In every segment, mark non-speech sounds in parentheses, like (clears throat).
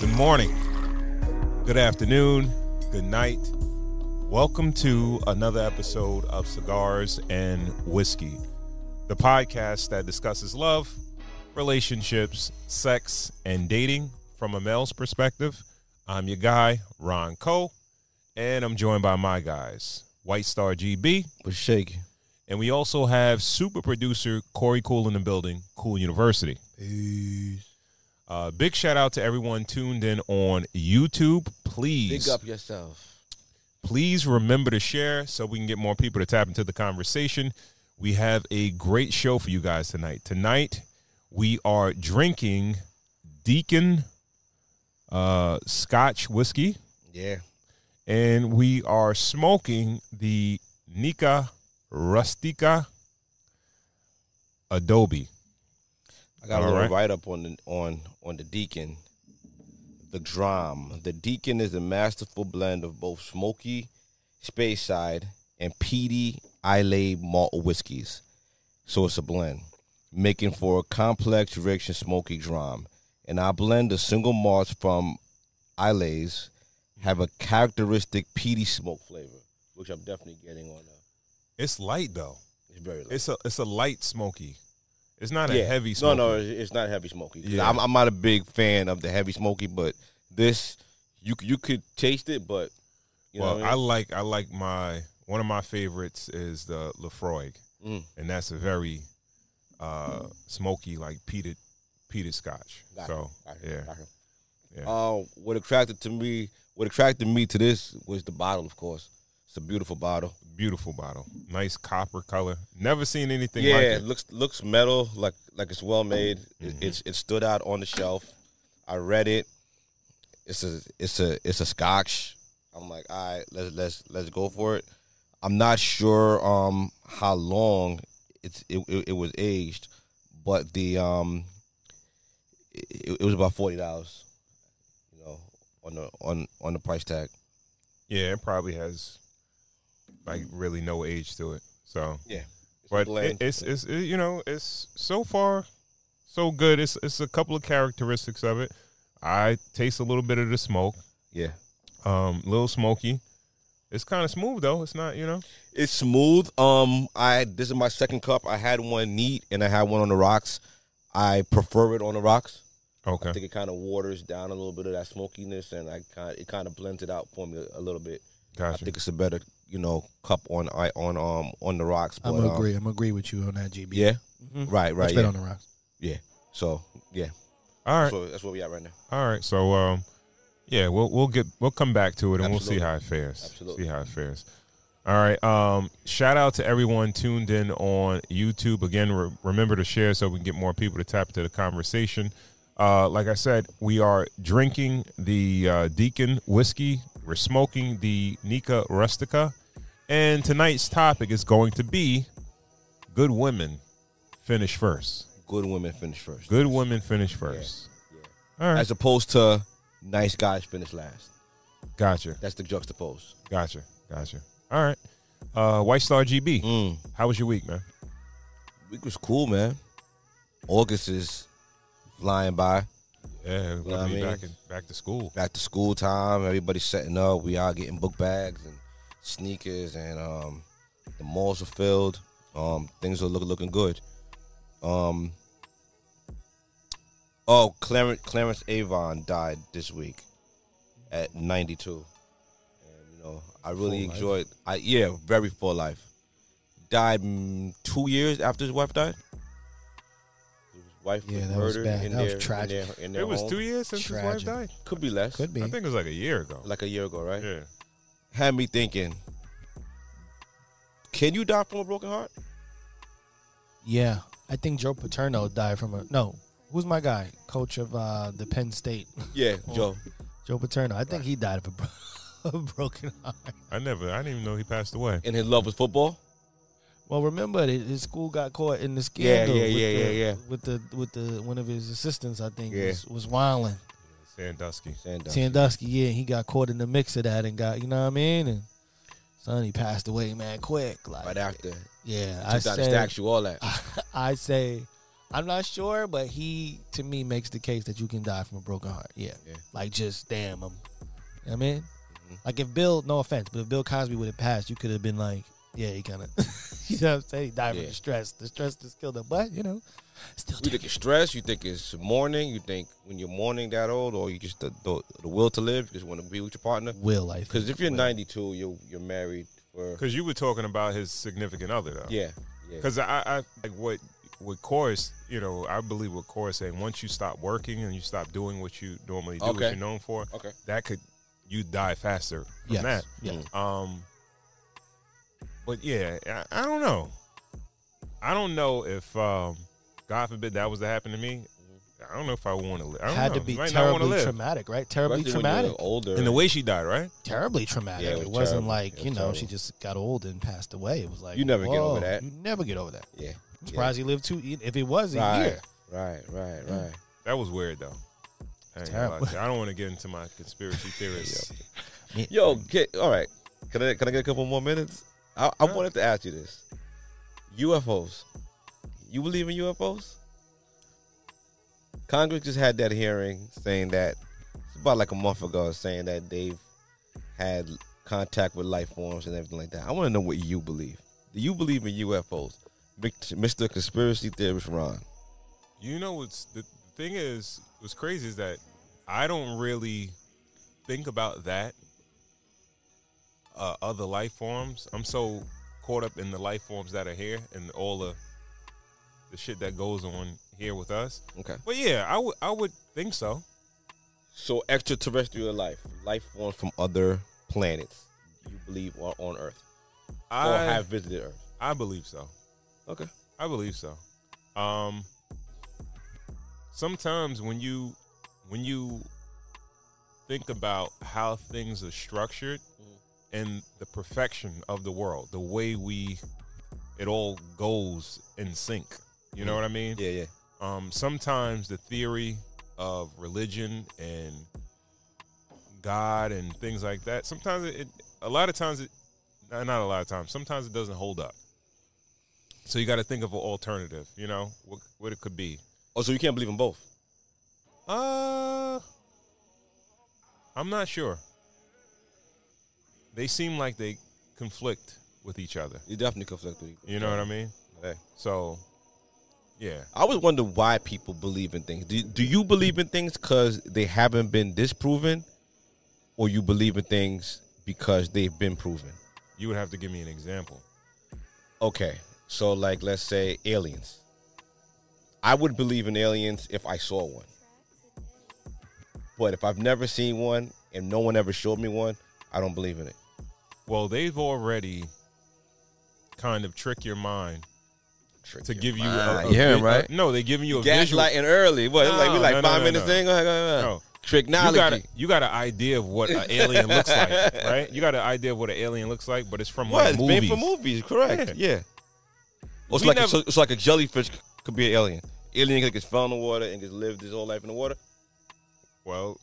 Good morning, good afternoon, good night. Welcome to another episode of Cigars and Whiskey, the podcast that discusses love, relationships, sex, and dating from a male's perspective. I'm your guy, Ron Cole, and I'm joined by my guys, White Star GB, was shaking. and we also have super producer Corey Cool in the building, Cool University. Peace. Uh, big shout out to everyone tuned in on YouTube. Please, Big up yourself. please remember to share so we can get more people to tap into the conversation. We have a great show for you guys tonight. Tonight, we are drinking Deacon uh, Scotch whiskey, Yeah. and we are smoking the Nica Rustica Adobe. I got a little right. write up on the on on the Deacon. The Dram. The Deacon is a masterful blend of both smoky Speyside and peaty Islay malt whiskeys. So it's a blend, making for a complex, rich, and smoky dram. And our blend of single malts from Islay's have a characteristic peaty smoke flavor, which I'm definitely getting on. Uh, It's light though. it's very light. It's a it's a light smoky. It's not a heavy No, smoky. no, it's it's not heavy smoky. Yeah. I'm, I'm not a big fan of the heavy smoky, but this you you could taste it, but you well, I what like I like my one of my favorites is the Laphroaig, I mean? and that's a very uh smoky like peated peated Scotch. Mm, gotcha, So gotcha, yeah, gotcha. yeah. Uh, what attracted to me, what attracted me to this was the bottle, of course. It's a beautiful bottle. beautiful bottle, nice copper color. Never seen anything yeah, like it it. looks looks metal, like like it's well made. It, Mhm. it's it stood out on the shelf. I read it. It's a it's a it's a Scotch. I'm like, all right, let's let's let's go for it. I'm not sure um how long it's it, it, it was aged, but the um it, it was about forty dollars, you know, on the on on the price tag. Yeah, it probably has like really no age to it. So, Yeah, It's but it, it's it's it, you know it's so far so good. It's it's a couple of characteristics of it. I taste a little bit of the smoke. yeah. um, little smoky. It's kind of smooth though. It's not, you know. It's smooth. Um, I this is my second cup. I had one neat and I had one on the rocks. I prefer it on the rocks. Okay. I think it kind of waters down a little bit of that smokiness, and I kind it kind of blends it out for me a, a little bit. Gotcha. I think it's a better you know cup on I on um on the rocks. But, I'm gonna um, agree. I'm gonna agree with you on that, GB. Yeah, Mhm. right, right. Much better Yeah. on the rocks. Yeah. So yeah, All right, so that's what we at right now. all right. So, um, yeah, we'll we'll get we'll come back to it and we'll see how it fares. Absolutely. See how it fares. All right. Um, shout out to everyone tuned in on YouTube. Again, re- remember to share so we can get more people to tap into the conversation. Uh, like I said, we are drinking the uh, Deacon whiskey. We're smoking the Nica Rustica, and tonight's topic is going to be good women finish first. Good women finish first. Good women finish first. yeah. All right. As opposed to nice guys finish last. Gotcha. That's the juxtapose. Gotcha. Gotcha. All right. Uh, White Star GB. Mm. How was your week, man? Week was cool, man. August is flying by. Yeah, what we'll I mean? back in, back to school. back to school time. Everybody's setting up. We are getting book bags and sneakers, and um, the malls are filled. Um, things are look, looking good. Um, oh, Clarence Clarence Avant died this week at 92, and you know I really Full life. enjoyed. I yeah, very full life. Died mm, two years after his wife died. His wife Yeah, was that was murdered bad. in That was tragic. In their, in their It was home. two years since his wife died. Could be less. Could be. I think it was like a year ago. like a year ago, right? yeah. Had me thinking, can you die from a broken heart? yeah, I think Joe Paterno died from a no. Who's my guy? Coach of uh, the Penn State, Yeah. (laughs) Joe. Joe Paterno. I think he died of a, bro- (laughs) a broken heart. I never. I didn't even know he passed away. And his love was football. Well, remember that his school got caught in the Yeah, scandal. yeah, with yeah, the, yeah, yeah. With the with the one of his assistants, I think, Yeah. was, was wilding. Sandusky. Sandusky. Sandusky, yeah, he got caught in the mix of that and got, you know what I mean? And son, he passed away, man, quick. Like, Right after. yeah, I Took down the say, statue, all that. (laughs) I say, I'm not sure, but he to me makes the case that you can die from a broken heart. Yeah, Yeah. like just damn him. You know what I mean, Mhm. like if Bill, no offense, but if Bill Cosby would have passed, you could have been like, yeah, he kind of, (laughs) you know what I'm saying? He died Yeah. from the stress. The stress just killed him, but you know, still You think it's stress? You think it's mourning? You think when you're mourning that old, or you just the, the, the will to live? You just want to be with your partner? will. I Because if you're will. 92, you're you're married for Because you were talking about his significant other, though. yeah, yeah. Because I, I like what with chorus, you know, I believe what chorus saying once you stop working and you stop doing what you normally do, what you're known for, Okay. that could you die faster from yes, that. yeah. Um, but yeah, I, I don't know. I don't know if, um, God forbid, that was to happen to me. I don't know if I want to live. I don't had know. to be Might wanna terribly live. traumatic, right? Terribly Especially when traumatic. you're older. In the way she died, right? terribly traumatic. Yeah, it it, was wasn't terrible. like It was you know terrible. she just got old and passed away. It was like You never get over whoa, that. You never get over that. yeah, I'm surprised he lived two. If it was a right, year, right, right, Yeah. right. That was weird, though. I, ain't gonna lie Terrible. to you. I don't want to get into my conspiracy (laughs) theorists. Yo, get, all right. Can I can I get a couple more minutes? I, I wanted to ask you this: UFOs. You believe in UFOs? Congress just had that hearing saying that it's about like a month ago, saying that they've had contact with life forms and everything like that. I want to know what you believe. Do you believe in UFOs, Mr. Conspiracy Theorist Ron? You know what's the, the thing is what's crazy is that I don't really think about that uh, other life forms. I'm so caught up in the life forms that are here and all the the shit that goes on here with us. Okay. But yeah, I would I would think so. So extraterrestrial life, life forms from other planets, you believe are on Earth or I have visited Earth. I believe so. Okay. I believe so. Um, sometimes when you when you think about how things are structured and the perfection of the world, the way we it all goes in sync. You know what I mean? Yeah, yeah. Um, sometimes the theory of religion and God and things like that. Sometimes it, a lot of times it, not a lot of times. Sometimes it doesn't hold up. So you got to think of an alternative. You know what what it could be. Oh, so you can't believe in both? Uh, I'm not sure. They seem like they conflict with each other. You definitely conflict with each other. You know what I mean? Okay. So, yeah. I always wonder why people believe in things. Do, do you believe in things because they haven't been disproven, or you believe in things because they've been proven? You would have to give me an example. Okay, so like let's say aliens. I would believe in aliens if I saw one. But if I've never seen one and no one ever showed me one, I don't believe in it. Well, they've already kind of trick your mind to give you. A, a vi- right? a- no, they're giving you a visual. Gaslighting early. What? like we No, like no, no, five no, minutes no. in. Go ahead, go ahead, No. ahead. Tricknology. You got a, you got an idea of what an alien looks like, (laughs) right? You got an idea of what an alien looks like, but it's from What? like It's movies. for movies, correct? Yeah. Yeah. Oh, it's We like a, never- so it's like a jellyfish could be an alien. Alien that gets fell in the water and just lived his whole life in the water. Well,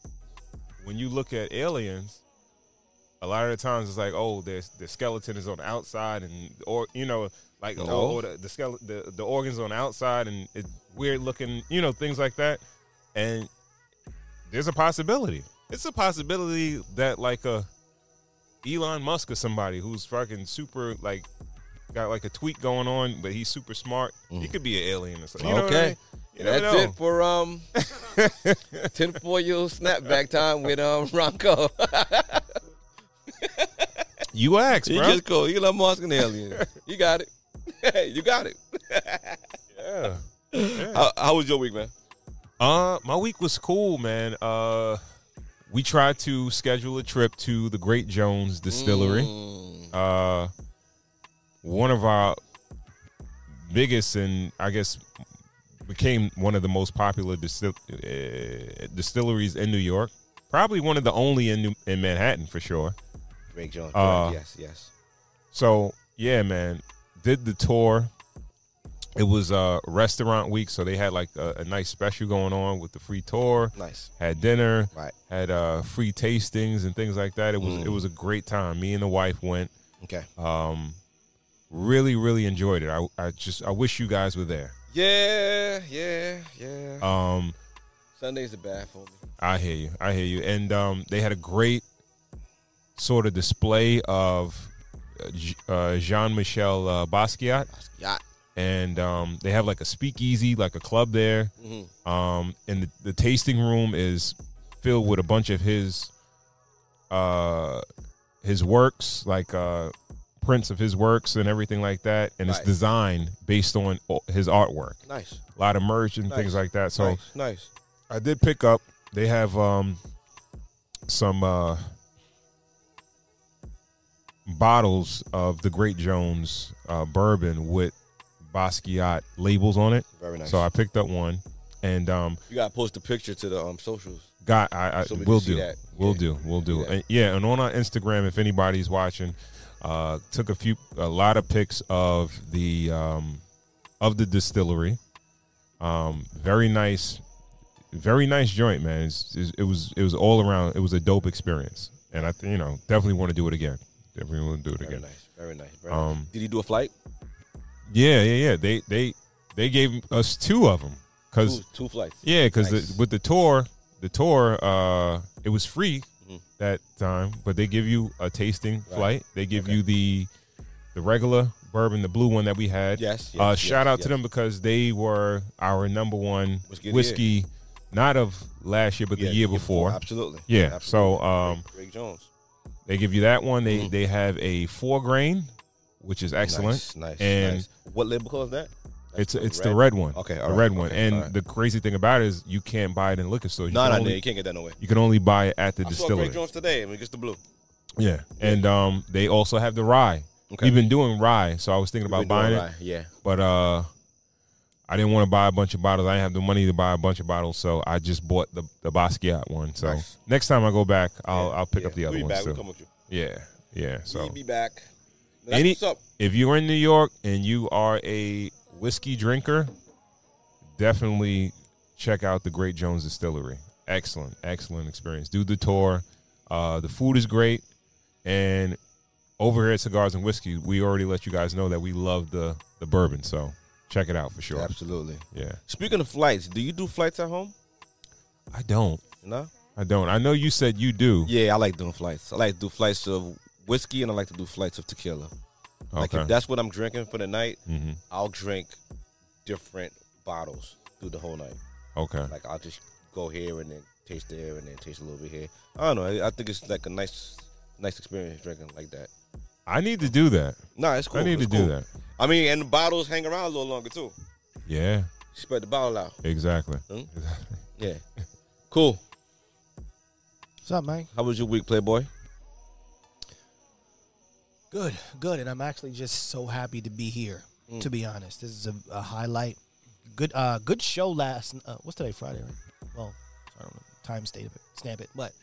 when you look at aliens, a lot of the times it's like, oh, there's the skeleton is on the outside, and or you know, like No. or, or the the, skele- the the organs on the outside, and it's weird looking, you know, things like that. And there's a possibility. It's a possibility that like a Elon Musk or somebody who's fucking super like got like a tweak going on, but he's super smart. He could be an alien or something. You know what I Mm. Okay. mean? You That's know. it for um (laughs) ten for you snapback time with um Ronco. You asked, you bro. just go Elon Musk and alien. You got it. (laughs) you got it. (laughs) yeah. Yeah. How, how was your week, man? Uh, my week was cool, man. Uh, we tried to schedule a trip to the Great Jones Distillery. Mm. Uh, one of our biggest and I guess became one of the most popular distil- uh, distilleries in New York. Probably one of the only in New- in Manhattan for sure. Great Jones. Uh, yes, yes. So yeah, man, did the tour. It was uh restaurant week, so they had like a, a nice special going on with the free tour. Nice. Had dinner, Right. had uh free tastings and things like that. It was Mm. it was a great time. Me and the wife went. Okay. Um, really, really enjoyed it. I I just I wish you guys were there. Yeah, yeah, yeah. Um, Sundays a bad for me. I hear you. I hear you. And um, they had a great sort of display of Jean Michel uh, Basquiat, Yeah. and um, they have like a speakeasy, like a club there. Mhm. Um, and the, the tasting room is filled with a bunch of his uh, his works, like uh, prints of his works and everything like that. And it's designed based on his artwork. Nice. A lot of merch and Nice. things like that. So. nice. Nice. I did pick up. They have um some uh bottles of the Great Jones uh, bourbon with Basquiat labels on it. Very nice. So I picked up one, and um you gotta post a picture to the um socials. got I, I So we'll do, that. will Yeah. do, will do. Yeah. And, yeah, and on our Instagram, if anybody's watching, uh, took a few, a lot of pics of the um of the distillery. Um, very nice, very nice joint, man. It's, it's, it was it was all around. It was a dope experience, and I you know definitely want to do it again. Definitely want to do it Very again. nice. Very nice. Very nice. Um, Did he do a flight? yeah, yeah, yeah. They they they gave us two of them because Two, two flights. Yeah, because Nice. with the tour, the tour, uh, it was free Mhm. that time, but they give you a tasting Right. flight. They give Okay. you the the regular bourbon, the blue one that we had. Yes. yes uh, yes, shout out yes. to them because they were our number one Whiskey whiskey, not of last year, but Yeah, the year before. Absolutely. Yeah, Absolutely. so, um, Great Jones. They give you that one. They Mhm. they have a four grain, which is excellent. Nice. Nice. And nice. what label color is that? It's it's the red one. Okay, the right, red one. okay, and all right. the crazy thing about it is you can't buy it in liquor stores. You No, no, you can't get that nowhere. You can only buy it at the I saw distillery. Jones today. I mean, just the blue. Yeah, and um, they also have the rye. Okay. We've been doing rye, so I was thinking about buying it, right, Yeah. but uh, I didn't want to buy a bunch of bottles. I didn't have the money to buy a bunch of bottles, so I just bought the the Basquiat one. So Nice. next time I go back, I'll yeah, I'll pick yeah. up the other ones back. We'll too. come with you. Yeah, yeah. So We'll be back. Any- what's up. if you're in New York and you are a whiskey drinker, definitely check out the Great Jones Distillery. Excellent, excellent experience. Do the tour. Uh, the food is great, and over here at Cigars and Whiskey, we already let you guys know that we love the the bourbon. So check it out for sure. Absolutely. Yeah, Speaking of flights, do you do flights at home? I don't. No. I don't. I know you said you do. Yeah, I like doing flights. I like to do flights of whiskey and I like to do flights of tequila. Like Okay. if that's what I'm drinking for the night, hmm I'll drink different bottles through the whole night. Okay. Like I'll just go here and then taste there and then taste a little bit here. I don't know. I, I think it's like a nice, nice experience drinking like that. I need to do that. No, it's cool. I need It's to do that. I mean, and the bottles hang around a little longer too. Yeah. Spread the bottle out. Exactly. Hmm? Exactly. Yeah. cool. What's up, man? How was your week, Playboy? Good, good, and I'm actually just so happy to be here. Mm. To be honest, this is a, a highlight. Good, uh, good show last. Uh, what's today? Friday, right? Well, I don't know time state of it, stamp it. But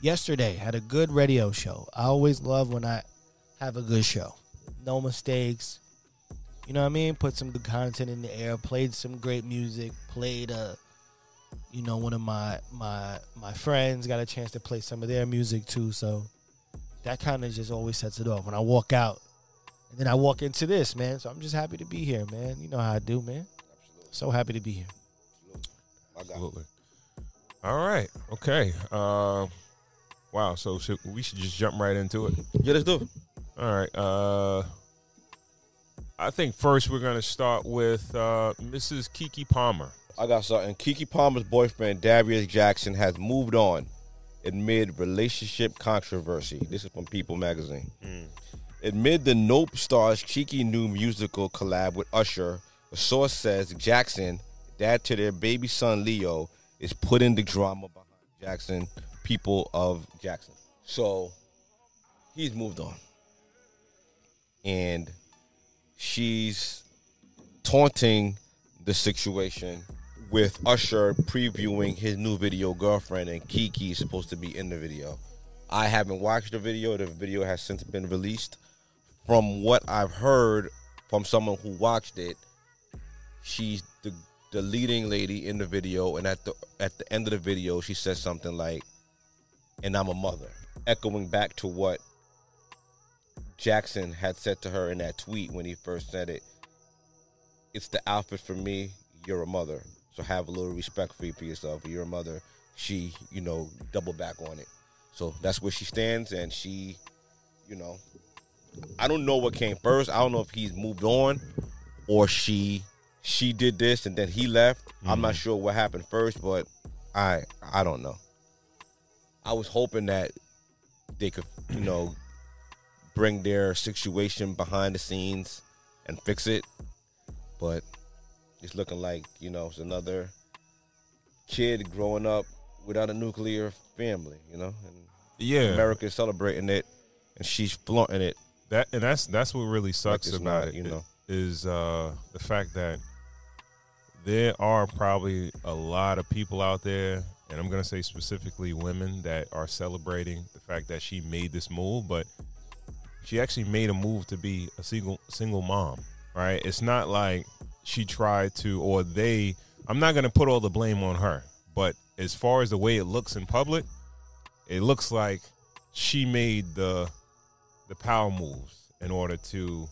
yesterday had a good radio show. I always love when I have a good show. No mistakes. You know what I mean? Put some good content in the air. Played some great music. Played a, you know, one of my my my friends got a chance to play some of their music too. So that kind of just always sets it off when I walk out. And then I walk into this, man. So I'm just happy to be here, man. You know how I do, man. So happy to be here. Absolutely. All right. Okay. Uh, wow. So should, we should just jump right into it. Yeah, let's do it. All right. Uh, I think first we're gonna start with uh, Mrs. Keke Palmer. I got something. Keke Palmer's boyfriend, Darius Jackson, has moved on amid relationship controversy. This is from People magazine. Amid the Nope stars cheeky new musical collab with Usher, a source says Jackson, dad to their baby son Leo, is putting the drama behind Jackson, people of Jackson. So he's moved on. And she's taunting the situation with Usher previewing his new video girlfriend and Keke is supposed to be in the video. I haven't watched the video. The video has since been released. From what I've heard from someone who watched it, she's the the leading lady in the video and at the at the end of the video she says something like and I'm a mother, echoing back to what Jackson had said to her in that tweet when he first said it it's the outfit for me. You're a mother, so have a little respect for, for yourself. You're a mother. She, you know, double back on it. So that's where she stands, and she, you know, I don't know what came first. I don't know if he's moved on or she she did this and then he left. I'm not mm. sure what happened first, but I I don't know. I was hoping that they could, you know, bring their situation behind the scenes and fix it, but it's looking like you know it's another kid growing up without a nuclear family, you know, and Yeah, America is celebrating it, and she's flaunting it. that and that's that's what really sucks it's about not, it. you know. is uh, the fact that there are probably a lot of people out there, and I'm going to say specifically women that are celebrating the fact that she made this move, but she actually made a move to be a single single mom, right? It's not like she tried to or they. I'm not going to put all the blame on her, but as far as the way it looks in public, it looks like she made the the power moves in order to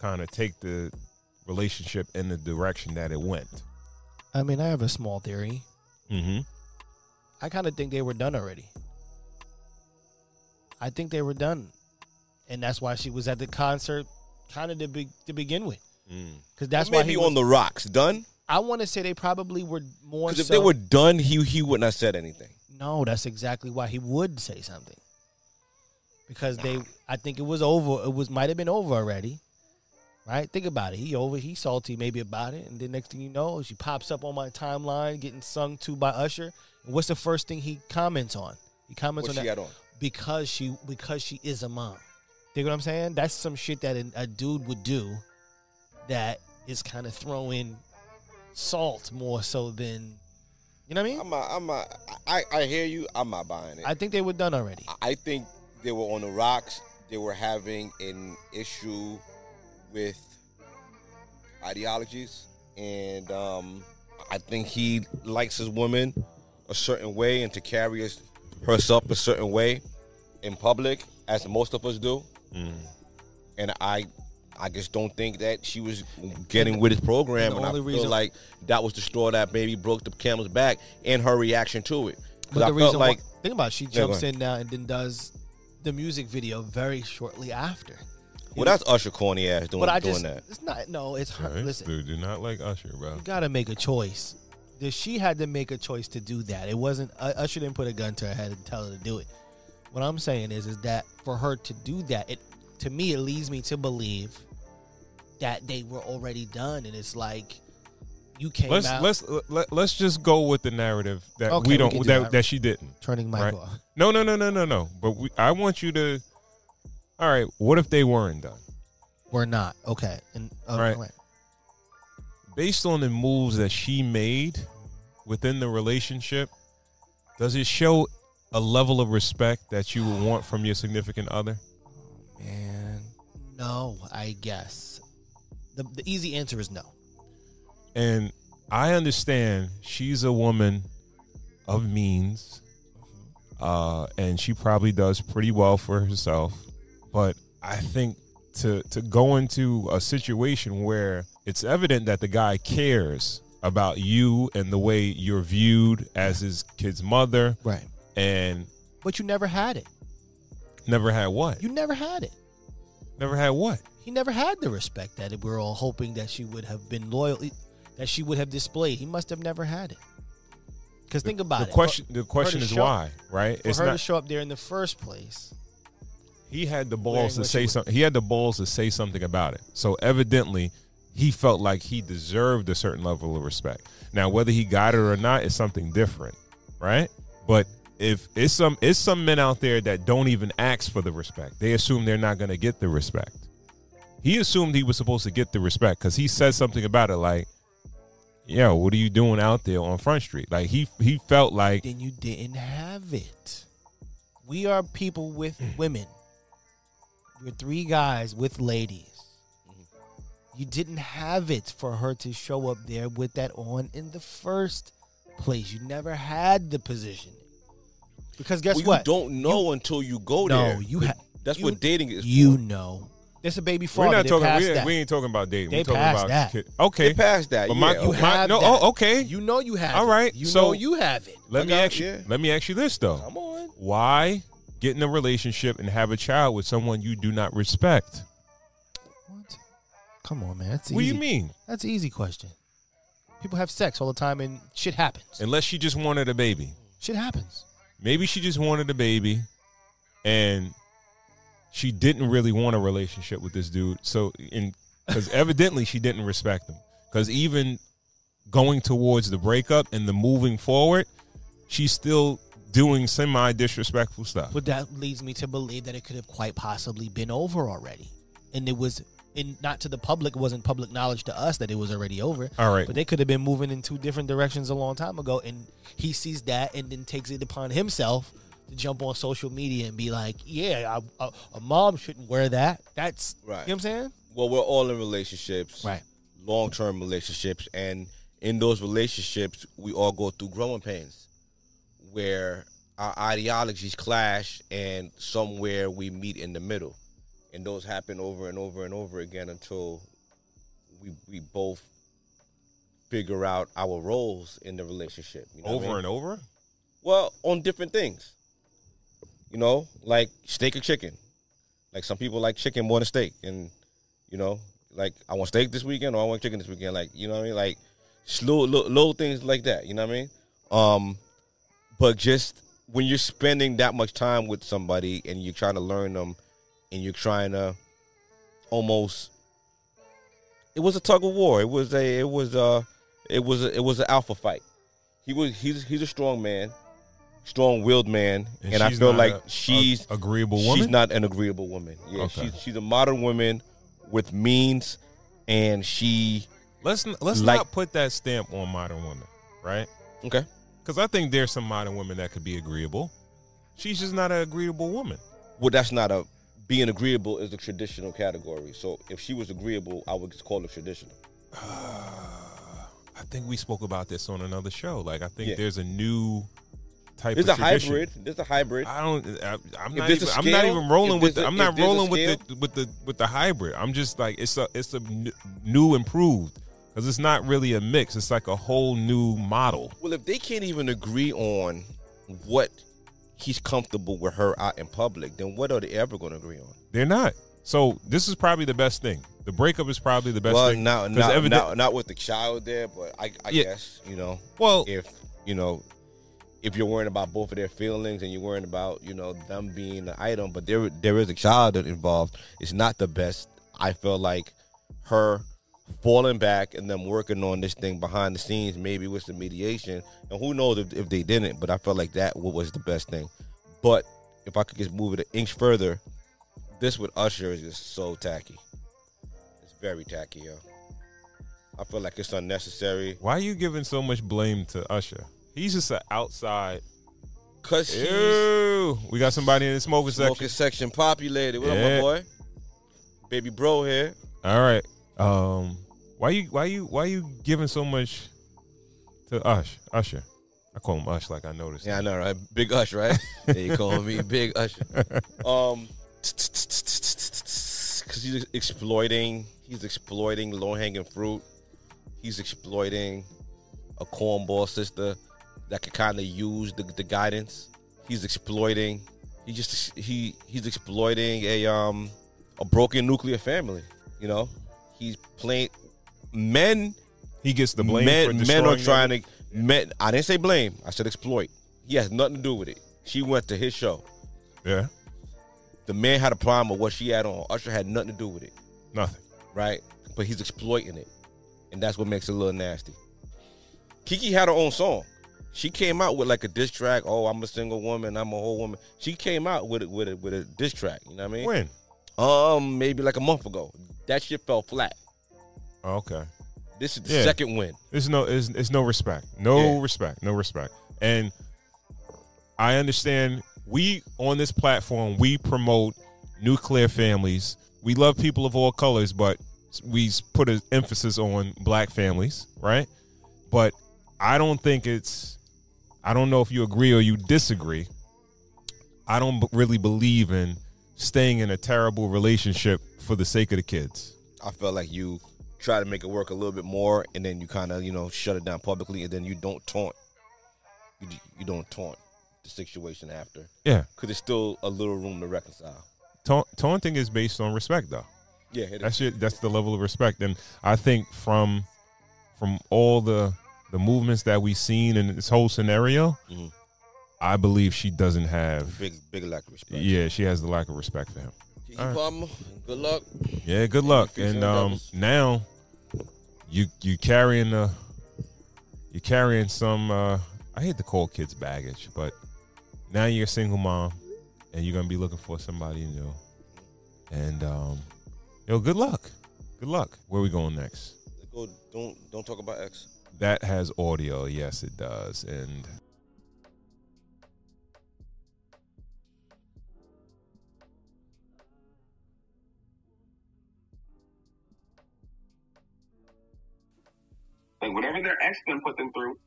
kind of take the relationship in the direction that it went. I mean, I have a small theory. Mm-hmm. I kind of think they were done already. I think they were done, and that's why she was at the concert, kind of to be, to begin with, mm. because that's why maybe he on the rocks done. I want to say they probably were more. Because if so, they were done, he he wouldn't have said anything. no, that's exactly why he would say something, because they. I think it was over. It was might have been over already, right? Think about it. He over. He salty maybe about it, and then next thing you know, she pops up on my timeline getting sung to by Usher. And what's the first thing he comments on? He comments What on that on? because she because she is a mom. Think what I'm saying? That's some shit that a, a dude would do that is kind of throwing salt more so than you know what I mean? I'm not, I'm not, I I hear you. I'm not buying it. I think they were done already. I think they were on the rocks. They were having an issue with ideologies, and um, I think he likes his woman a certain way, and to carry his, herself a certain way in public, as most of us do. Mm. And I, I just don't think that she was getting with his program, And the and, I only feel reason- like that was the straw that maybe broke the camel's back, and her reaction to it. But the felt reason like why, think about it, she go jumps ahead. in now and then does the music video very shortly after. Well, that's Usher corny ass doing, But I doing just that. it's not no, it's her. Right? Listen, Dude, do not like Usher, bro. you gotta make a choice. The- She had to make a choice to do that. It wasn't uh, Usher didn't put a gun to her head and tell her to do it. What I'm saying is, is that for her to do that, it to me it leads me to believe that they were already done, and it's like you came Let's out let's let, let's just go with the narrative that Okay, we we don't can do that, that. that she didn't. turning my Right. off. No, no, no, no, no, no. But we, I want you to. All right. What if they weren't done? We're not okay, and uh, Right. right. Based on the moves that she made within the relationship, does it show a level of respect that you would want from your significant other? Man, no, I guess the the easy answer is no. And I understand she's a woman of means, uh, and she probably does pretty well for herself. But I think to to go into a situation where it's evident that the guy cares about you and the way you're viewed as his kid's mother, Right. And But you never had it. never had what? You never had it. Never had what? He never had the respect that we're all hoping that she would have been loyal, that she would have displayed. He must have never had it. Because think about the it. question. The question is why, right? For, it's her to not. show up there in the first place. he had the balls to say something. He had the balls to say something about it. So evidently, he felt like he deserved a certain level of respect. Now, whether he got it or not is something different, right? But if it's some it's some men out there that don't even ask for the respect. They assume they're not going to get the respect. He assumed he was supposed to get the respect because he said something about it, like, "Yo, what are you doing out there on Front Street?" Like he he felt like Then you didn't have it. We are people with (clears throat) women. We're three guys with ladies. You didn't have it for her to show up there with that on in the first place. You never had the position. Because guess well, what? You don't know until you go No, there. No, you ha- That's you- what dating is. You for. know. There's a baby We're not They talking. We, that. we ain't talking about dating. They We're talking passed about that. kid- Okay, They passed that. But yeah. my- You my- have no, that. oh, okay. You know you have. All right. it. You so- know you have it. let me got- ask you. yeah. Let me ask you this though. Come on. Why get in a relationship and have a child with someone you do not respect? What? Come on, man. That's What do you mean? That's an easy question. People have sex all the time, and shit happens. Unless she just wanted a baby. Shit happens. Maybe she just wanted a baby, and she didn't really want a relationship with this dude. So, in because (laughs) evidently she didn't respect him. Because even going towards the breakup and the moving forward, she's still doing semi disrespectful stuff. But that leads me to believe that it could have quite possibly been over already, and it was. And not to the public, it wasn't public knowledge to us that it was already over. All right. But they could have been moving in two different directions a long time ago, and he sees that and then takes it upon himself to jump on social media and be like, "Yeah, I, a, a mom shouldn't wear that." That's Right. You know what I'm saying? Well, we're all in relationships, Right. Long term relationships, and in those relationships, we all go through growing pains, where our ideologies clash, and somewhere we meet in the middle, and those happen over and over and over again until we we both figure out our roles in the relationship. You know what I over mean? and over? Well, on different things. You know, like steak or chicken. Like some people like chicken more than steak, and you know, like I want steak this weekend or I want chicken this weekend. Like you know what I mean? Like slow little, little things like that. You know what I mean? Um, but just when you're spending that much time with somebody and you're trying to learn them, and you're trying to almost, it was a tug of war. It was a, it was a, it was a, it was an alpha fight. He was he's he's a strong man, strong willed man, and, I feel like a- she's a agreeable woman. She's not an agreeable woman. Yeah, Okay. she's she's a modern woman with means, and she let's let's like- not put that stamp on modern women, right? okay. Because I think there's some modern women that could be agreeable. She's just not an agreeable woman. Well, that's not a being agreeable is a traditional category. So if she was agreeable, I would just call it traditional. (sighs) I think we spoke about this on another show. Like I think Yeah. there's a new type There's of a tradition. hybrid. There's a hybrid. I don't. I, I'm If not. Even, a I'm not even rolling with. The, a- I'm not rolling with the with the with the hybrid. I'm just like it's a it's a n- new improved because it's not really a mix. It's like a whole new model. Well, if they can't even agree on what he's comfortable with her out in public, then what are they ever going to agree on? They're not. So this is probably the best thing. The breakup is probably the best well, thing. now, 'Cause not, evident- not, not with the child there, but I, I Yeah. guess you know. well, if you know if you're worrying about both of their feelings and you're worrying about you know them being an item but there there is a child involved it's not the best i feel like her falling back and them working on this thing behind the scenes maybe with some mediation and who knows if, if they didn't but i felt like that was the best thing but if i could just move it an inch further this with usher is just so tacky it's very tacky yo i feel like it's unnecessary why are you giving so much blame to Usher? He's just an outside. Ew. We got somebody in the smoking section. Smoking section populated. What up, my boy? Baby bro here. All right. Um, why you why you why you giving so much to Ush Usher? I call him Ush like I noticed. Yeah, I know, right? Big Ush, right? (laughs) they call me Big Usher. (laughs) Um, because he's exploiting. He's exploiting low hanging fruit. He's exploiting a cornball sister that could kind of use the, the guidance. He's exploiting. He just he he's exploiting a um a broken nuclear family. You know, he's playing men He gets the blame. men, for men are trying to men I didn't say blame. I said exploit. He has nothing to do with it. She went to his show. Yeah, The man had a problem with what she had on. Usher had nothing to do with it, nothing. right? But he's exploiting it, and that's what makes it a little nasty. Keke had her own song. She came out with like a diss track. Oh, I'm a single woman. I'm a whole woman. She came out with it with a with a diss track. You know what I mean? When? Um, maybe like a month ago. That shit fell flat. Oh, okay. This is the Yeah. second win. It's no, it's, it's no respect. No Yeah. respect. No respect. And I understand we on this platform we promote nuclear families. We love people of all colors, but we put an emphasis on black families, right? But I don't think it's. I don't know if you agree or you disagree. I don't b- really believe in staying in a terrible relationship for the sake of the kids. I felt like you try to make it work a little bit more, and then you kind of you know shut it down publicly, and then you don't taunt. You, you don't taunt the situation after Yeah, because there's still a little room to reconcile. Ta- taunting is based on respect, though. Yeah, it is. That's your, that's the level of respect, and I think from from all the the movements that we've seen in this whole scenario, Mhm. I believe she doesn't have. big big lack of respect. Yeah, she has the lack of respect for him. Keke All right. Palmer, good luck. Yeah, good luck. And um, now you you carrying the you carrying some. Uh, I hate to call kids baggage, but now you're a single mom, and you're gonna be looking for somebody new. And um, yo, good luck. Good luck. Where we going next? Go, don't don't talk about X. That has audio. Yes, it does. And Like whatever their ex then put them through,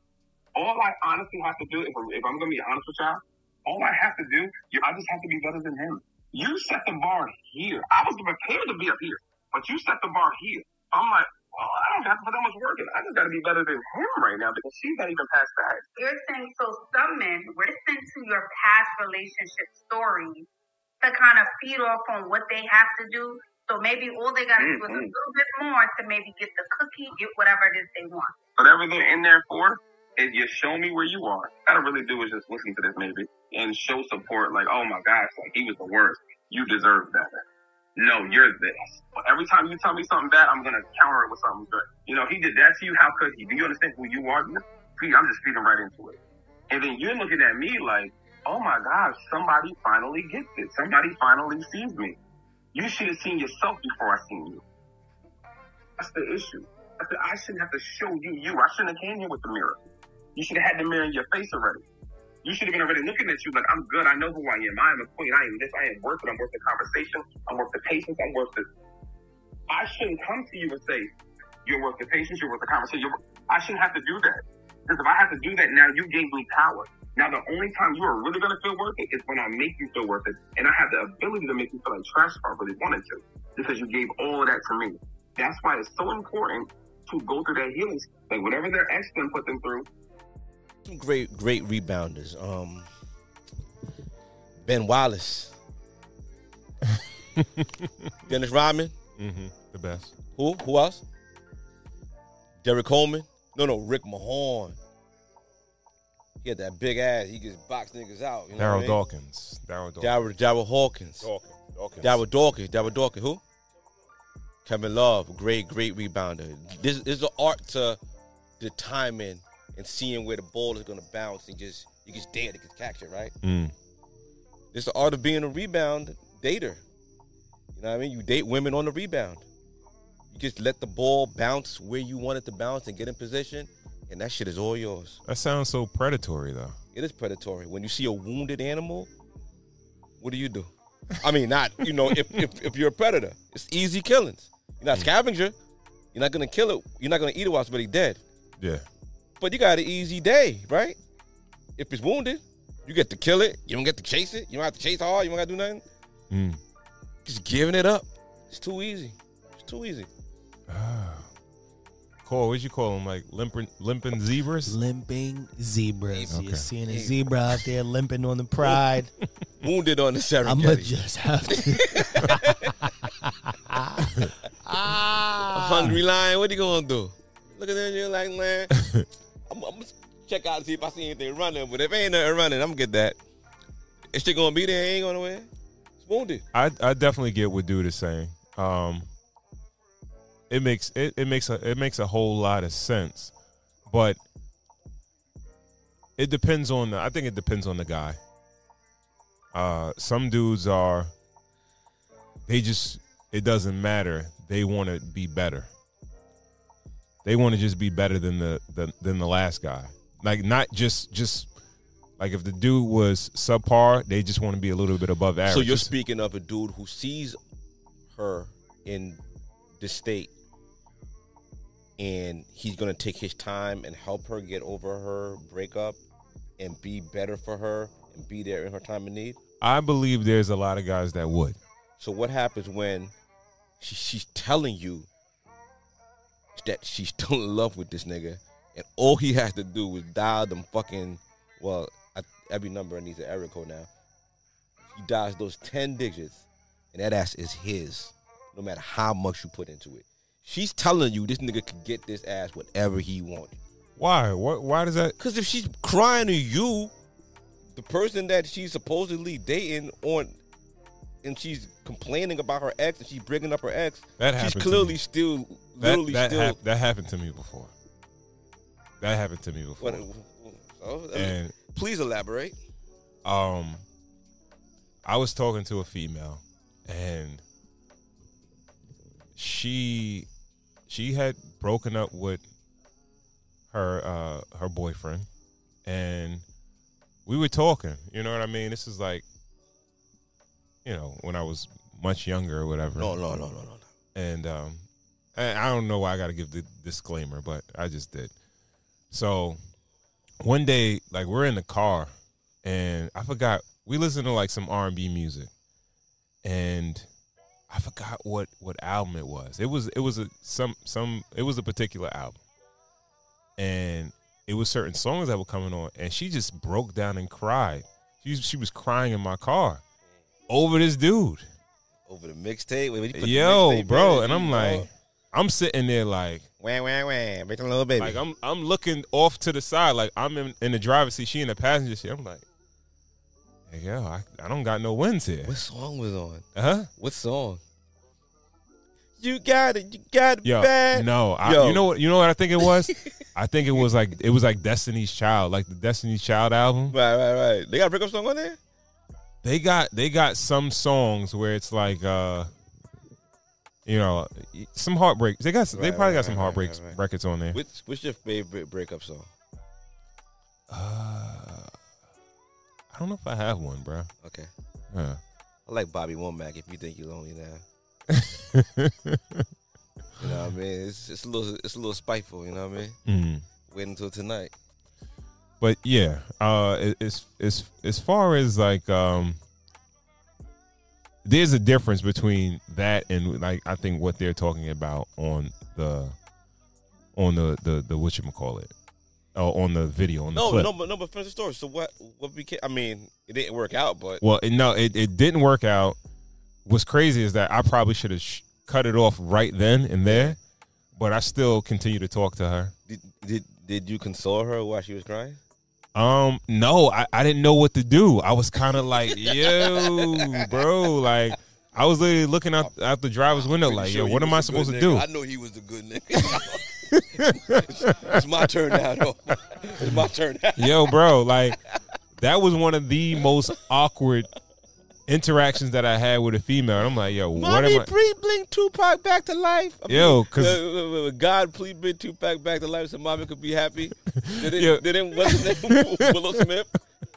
all I honestly have to do, if, I'm- if I'm gonna be honest with y'all, all I have to do, I just have to be better than him. You set the bar here. I was prepared to be up here, but you set the bar here. I'm like, well, I don't have to put that much work in. I just got to be better than him right now because she's not even past that. You're saying so some men listen to your past relationship stories to kind of feed off on what they have to do. So maybe all they gotta do is a Mhm. little bit more to maybe get the cookie, get whatever it is they want. Whatever they're in there for is you show me where you are. All I gotta really do is just listen to this maybe and show support. Like, oh my gosh, like he was the worst. You deserve better. No, you're this. Every time you tell me something bad, I'm gonna counter it with something good. You know, he did that to you. How could he? Do you understand who you are? I'm just feeding right into it. And then you're looking at me like, oh my gosh, somebody finally gets it. Somebody finally sees me. You should have seen yourself before I seen you. That's the issue. I said, I shouldn't have to show you you. I shouldn't have came here with the mirror. You should have had the mirror in your face already. You should have been already looking at you like, I'm good. I know who I am. I am a queen. I am this. I am worth it. I'm worth the conversation. I'm worth the patience. I'm worth this. I shouldn't come to you and say, you're worth the patience. You're worth the conversation. Worth... I shouldn't have to do that. Because if I have to do that, now you gave me power. Now the only time you are really going to feel worth it is when I make you feel worth it. And I have the ability to make you feel like trash if I really wanted to. Because you gave all of that to me. That's why it's so important to go through that healing. Like whatever their ex then put them through, Some great great rebounders. Um, Ben Wallace, (laughs) Dennis Rodman. hmm the best. Who? Who else? Derrick Coleman. No, no, Rick Mahorn. He had that big ass. He just box niggas out. You know Darryl what I mean? Dawkins. Darryl Dawkins. Darryl, Darryl Hawkins. Dawkins. Dawkins. Darryl Dawkins. Darryl Dawkins. Who? Kevin Love. Great, great rebounder. This, this is an art to the timing and seeing where the ball is going to bounce and just you just dare to get catch it right. Mm. It's the art of being a rebound dater. You know what I mean? You date women on the rebound. You just let the ball bounce where you want it to bounce and get in position, and that shit is all yours. That sounds so predatory, though. It is predatory. When you see a wounded animal, what do you do? I mean, not you know, if if, if you're a predator, it's easy killings. You're not a scavenger. You're not gonna kill it. You're not gonna eat it while it's already dead. Yeah. But you got an easy day, right? If it's wounded, you get to kill it. You don't get to chase it. You don't have to chase hard. You don't got to do nothing. Mm. Just giving it up. It's too easy. It's too easy. Cole, what'd you call them? Like limping, limping zebras? Limping zebras. Okay. You're seeing a zebra out there limping on the pride. (laughs) Wounded on the I'm gonna just have to. (laughs) Ah. hungry lion. What you gonna do? Look at that. You're like, man. I'm, I'm gonna check out and see if I see anything running. But if ain't nothing running, I'm gonna get that. Is shit gonna be there? Ain't going nowhere. It's wounded. I I definitely get what dude is saying. Um, it makes it, it makes a it makes a whole lot of sense, but it depends on the. I think it depends on the guy. Uh, some dudes are. They just it doesn't matter. They want to be better. They want to just be better than the, the than the last guy. Like not just just like if the dude was subpar, they just want to be a little bit above average. So you're speaking of a dude who sees her in the state, and he's gonna take his time and help her get over her breakup, and be better for her and be there in her time of need. I believe there's a lot of guys that would. So what happens when she, she's telling you that she's (laughs) still in love with this nigga, and all he has to do is dial them fucking well, I, every number needs an error code now. He dials those ten digits, and that ass is his, no matter how much you put into it. She's telling you this nigga could get this ass whatever he wanted. Why? What? Why does that? Because if she's crying to you, the person that she's supposedly dating on, and she's complaining about her ex, and she's bringing up her ex, That she's clearly still, That literally that, still. hap- that happened to me before. That happened to me before. what, And please elaborate. um, I was talking to a female, and she she had broken up with her uh her boyfriend, and we were talking. You know what I mean? This is like, you know, when I was much younger or whatever. No, no, no, no, no, no. and um, and I don't know why I got to give the disclaimer, but I just did. So one day, like we're in the car, and I forgot we listened to like some R and B music, and I forgot what what album it was. It was it was a some some it was a particular album, and it was certain songs that were coming on, and she just broke down and cried. She she was crying in my car over this dude. Over the mixtape, Wait, when you put the Yo, mixtape bro, and I'm know, like, I'm sitting there like, wham, wham, wham, make a little baby. like I'm I'm looking off to the side, like I'm in, in the driver's seat, she in the passenger seat. I'm like, yo, I, I don't got no wins here. what song was on? Uh huh? What song? You got it, you got it Yo, bad. no, I, Yo. you know what? You know what I think it was? (laughs) I think it was like it was like Destiny's Child, like the Destiny's Child album. Right, right, right. They got a breakup song on there. They got they got some songs where it's like, uh you know, some heartbreak. They got they Right, probably right, got some heartbreak right. records on there. Which, what's your favorite breakup song? Uh, I don't know if I have one, bro. Okay, Yeah. I like Bobby Womack. If you think you're lonely now, you know what I mean. It's it's a little it's a little spiteful. You know what I mean. Mm. Wait until tonight. But yeah, uh, it- it's as as far as like um, there's a difference between that and like I think what they're talking about on the on the the the what you call it, oh, on the video on the No, clip. no, but no, but finish the story. So what? What became? I mean, it didn't work out, but Well, it, no, it, it didn't work out. What's crazy is that I probably should have sh- cut it off right then and there, but I still continue to talk to her. did did, did you console her while she was crying? Um, no, I, I didn't know what to do. I was kind of like, (laughs) yo, bro, like I was literally looking out out the driver's window, like, sure yo, what am I a supposed to nigga. do? I know he was the good nigga. (laughs) it's my turn now, though. It's my turn now. Yo, bro, like that was one of the most awkward interactions that I had with a female. And I'm like, yo, what Mommy, am I? please bring Tupac back to life. I Yo, mean, 'cause- uh, God, please bring Tupac back to life so mommy could be happy. (laughs) Did it, Yo. did it, what's his name? (laughs) Willow Smith.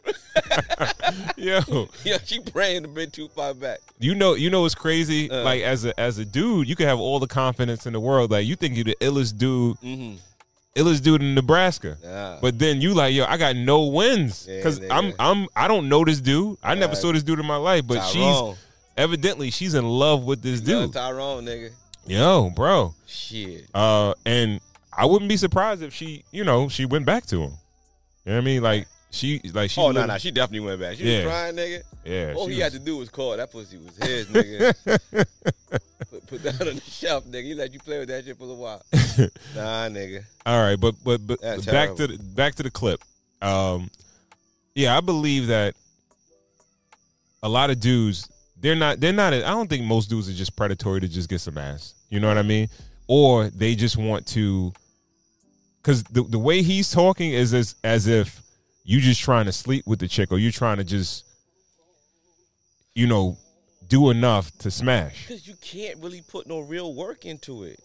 (laughs) Yo, Yeah, she praying to bring Tupac back. you know, you know it's crazy? Uh. like as a as a dude, you can have all the confidence in the world. Like you think you're the illest dude, Mm-hmm. Illest dude in Nebraska. Yeah. But then you like, yo, I got no wins because nigga. I'm I'm I don't know this dude. I never saw this dude in my life, but Tyrone. she's evidently she's in love with this Yeah, dude. Tyrone, nigga. Yo, bro. Shit. Uh, and I wouldn't be surprised if she, you know, she went back to him. You know what I mean? Like she, like she. Oh, no, no, she definitely went back. She Yeah. was crying, nigga. Yeah. All he had to do was call. That pussy was his, nigga. (laughs) put, put that on the shelf, nigga. He let you play with that shit for a while. (laughs) nah, nigga. All right, but but but That's back to the back to the clip. Um, yeah, I believe that a lot of dudes they're not they're not. I don't think most dudes are just predatory to just get some ass. You know what I mean? Or they just want to, because the the way he's talking is as as if you just trying to sleep with the chick or you trying to just, you know, do enough to smash. Because you can't really put no real work into it.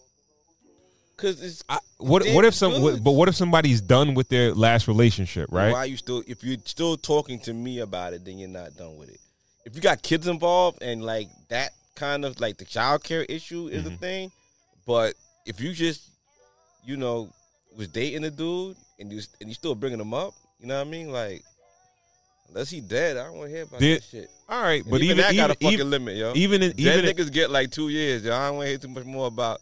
Because it's I, what what if some? What, but what if somebody's done with their last relationship, right? Why you still? If you're still talking to me about it, then you're not done with it. If you got kids involved and like that kind of like the child care issue is Mm-hmm. a thing, but if you just, you know, was dating a dude and you and you still bringing him up, you know what I mean? Like, Unless he dead, I don't want to hear about Did- that shit. All right, And but even, even that got a fucking even, limit, yo. even in, Dead even in- niggas get like two years, yo. I don't want to hear too much more about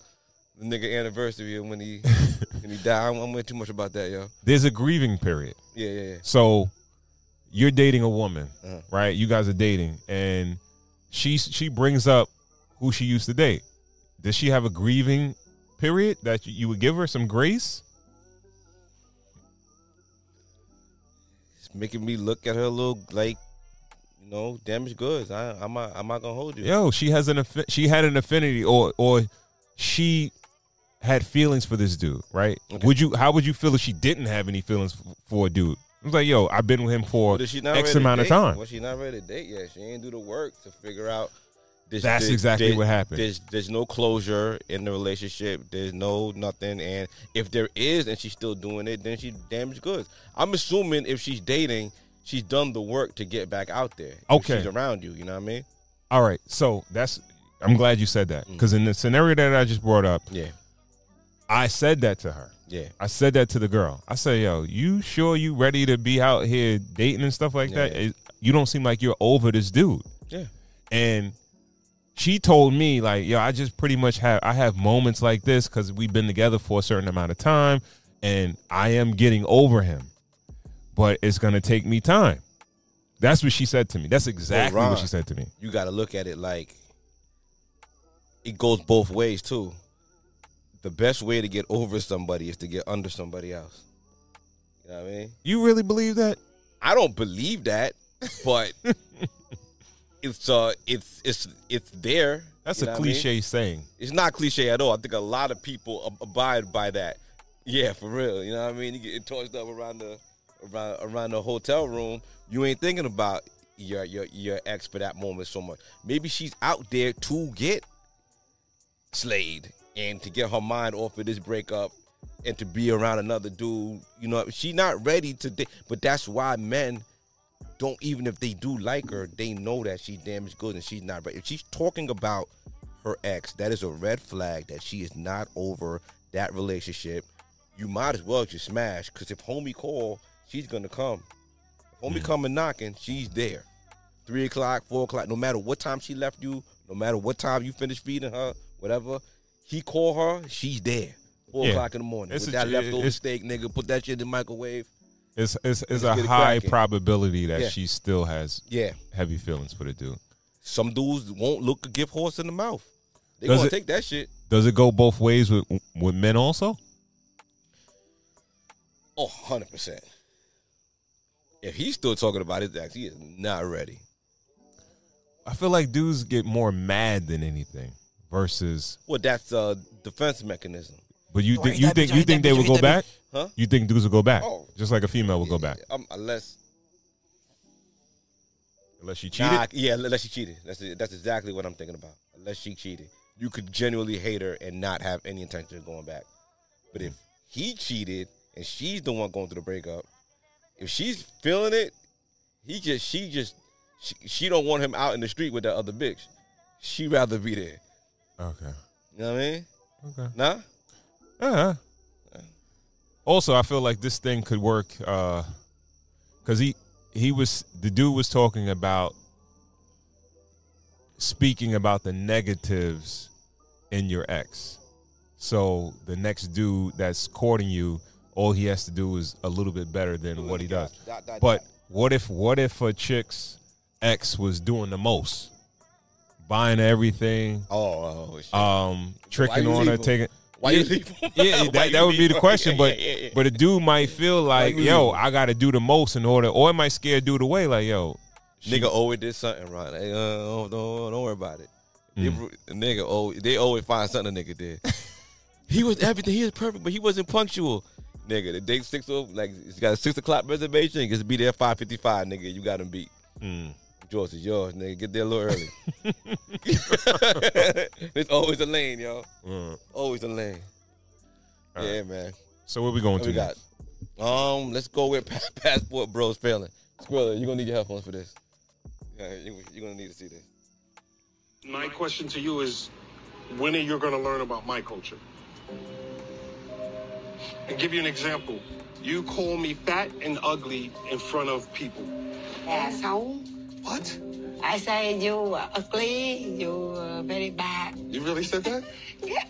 the nigga anniversary and when he (laughs) when he died. I don't want to hear too much about that, yo. there's a grieving period. Yeah, yeah, yeah. So you're dating a woman, Uh-huh. right? You guys are dating, and she she brings up who she used to date. Does she have a grieving period that you would give her some grace? Making me look at her a little like, you know, damaged goods. I, I'm not, I'm not gonna hold you. Yo, she has an affi- she had an affinity, or or she had feelings for this dude, right? Okay. Would you? How would you feel if she didn't have any feelings f- for a dude? I was like, yo, I've been with him for X amount of time. Well, she not ready to date yet. She ain't do the work to figure out. This, That's this- exactly this- what happened. There's there's no closure in the relationship. There's no nothing. And if there is, and she's still doing it, then she damaged goods. I'm assuming if she's dating, she's done the work to get back out there. Okay. she's around you. You know what I mean? All right, so that's. I'm glad you said that Mm. because in the scenario that I just brought up, Yeah, I said that to her. yeah. I said that to the girl. I said, "Yo, you sure you ready to be out here dating and stuff like Yeah, that? yeah. You don't seem like you're over this dude." Yeah. And she told me like, "Yo, I just pretty much have I have moments like this because we've been together for a certain amount of time, and I am getting over him, but it's gonna take me time." That's what she said to me. That's exactly Ron. what she said to me. You got to look at it like it goes both ways too. The best way to get over somebody is to get under somebody else. You know what I mean? You really believe that? I don't believe that, but (laughs) it's uh it's it's it's there. That's You a know what I mean? cliche saying. It's not cliche at all. I think a lot of people ab- abide by that. Yeah, for real. You know what I mean? You get torched up around the around around the hotel room. You ain't thinking about your your your ex for that moment so much. Maybe she's out there to get slayed and to get her mind off of this breakup and to be around another dude. You know, she not ready to date. But that's why men don't even if they do like her, they know that she's damaged good and she's not ready. If she's talking about her ex, that is a red flag that she is not over that relationship. You might as well just smash because if homie call, she's gonna come. If homie mm. coming knocking, she's there. Three o'clock, four o'clock, no matter what time she left you, no matter what time you finish feeding her, whatever, he call her, she's there. Four Yeah. o'clock in the morning. It's with a- that leftover steak, nigga, put that shit in the microwave. It's it's, it's a high cracking. probability that Yeah. she still has Yeah. heavy feelings for the dude. Some dudes won't look a gift horse in the mouth. They Does gonna it- take that shit. Does it go both ways with with men also? Oh, 100%. If he's still talking about his ex, he is not ready. I feel like dudes get more mad than anything versus. Well, that's a defense mechanism. But you think you think you think they will go back? Huh? You think dudes will go back, Oh. just like a female will go back, Um, unless, unless she cheated. nah, yeah, unless she cheated. That's that's exactly what I'm thinking about. Unless she cheated, you could genuinely hate her and not have any intention of going back. But if he cheated and she's the one going through the breakup, if she's feeling it, he just she just she, she don't want him out in the street with that other bitch. She rather be there. Okay. You know what I mean? Okay. Nah. Uh-huh. Also, I feel like this thing could work because he he was the dude was talking about speaking about the negatives in your ex. So the next dude that's courting you, all he has to do is a little bit better than what he does. Dot, dot, But dot. what if what if a chick's ex was doing the most, buying everything, oh, oh shit. um, tricking on her, taking. Why yeah, you leave yeah, Why that, you that would be the question. Yeah, But yeah, yeah. but a dude might feel like, yo. I got to do the most in order, or it might scare dude away. Like, yo, she- Nigga always did something right. Like, uh, don't, don't, don't worry about it. They Mm. ru- nigga, oh, they always find something a nigga did. (laughs) he was everything. He was perfect, but he wasn't punctual. Nigga, the date six like he's got a six o'clock reservation. He gets to be there five fifty five. Nigga, you got him beat. Mm. George is yours, nigga. Get there a little early. (laughs) There's always a lane, yo. Mm. Always a lane. All yeah, man. So what we going What to we got? Um, let's go with pa- (laughs) passport bros failing. Squirrel, you're gonna need your headphones for this. Yeah, you, you're gonna need to see this. My question to you is when are you going to learn about my culture? and give you an example. You call me fat and ugly in front of people. Dạ xấu. What? I say you are ugly, you are very bad. You really said that? (laughs) Yeah.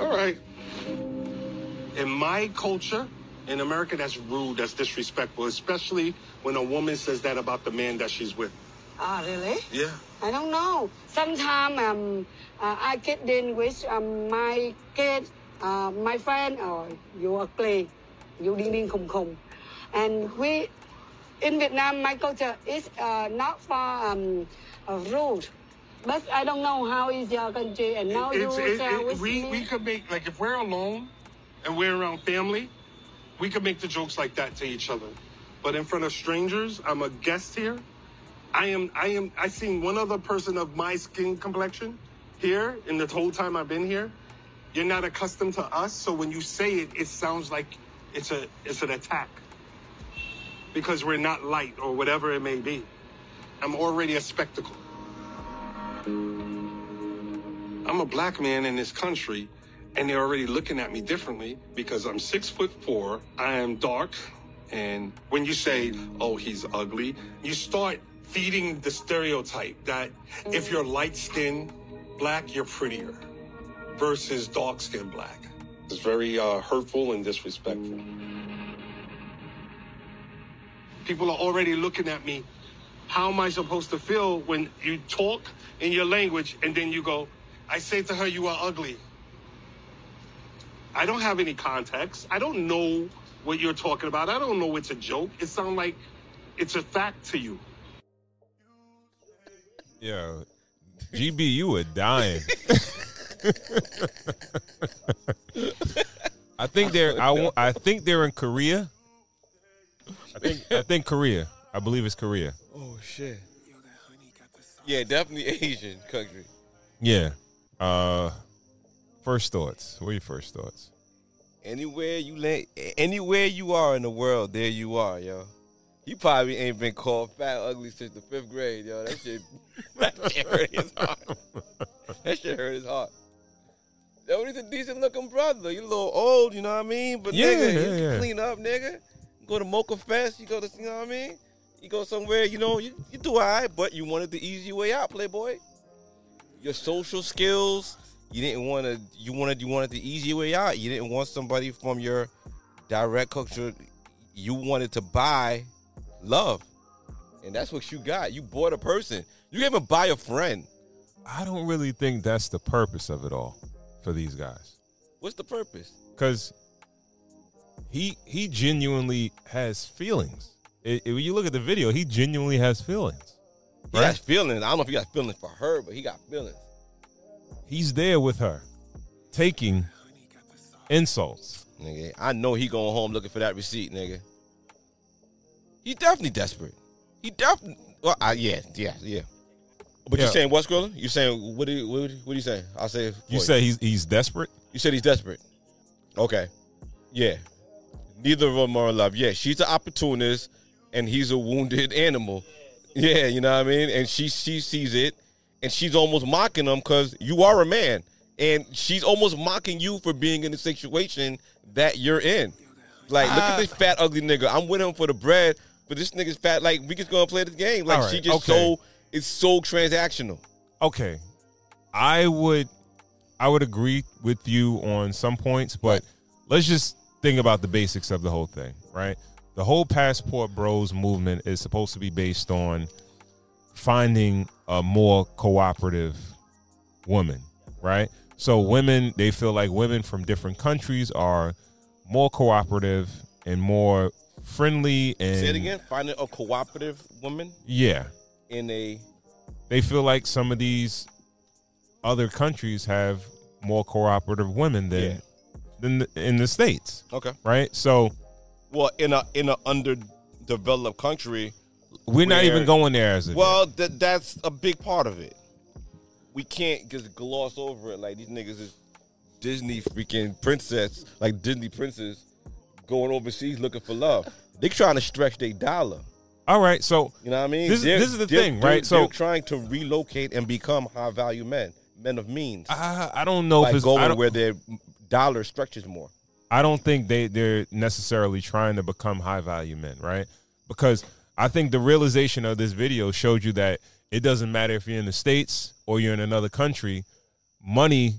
All right. In my culture, in America, that's rude, that's disrespectful, especially when a woman says that about the man that she's with. Oh, really? Yeah. I don't know. Sometimes um, uh, I get in with um, my kid, uh, my friend, or you are ugly, you ding ding khùng khùng. And we, in Vietnam, my culture is uh, not far um, rude. But I don't know how is your country, and now It's- you it- share it- with we, me. we could make, like, if we're alone and we're around family, we could make the jokes like that to each other. But in front of strangers, I'm a guest here. I am, I am, I seen one other person of my skin complexion here in the whole time I've been here. You're not accustomed to us, so when you say it, it sounds like it's a, it's an attack because we're not light or whatever it may be. I'm already a spectacle. I'm a black man in this country, and they're already looking at me differently because I'm six foot four, I am dark, and when you say, oh, he's ugly, you start feeding the stereotype that if you're light skinned black, you're prettier versus dark skinned black. It's very uh, hurtful and disrespectful. People are already looking at me. How am I supposed to feel when you talk in your language and then you go, I say to her, you are ugly. I don't have any context. I don't know what you're talking about. I don't know it's a joke. It sounds like it's a fact to you. Yeah. GB, you were dying. (laughs) I think they're I, I think they're in Korea. I think I think Korea. I believe it's Korea. Oh shit. Yeah, definitely Asian country. Yeah. Uh first thoughts. What are your first thoughts? Anywhere you land, anywhere you are in the world, there you are, yo. You probably ain't been called fat ugly since the fifth grade, yo. That shit, (laughs) that shit hurt his heart. That shit hurt his heart. Yo, he's a decent looking brother. You a little old, you know what I mean? But Yeah, nigga, yeah, you yeah. clean up, nigga. You go to Mocha Fest, you go to, you know what I mean? You go somewhere, you know, you, you do all right, but you wanted the easy way out, playboy. Your social skills, you didn't want to, you wanted, you wanted the easy way out. You didn't want somebody from your direct culture. You wanted to buy love. And that's what you got. You bought a person. You didn't even buy a friend. I don't really think that's the purpose of it all for these guys. What's the purpose? Cuz he he genuinely has feelings. I- I- when you look at the video, he genuinely has feelings. He Right. has feelings. I don't know if he got feelings for her, but he got feelings. He's there with her, taking insults. Nigga, I know he going home looking for that receipt, nigga. He definitely desperate. He definitely. Well, I, yeah, yeah, yeah. But Yeah. you saying what, Skrilla? You saying what? Do you, what, what are you saying? I'll say. You say he's he's desperate? You said he's desperate. Okay. Yeah. Neither of them are in love. Yeah, she's an opportunist and he's a wounded (laughs) animal. Yeah, you know what I mean? And she she sees it and she's almost mocking him because you are a man. And she's almost mocking you for being in the situation that you're in. Like, look at Ah. this fat, ugly nigga. I'm with him for the bread, but this nigga's fat. Like, we just gonna play this game. Like, All she just okay. so it's so transactional. okay i would i would agree with you on some points but let's just think about the basics of the whole thing right the whole passport bros movement is supposed to be based on finding a more cooperative woman right so women they feel like women from different countries are more cooperative and more friendly and Say it again. Finding a cooperative woman yeah in a they feel like some of these other countries have more cooperative women than Yeah. Than the, in the states, okay. right? So Well, in a in an underdeveloped country, we're not even going there as a well, that that's a big part of it. We can't just gloss over it like these niggas is Disney freaking princess, like Disney princes going overseas looking for love. They trying to stretch their dollar. All right, so You know what I mean? This is- this is the they're- thing, they're- right? So- they're trying to relocate and become high value men, men of means, I, I don't know if it's going where their dollar stretches more. I don't think they they're necessarily trying to become high value men, right? Because I think the realization of this video showed you that it doesn't matter if you're in the states or you're in another country, money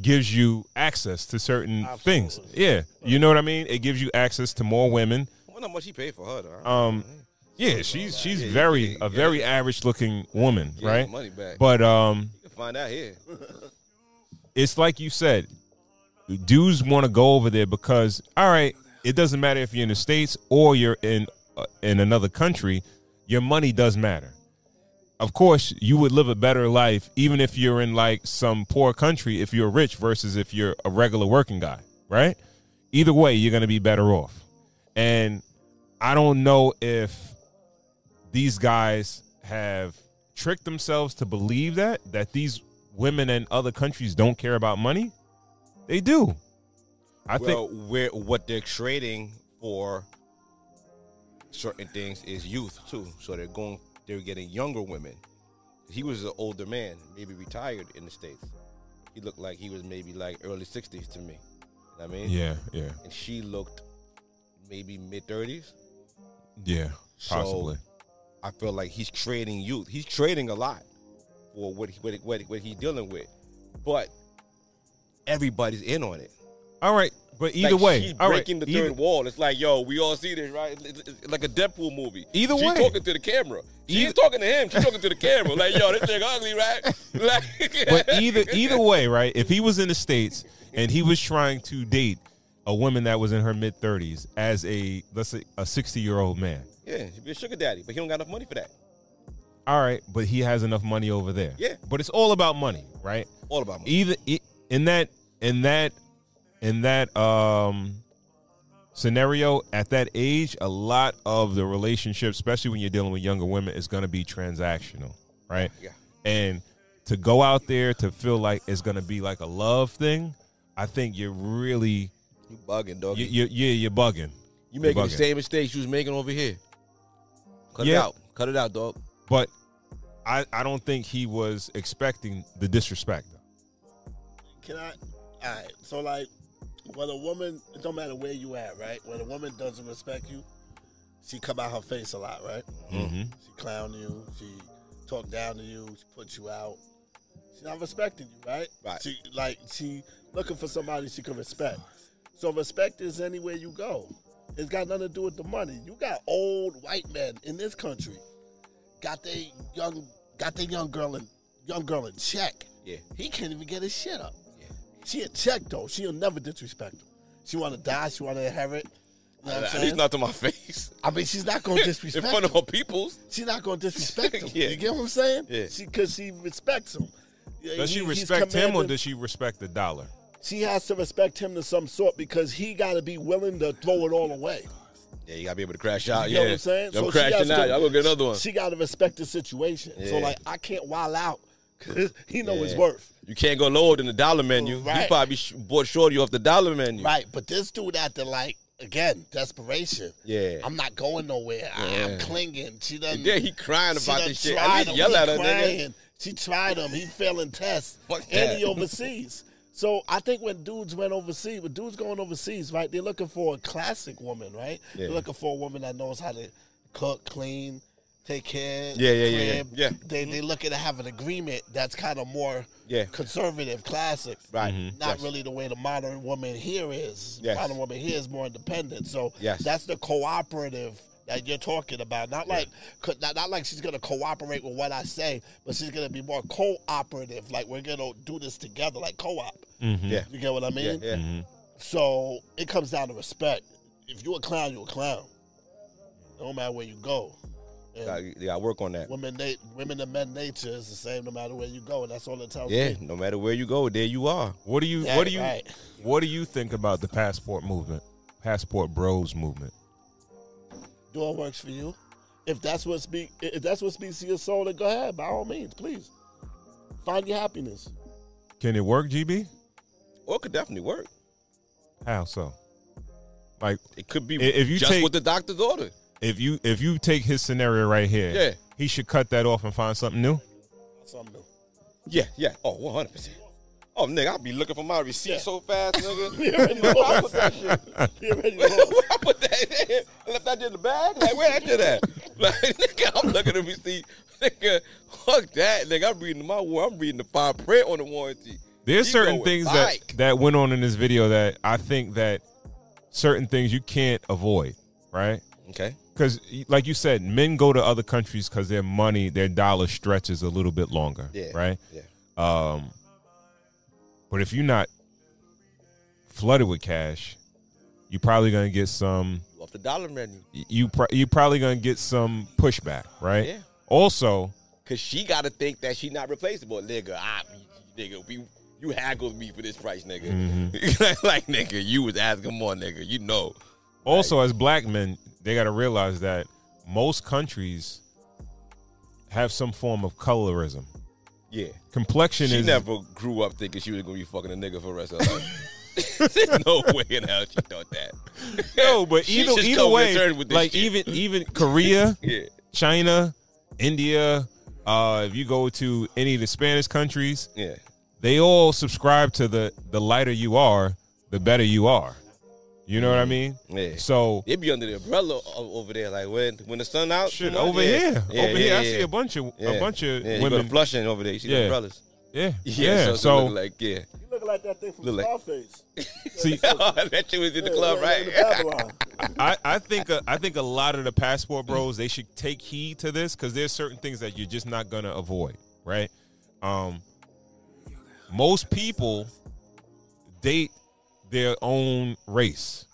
gives you access to certain things. Yeah, you know what I mean? It gives you access to more women. I wonder how much he paid for her, though. Um, yeah, she's she's Yeah, very can- a yeah. very average looking woman, Yeah, right? money back. But um, you can find out here. it's like you said, dudes want to go over there because all right, it doesn't matter if you're in the states or you're in uh, in another country, your money does matter. Of course, you would live a better life even if you're in like some poor country if you're rich versus if you're a regular working guy, right? Either way, you're going to be better off. And I don't know if these guys have tricked themselves to believe that that these women in other countries don't care about money. They do. I well, think where what they're trading for certain things is youth too. So they're going, they're getting younger women. He was an older man, maybe retired in the states. He looked like he was maybe like early sixties to me. You know what I mean, yeah, yeah, and she looked maybe mid thirties. yeah, So- possibly. I feel like he's trading youth. He's trading a lot for what he, what, he- what, he- what he's dealing with, but everybody's in on it. all right, but either Like, way, she's all right, breaking the either- third wall. It's like, yo, we all see this, right? It's- it's like a Deadpool movie. Either she's way. talking to the camera. She's Either- talking to him. She's talking to the camera. Like, yo, this thing ugly, right? (laughs) Like, but either either way, right? If he was in the states and he was trying to date a woman that was in her mid thirties as a let's say a sixty year old man, yeah, he'd be a sugar daddy, but he don't got enough money for that. all right, but he has enough money over there. Yeah. but it's all about money, right? All about money. either in that in that in that um scenario at that age a lot of the relationship especially when you're dealing with younger women is going to be transactional right Yeah. and to go out there to feel like it's going to be like a love thing i think you're really You bugging, dog. you, You, you, yeah you're bugging You making the same mistakes you was making over here. Cut it out. Cut it out, dog. but i i don't think he was expecting the disrespect Can I? All right. So like, when a woman, it don't matter where you at, right? When a woman doesn't respect you, she come out her face a lot, right? mm-hmm. She clown you. She talk down to you. She put you out. She not respecting you, right? Right. She like she looking for somebody she can respect. So respect is anywhere you go. It's got nothing to do with the money. You got old white men in this country, got they young, got their young girl in young girl in check. Yeah. He can't even get his shit up. Yeah. She a check though. She'll never disrespect him. She want to die. She want to inherit. You know what I'm At saying? least not to my face. I mean, she's not gonna disrespect (laughs) In front of her peoples. She's not gonna disrespect him. (laughs) Yeah. You get what I'm saying? Yeah. She because she respects him. Does she he- he's respect him or commanding- does she respect the dollar she has to respect him to some sort because he got to be willing to throw it all away. Yeah, you gotta be able to crash out. You yeah, know what I'm saying? I'm So she crashing has out. to- I'll go get another one. She got to respect the situation. So Yeah. like, I can't wild out because (laughs) he know his worth. You can't go lower than the dollar menu. You probably sh- bought shorty off the dollar menu. Right, but this dude at the like again desperation. Yeah. I'm not going nowhere. I, I'm clinging. She doesn't. Then he crying about this shit. I to yell He at her, nigga. She tried him. He failing tests. What's and that? he (laughs) overseas. So I think when dudes went overseas, when dudes going overseas, right, they're looking for a classic woman, right? Yeah. They're looking for a woman that knows how to cook, clean, take can. Yeah, yeah, yeah, yeah. Yeah. They they mm-hmm. looking to have an agreement that's kind of more Yeah. conservative, classic. Right. Mm-hmm. Not Yes. really the way the modern woman here is. Yes. Modern woman here is more independent. So Yes. that's the cooperative that you're talking about. Not like co- not, not like she's gonna cooperate with what I say, but she's gonna be more cooperative. Like we're gonna do this together, like co-op. Mm-hmm. Yeah. You get what I Yeah, mean? yeah. So it comes down to respect. If you're a clown, you're a clown. No matter where you go. And Gotta, you gotta work on that. women, na- women and men nature is the same no matter where you go, and that's all it tells Yeah, me. no matter where you go, there you are. what do you Yeah, what do you right. what do you think about the passport movement passport bros movement Do Door works for you. If that's what speak, if that's what speaks to your soul, then go ahead. By all means, please find your happiness. can it work gb Or it could definitely work. how so like It could be if you just take- what the doctor's ordered. If you if you take his scenario right here, Yeah. he should cut that off and find something new. Something new. Yeah, yeah. Oh, 100%. Oh, nigga, I'll be looking for my receipt so fast, nigga. He already Where I lost. put that shit? (laughs) He already Where. I put that in? I left that shit in the bag? Like, where that shit at? (laughs) Like, nigga, I'm looking at the receipt. Nigga, fuck that, nigga. I'm reading my war. I'm reading the fine print on the warranty. There's You certain things bike. that that went on in this video that I think that certain things you can't avoid, right? Okay. Because, like you said, men go to other countries because their money, their dollar stretches a little bit longer, Yeah. right? Yeah. Um, but if you're not flooded with cash, you're probably gonna get some. Off the dollar menu. You pro- you're probably gonna get some pushback, right? Yeah. Also, Cause she gotta think that she not replaceable, nigga. I, nigga, we, you haggled me for this price, nigga. Mm-hmm. (laughs) like, nigga, you was asking more, nigga. You know. Also as black men, they got to realize that most countries have some form of colorism. Yeah. Complexion is She is never grew up thinking she was gonna be fucking a nigga for the rest of her life. (laughs) There's no way in hell she thought that. no, but (laughs) She either just either way, with this like shit. even even Korea, (laughs) Yeah. China, India, uh, if you go to any of the Spanish countries, Yeah. they all subscribe to the the lighter you are, the better you are. You know what I mean? Yeah. So They be under the umbrella over there, like when when the sun out. shit you know? over Yeah. here, Yeah, over yeah, here, I see a bunch of Yeah. a bunch of yeah, you go to women. Flushing over there. You see Yeah. the umbrellas. Yeah, (laughs) Yeah. yeah. so, So, it like yeah. You look like that thing from Look like- Scarface. (laughs) see, (laughs) that shit was in the Yeah, club, yeah, right? in Babylon. I, I think I think a lot of the passport bros they should take heed to this because there's certain things that you're just not gonna avoid, right? Um, most people date their own race.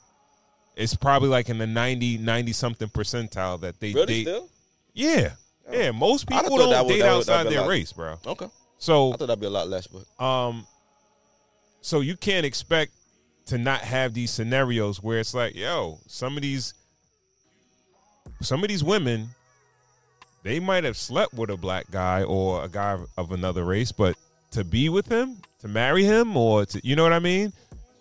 It's probably like in the 90, 90 something percentile that they really date. still? Yeah, yeah. Most people don't would- date would- outside their like- race, bro. Okay. So I thought that'd be a lot less, but um so you can't expect to not have these scenarios where it's like yo some of these some of these women they might have slept with a black guy or a guy of another race but to be with him to marry him or to you know what i mean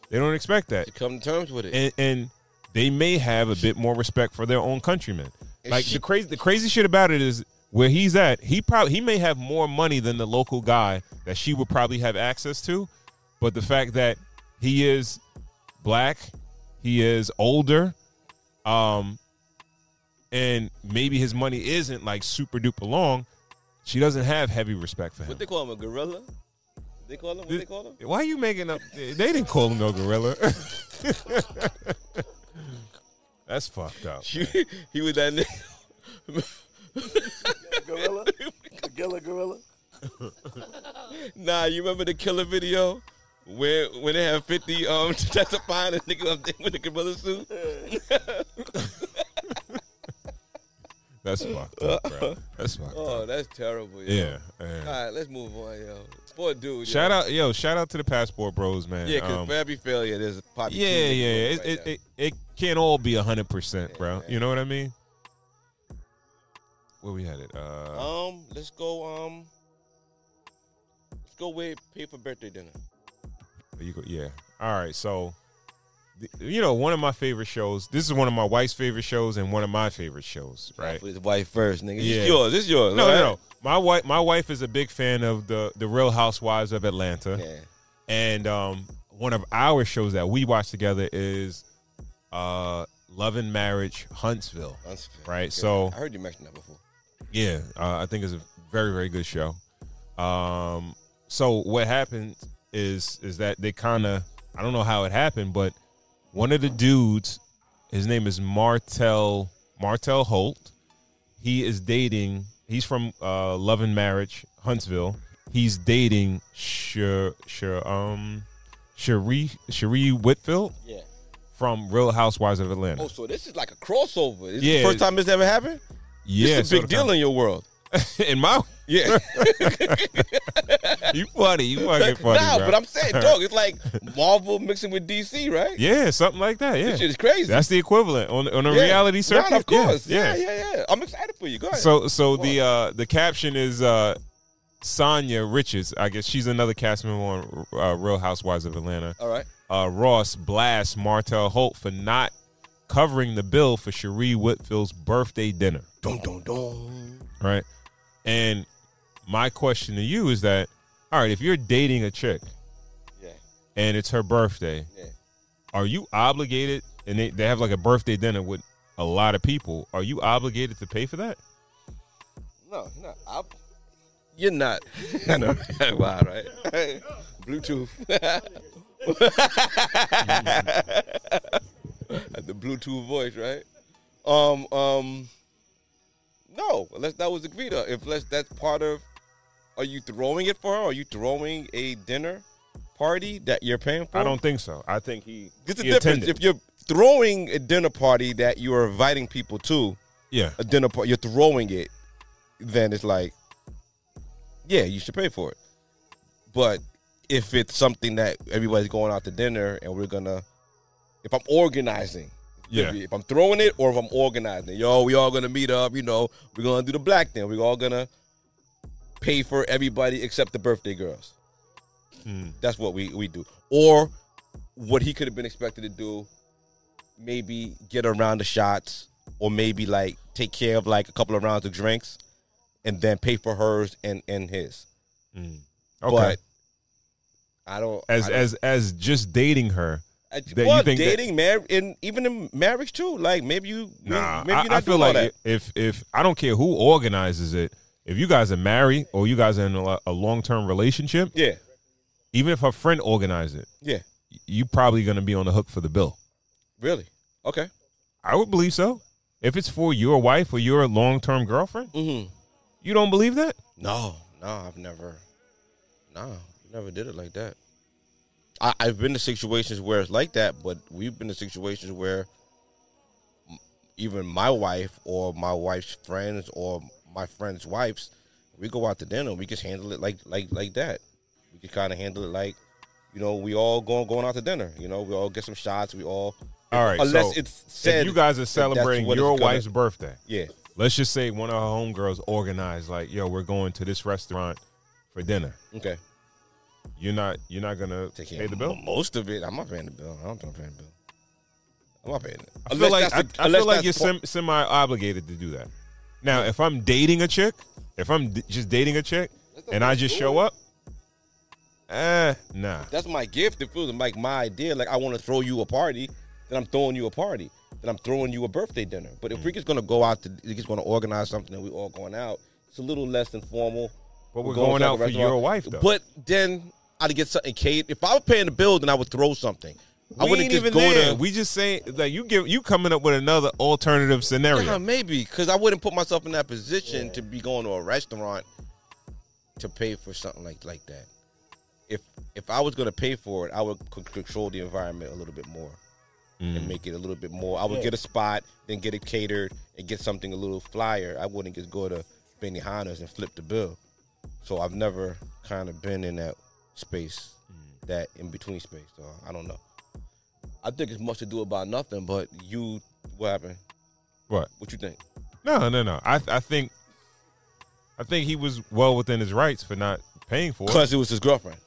they don't expect that to come to terms with it. and, and they may have a bit more respect for their own countrymen. Like the crazy, the crazy shit about it is where he's at. He probably he may have more money than the local guy that she would probably have access to, but the fact that he is black, he is older, um, and maybe his money isn't like super duper long. She doesn't have heavy respect for him. what they call him, a gorilla? They call him. What they call him? Why are you making up? They didn't call him no gorilla. (laughs) That's fucked up. he was that nigga. Gorilla? A Gilla gorilla? Nah, you remember the killer video where when they have fifty um (laughs) testifying the nigga up there with the gorilla suit? That's fucked up, bro. (laughs) That's fucked up. Oh, up. that's terrible. Yo. Yeah. All yeah. right, let's move on, yo. Poor dude. Shout yo. out, yo! Shout out to the passport bros, man. Yeah, because Um, for every failure, there's yeah, two yeah, yeah. right It, it, it, it can't all be hundred percent, bro. You know what I mean? Where we had it? Uh, Um, let's go. Um, let's go with pay for birthday dinner. you go, yeah. All right. So, the- you know, one of my favorite shows. This is one of my wife's favorite shows and one of my favorite shows, right? For his wife first, nigga. Yeah. This yours. This yours. No, right? no, no. My wife, my wife is a big fan of the the Real Housewives of Atlanta. Yeah. And um, one of our shows that we watch together is uh, Love and Marriage Huntsville. Huntsville. Right, so- I heard you mention that before. Yeah, uh, I think it's a very very good show. Um, so what happened is is that they kind of I don't know how it happened, but one of the dudes, his name is Martel Martel Holt. He is dating. He's from uh, Love and Marriage Huntsville. He's dating Sher, Sher, um Sheree Sheree Whitfield Yeah. from Real Housewives of Atlanta. Oh, so this is like a crossover. This is Yeah. the first time this ever happened. yeah, is a big deal in your world. (laughs) in my Yeah. (laughs) you funny, you fucking funny, nah, bro. but I'm saying, dog, it's like (laughs) Marvel mixing with DC, right? Yeah, something like that. Yeah, This shit is crazy. that's the equivalent on on a Yeah. reality Nah, circuit. of course. Yeah, Yeah, yeah, yeah. I'm excited for you. Go ahead. So so Go the uh the caption is uh Sanya Richards. I guess she's another cast member on uh, Real Housewives of Atlanta. All right. Uh, Ross blasts Martel Holt for not covering the bill for Sheree Whitfield's birthday dinner. Dun, dun, dun. right? And my question to you is that, all right, if you're dating a chick yeah, and it's her birthday, Yeah. are you obligated? And they, they have like a birthday dinner with a lot of people. Are you obligated to pay for that? No, you're not. I'm, you're not. (laughs) I know. (laughs) wow, right? (laughs) Bluetooth. the Bluetooth voice, right? Um, um, no, unless that was agreed on. If unless that's part of, are you throwing it for her? Are you throwing a dinner party that you're paying for? I don't think so. I think he. It's a he difference. attended. If you're throwing a dinner party that you are inviting people to, yeah, a dinner party, you're throwing it, then it's like, yeah, you should pay for it. But if it's something that everybody's going out to dinner and we're gonna, if I'm organizing, Yeah. if, if I'm throwing it or if I'm organizing, yo, we all gonna meet up. You know, we're gonna do the black thing. We're all gonna pay for everybody except the birthday girls. Hmm. That's what we we do. Or what he could have been expected to do, maybe get around the shots, or maybe like take care of like a couple of rounds of drinks, and then pay for hers and and his. Okay. But I don't as I don't- as as just dating her. I- that you well, think that- dating, marriage, and even in marriage too. Like maybe you, Nah, maybe I, I feel like that. if if I don't care who organizes it, if you guys are married or you guys are in a, a long term relationship, Yeah, even if a friend organizes it, yeah, you probably going to be on the hook for the bill. really. Okay. I would believe so. If it's for your wife or your long term girlfriend, Mm-hmm. you don't believe that? No, no, I've never, no, never did it like that. I, I've been to situations where it's like that, but we've been to situations where even my wife or my wife's friends or my friends' wives, we go out to dinner. We just handle it like like like that. We can kind of handle it like, you know, we all going going out to dinner. You know, we all get some shots. We all, All right. unless so it's said if you guys are celebrating your it's gonna- wife's birthday, yeah, let's just say one of her homegirls organized, like, yo, we're going to this restaurant for dinner. okay. You're not you're not gonna Take pay the bill. Most of it, I'm not paying the bill. I don't think I'm paying the bill. I'm not paying it. I feel like that's I, I feel like you're sem- semi obligated to do that. Now, if I'm dating a chick, if I'm d- just dating a chick, and I just show up, eh, nah. That's my gift. It feels like my idea. Like I want to throw you a party, then I'm throwing you a party. Then I'm throwing you a birthday dinner. But if we're just gonna go out to, we're just gonna organize something and we all going out, it's a little less informal. But we're going to out a for restaurant. your wife, though. But then I'd get something catered. If I was paying the bill, then I would throw something. I wouldn't just even go there. to. We just saying like you give you coming up with another alternative scenario. Yeah, maybe because I wouldn't put myself in that position to be going to a restaurant to pay for something like like that. If if I was going to pay for it, I would c- control the environment a little bit more Mm. and make it a little bit more. I would get a spot, then get it catered, and get something a little flyer. I wouldn't just go to Benihana's and flip the bill. So I've never kind of been in that space, Mm. that in between space. So I don't know. I think it's much to do about nothing. But you, what happened? What? What you think? No, no, no. I I think I think he was well within his rights for not paying for it. Because it was his girlfriend.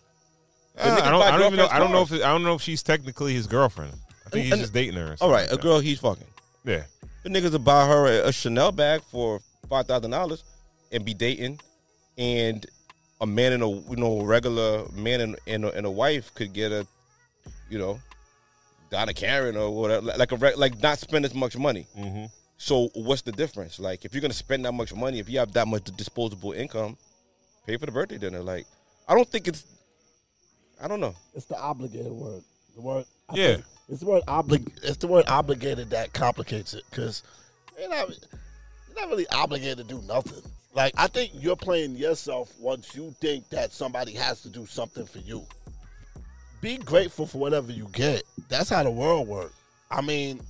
Uh, I don't, I don't even know. girlfriends' I don't know if it, I don't know if she's technically his girlfriend. I think he's And- just dating her. All right, like a that. girl he's fucking. Yeah. The niggas will buy her a, a Chanel bag for five thousand dollars and be dating, and a man and a you know regular man and and a, and a wife could get a, you know, Donna Karan or whatever, like a reg- like not spend as much money. Mm-hmm. So what's the difference? Like if you're gonna spend that much money, if you have that much disposable income, pay for the birthday dinner. Like I don't think it's, I don't know. It's the obligated word. The word. I Yeah. It's the word oblig. It's the word obligated that complicates it because you're not, you're not really obligated to do nothing. Like I think you're playing yourself once you think that somebody has to do something for you. Be grateful for whatever you get. That's how the world works. I mean,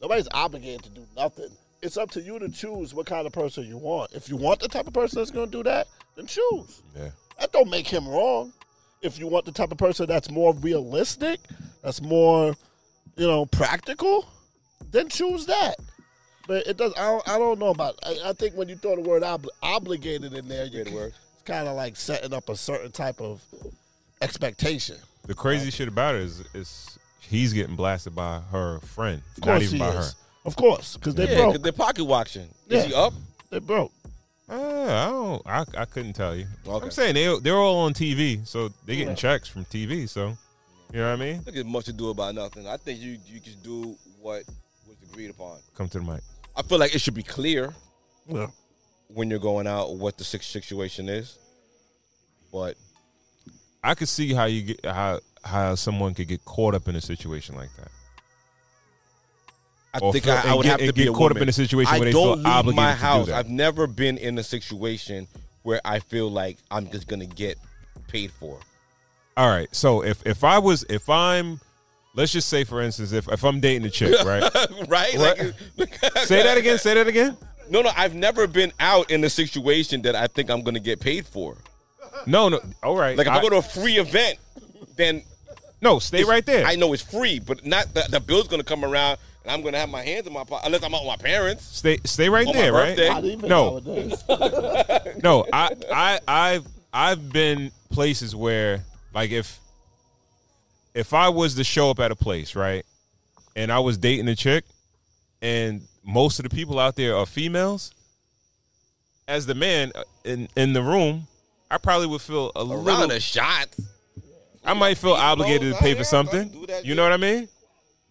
nobody's obligated to do nothing. It's up to you to choose what kind of person you want. If you want the type of person that's going to do that, then choose. Yeah. That don't make him wrong. If you want the type of person that's more realistic, that's more, you know, practical, then choose that. But it does. I don't, I don't know about. I, I think when you throw the word obli obligated in there, you, it's kind of like setting up a certain type of expectation. The crazy shit about it is, is he's getting blasted by her friend, Of not course even he by is. her. Of course, because they Yeah, broke. 'cause they're pocket watching. Is Yeah. he up? They broke. Uh, I don't. I, I couldn't tell you. Okay. I'm saying they they're all on TV, so they're getting checks from TV. So You know what I mean? Look at much to do about nothing. I think you you can do what was agreed upon. Come to the mic. I feel like it should be clear Yeah. when you're going out what the six situation is. But I could see how you get how how someone could get caught up in a situation like that. I Or think feel- I, I would get- have to be caught up in a situation I where they don't feel leave obligated my house. I've never been in a situation where I feel like I'm just gonna get paid for. All right. So if if I was if I'm let's just say for instance if if I'm dating a chick, (laughs) right? right? Like, (laughs) say that again. Say that again. No, no, I've never been out in a situation that I think I'm gonna get paid for. No, no. All right. Like if I, go to a free event, then no, stay right there. I know it's free, but not the, the bill's gonna come around and I'm gonna have my hands in my pocket unless I'm out with my parents. Stay stay right On my there, right? even No. (laughs) No, I I I've I've been places where like if if I was to show up at a place, right? And I was dating a chick and most of the people out there are females, as the man uh, in in the room, I probably would feel a Around little the shots. I might feel obligated to pay for something. You know what I mean?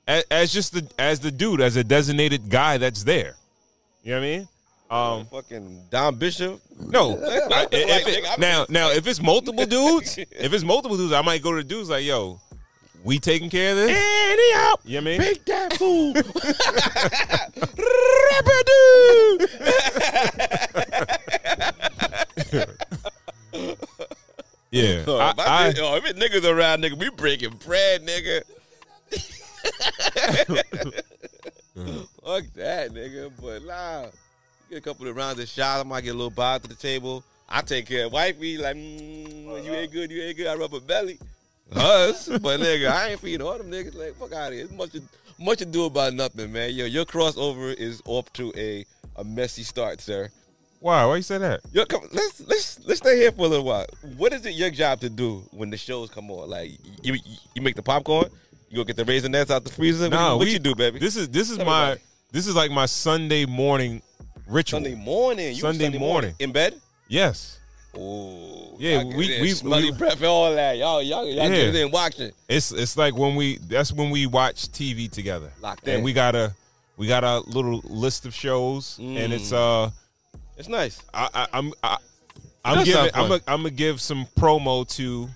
As, as just the as the dude, as a designated guy that's there. You know what I mean? Um, Fucking Don Bishop. no. (laughs) I- if it- now, now, if it's multiple (laughs) dudes, if it's multiple dudes, I might go to the dudes like, "Yo, we taking care of this." Anyhow, You know what I mean? Make that fool. (laughs) Yeah, I, (laughs) if, I, I- oh, if it niggas around, nigga, we breaking bread, nigga. (laughs) (laughs) Fuck that, nigga. But nah, get a couple of rounds of shots. I might get a little bar to the table. I take care of wifey. Like, mm, you ain't good, you ain't good. I rub her belly. Us, but nigga, I ain't feeding all them niggas. Like, fuck out of here. It's much, to- much to do about nothing, man. Yo, your crossover is off to a a messy start, sir. Why? Why you say that? Yo, come, let's let's let's stay here for a little while. What is it your job to do when the shows come on? Like you you make the popcorn, you go get the raisinets out the freezer. What, Nah, you, what we- you do, baby? This is this is Tell my this is like my Sunday morning ritual. Sunday morning. You Sunday Sunday, morning. morning in bed. Yes, Oh Yeah, we- we- that smelly we- breath and all that. Y'all y'all y'all Yeah. just in watching. it's it's like when we that's when we watch TV together. Locked and in. we got a we got a little list of shows, and it's Mm. uh. It's nice. I, I, I'm I, I'm giving I'm a, I'm gonna give some promo to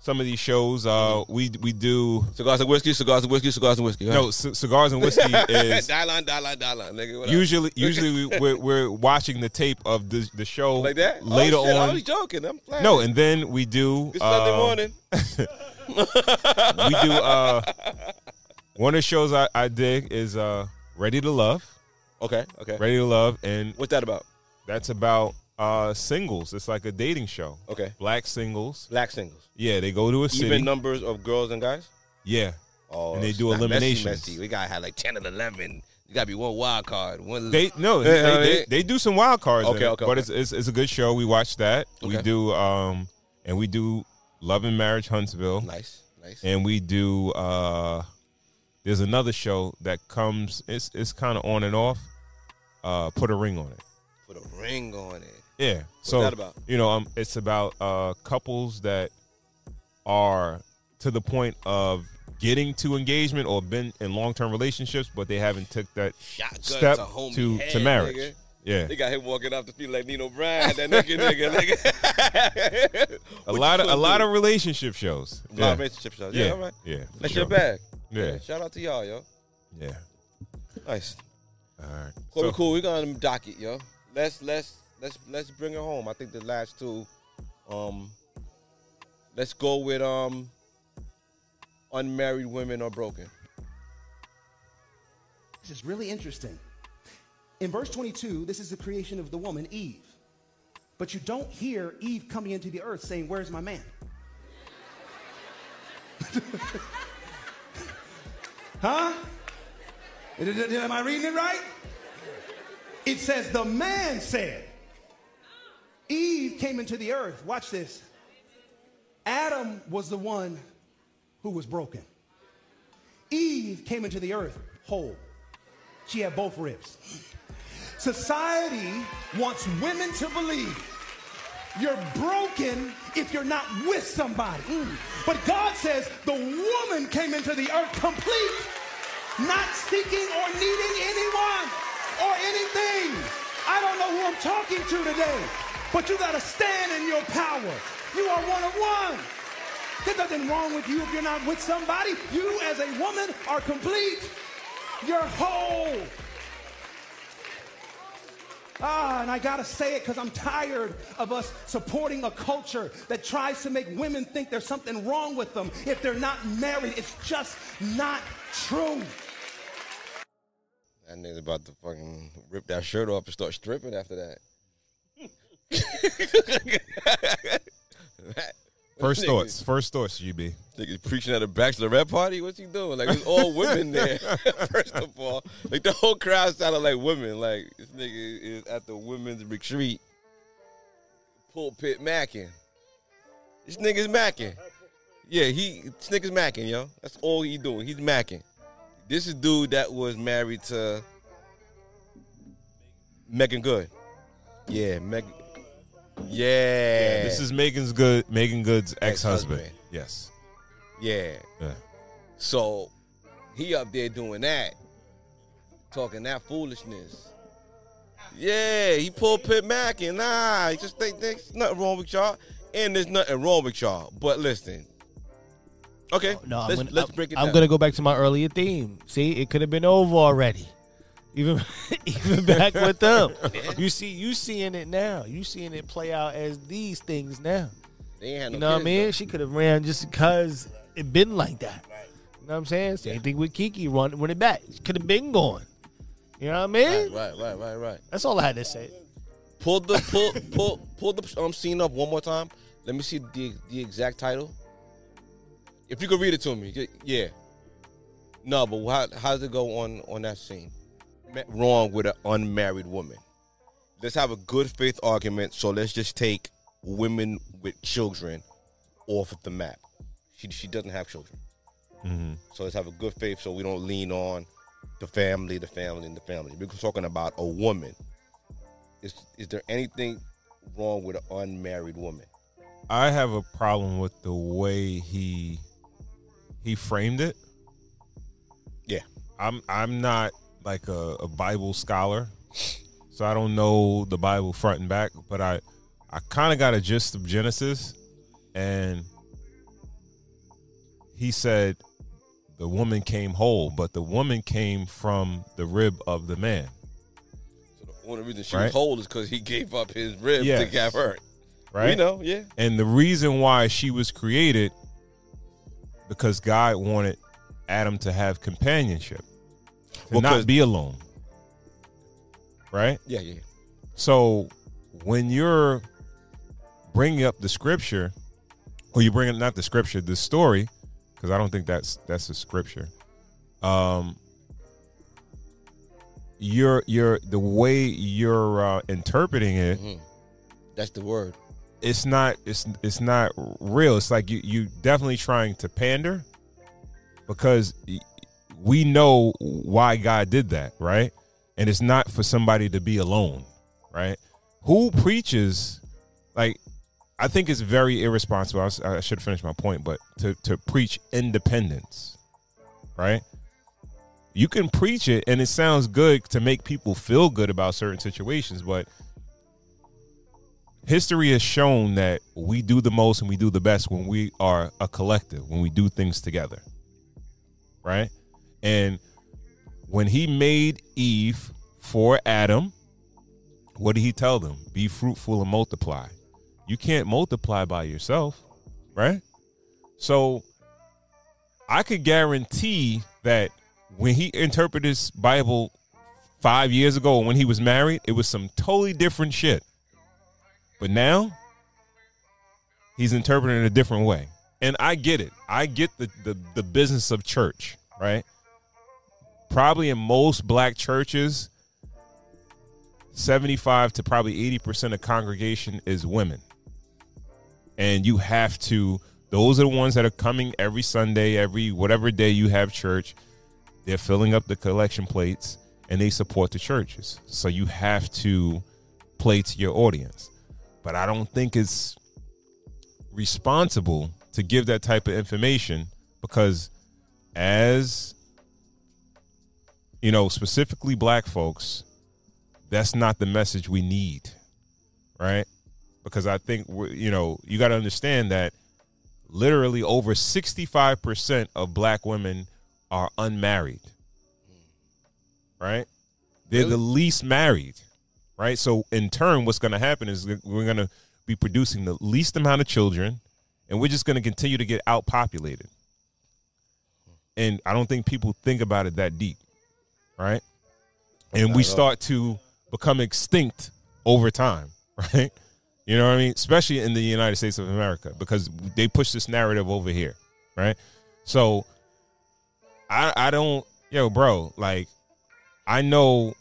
some of these shows. Uh, we we do Cigars and whiskey, cigars and whiskey, cigars and whiskey. no c- cigars and whiskey (laughs) is dial on, dial on, dial on, nigga. What up? usually (laughs) usually we, we're, we're watching the tape of the the show like that. later oh, shit, I on. was joking. I'm playing. No, and then we do It's Sunday uh, morning. (laughs) we do uh one of the shows I, I dig is uh Ready to Love. Okay, okay. Ready to Love, and What's that about? That's about uh singles. It's like a dating show. Okay. Black singles. Black singles. Yeah, they go to a city. Even numbers of girls and guys. yeah. Oh, And they do not messy, messy. We gotta have like ten and eleven. You gotta be one wild card. One. They no, (laughs) they, they, they do some wild cards. Okay, it, okay, but okay. it's, it's it's a good show. We watch that. We do um and we do Love and Marriage Huntsville, nice, nice. and we do uh there's another show that comes. It's it's kind of on and off. Uh, put a ring on it. Put a ring on it. Yeah. so that about? you know, um, it's about uh couples that are to the point of getting to engagement or been in long term relationships, but they haven't took that Shotgun step to to head, to marriage. nigga. Yeah. They got him walking off the field like Nino Brown. That nigga, nigga, nigga. (laughs) a lot of a lot of relationship shows. a lot of relationship shows. Yeah, Yeah, all right. yeah, That's sure. your bag. Yeah, Shout out to y'all, yo. yeah. Nice. All right. Cool, So- cool. We got on docket, yo. Let's let's let's let's bring it home. I think the last two. Um. Let's go with um. Unmarried women are broken. This is really interesting. In verse 22, this is the creation of the woman, Eve. But you don't hear Eve coming into the earth saying, Where's my man? (laughs) huh? Am I reading it right? It says, The man said, Eve came into the earth. Watch this. Adam was the one who was broken. Eve came into the earth whole. She had both ribs. Society wants women to believe You're broken if you're not with somebody. Mm. But God says the woman came into the earth complete, not seeking or needing anyone or anything. I don't know who I'm talking to today, but you got to stand in your power. You are one of one. There's nothing wrong with you if you're not with somebody. You, as a woman, are complete. You're whole. Ah, and I gotta say it because I'm tired of us supporting a culture that tries to make women think there's something wrong with them if they're not married. It's just not true. That nigga's about to fucking rip that shirt off and start stripping after that. (laughs) First Nigga- thoughts. First thoughts, GB. Nigga preaching at a bachelorette party? What's he doing? Like, there's all women there, (laughs) (laughs) first of all. Like, the whole crowd sounded like women. Like, this nigga is at the women's retreat, pulpit macking. This nigga's macking. Yeah, he, this nigga's macking, yo. That's all he doing. He's macking. This is dude that was married to Meagan Good. Yeah, Meagan. Yeah. This is Meagan's good. Meagan Good's ex-husband. Ex-husband. Yes. Yeah. Yeah. So he up there doing that, talking that foolishness. Yeah, he pulled Pit Mac and nah, he just think there's nothing wrong with y'all, and there's nothing wrong with y'all. But listen, okay, No, I'm let's gonna, let's break it I'm down. gonna go back to my earlier theme. See, it could have been over already. Even (laughs) even back with them. (laughs) You see, you seeing it now. You seeing it play out as these things now. They ain't had no You know what I mean? though. She could have ran just because it been like that. You know what I'm saying? Same thing with Keke run run it back. Could have been going. You know what I mean? Right, right, right, right, right. That's all I had to say. Pull the pull (laughs) pull pull the um scene up one more time. Let me see the the exact title. If you could read it to me, yeah. No, but how how does it go on on that scene? Wrong with an unmarried woman. Let's have a good faith argument. So let's just take women with children off of the map. She she doesn't have children. Mm-hmm. So let's have a good faith so we don't lean on the family, the family, and the family. We're talking about a woman. Is is there anything wrong with an unmarried woman? I have a problem with the way he he framed it. Yeah. I'm I'm not like a, a Bible scholar, so I don't know the Bible front and back, but I I kind of got a gist of Genesis, and he said the woman came whole, but the woman came from the rib of the man. So the only reason she Right. was whole is because he gave up his rib to Yes. get her. Right? We know, yeah. And the reason why she was created because God wanted Adam to have companionship, to Well, not be alone. Right? Yeah, yeah. So when you're bringing up the scripture, or you bring up not the scripture, the story, because I don't think that's that's the scripture. Um, you're you're the way you're uh, interpreting it Mhm. That's the word. It's not it's it's not real. It's like you you definitely trying to pander because we know why God did that, right? And it's not for somebody to be alone, right? Who preaches like I think it's very irresponsible. I, was- I should finish my point, but to to preach independence, right? You can preach it and it sounds good to make people feel good about certain situations, but history has shown that we do the most and we do the best when we are a collective, when we do things together. Right? And when he made Eve for Adam, what did he tell them? Be fruitful and multiply. You can't multiply by yourself, right? So I could guarantee that when he interpreted his Bible five years ago when he was married, it was some totally different shit. But now he's interpreting it a different way. And I get it. I get the, the, the business of church, right? Probably in most black churches, 75 to probably 80% of congregation is women. And you have to, those are the ones that are coming every Sunday, every whatever day you have church. They're filling up the collection plates and they support the churches. So you have to play to your audience. But I don't think it's responsible to give that type of information because as you know, specifically black folks, that's not the message we need, right? Because I think you know you got to understand that literally over sixty five percent of black women are unmarried, right? They're the least married, right? So in turn, what's going to happen is we're going to be producing the least amount of children, and we're just going to continue to get outpopulated. And I don't think people think about it that deep, right? And Not we start to become extinct over time, (laughs) right? You know what I mean? Especially in the United States of America, because they push this narrative over here, right? So I I don't yo, bro, like I know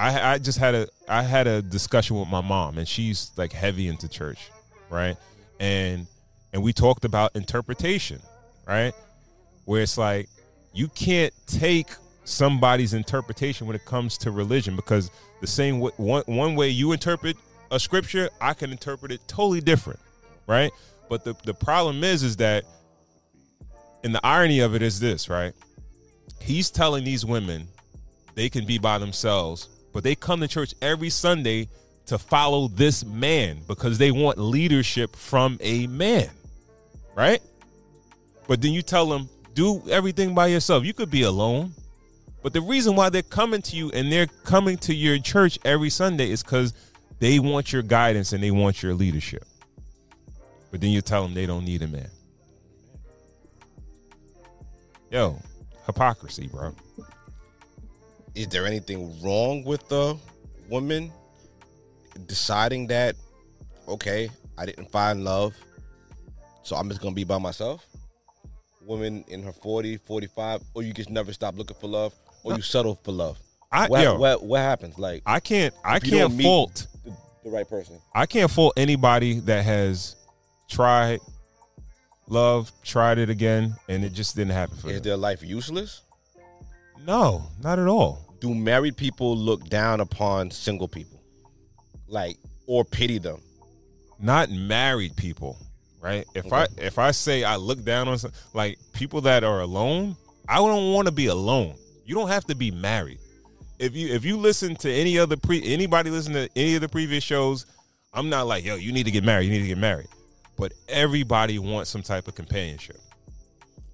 I I just had a I had a discussion with my mom and she's like heavy into church, right? And and we talked about interpretation, right? Where it's like you can't take somebody's interpretation when it comes to religion because the same way, one one way you interpret a scripture, I can interpret it totally different, right? But the the problem is is that and the irony of it is this, right? He's telling these women they can be by themselves, but they come to church every Sunday to follow this man because they want leadership from a man, right? But then you tell them, do everything by yourself. You could be alone. But the reason why they're coming to you and they're coming to your church every Sunday is because they want your guidance and they want your leadership. But then you tell them they don't need a man. Yo, hypocrisy, bro. Is there anything wrong with the woman deciding that, okay, I didn't find love, so I'm just gonna be by myself? Woman in her 40, 45, or you just never stop looking for love, or you settle for love. I- what, yo. what what happens? Like I can't I if you don't can't fault the, the right person. I can't fault anybody that has tried love, tried it again, and it just didn't happen for them. Is them. their life useless? No, not at all. Do married people look down upon single people, like or pity them? Not married people, right? If I if I say I look down on some, like people that are alone, I don't want to be alone. You don't have to be married. If you if you listen to any other pre anybody listen to any of the previous shows, I'm not like yo, you need to get married. You need to get married. But everybody wants some type of companionship.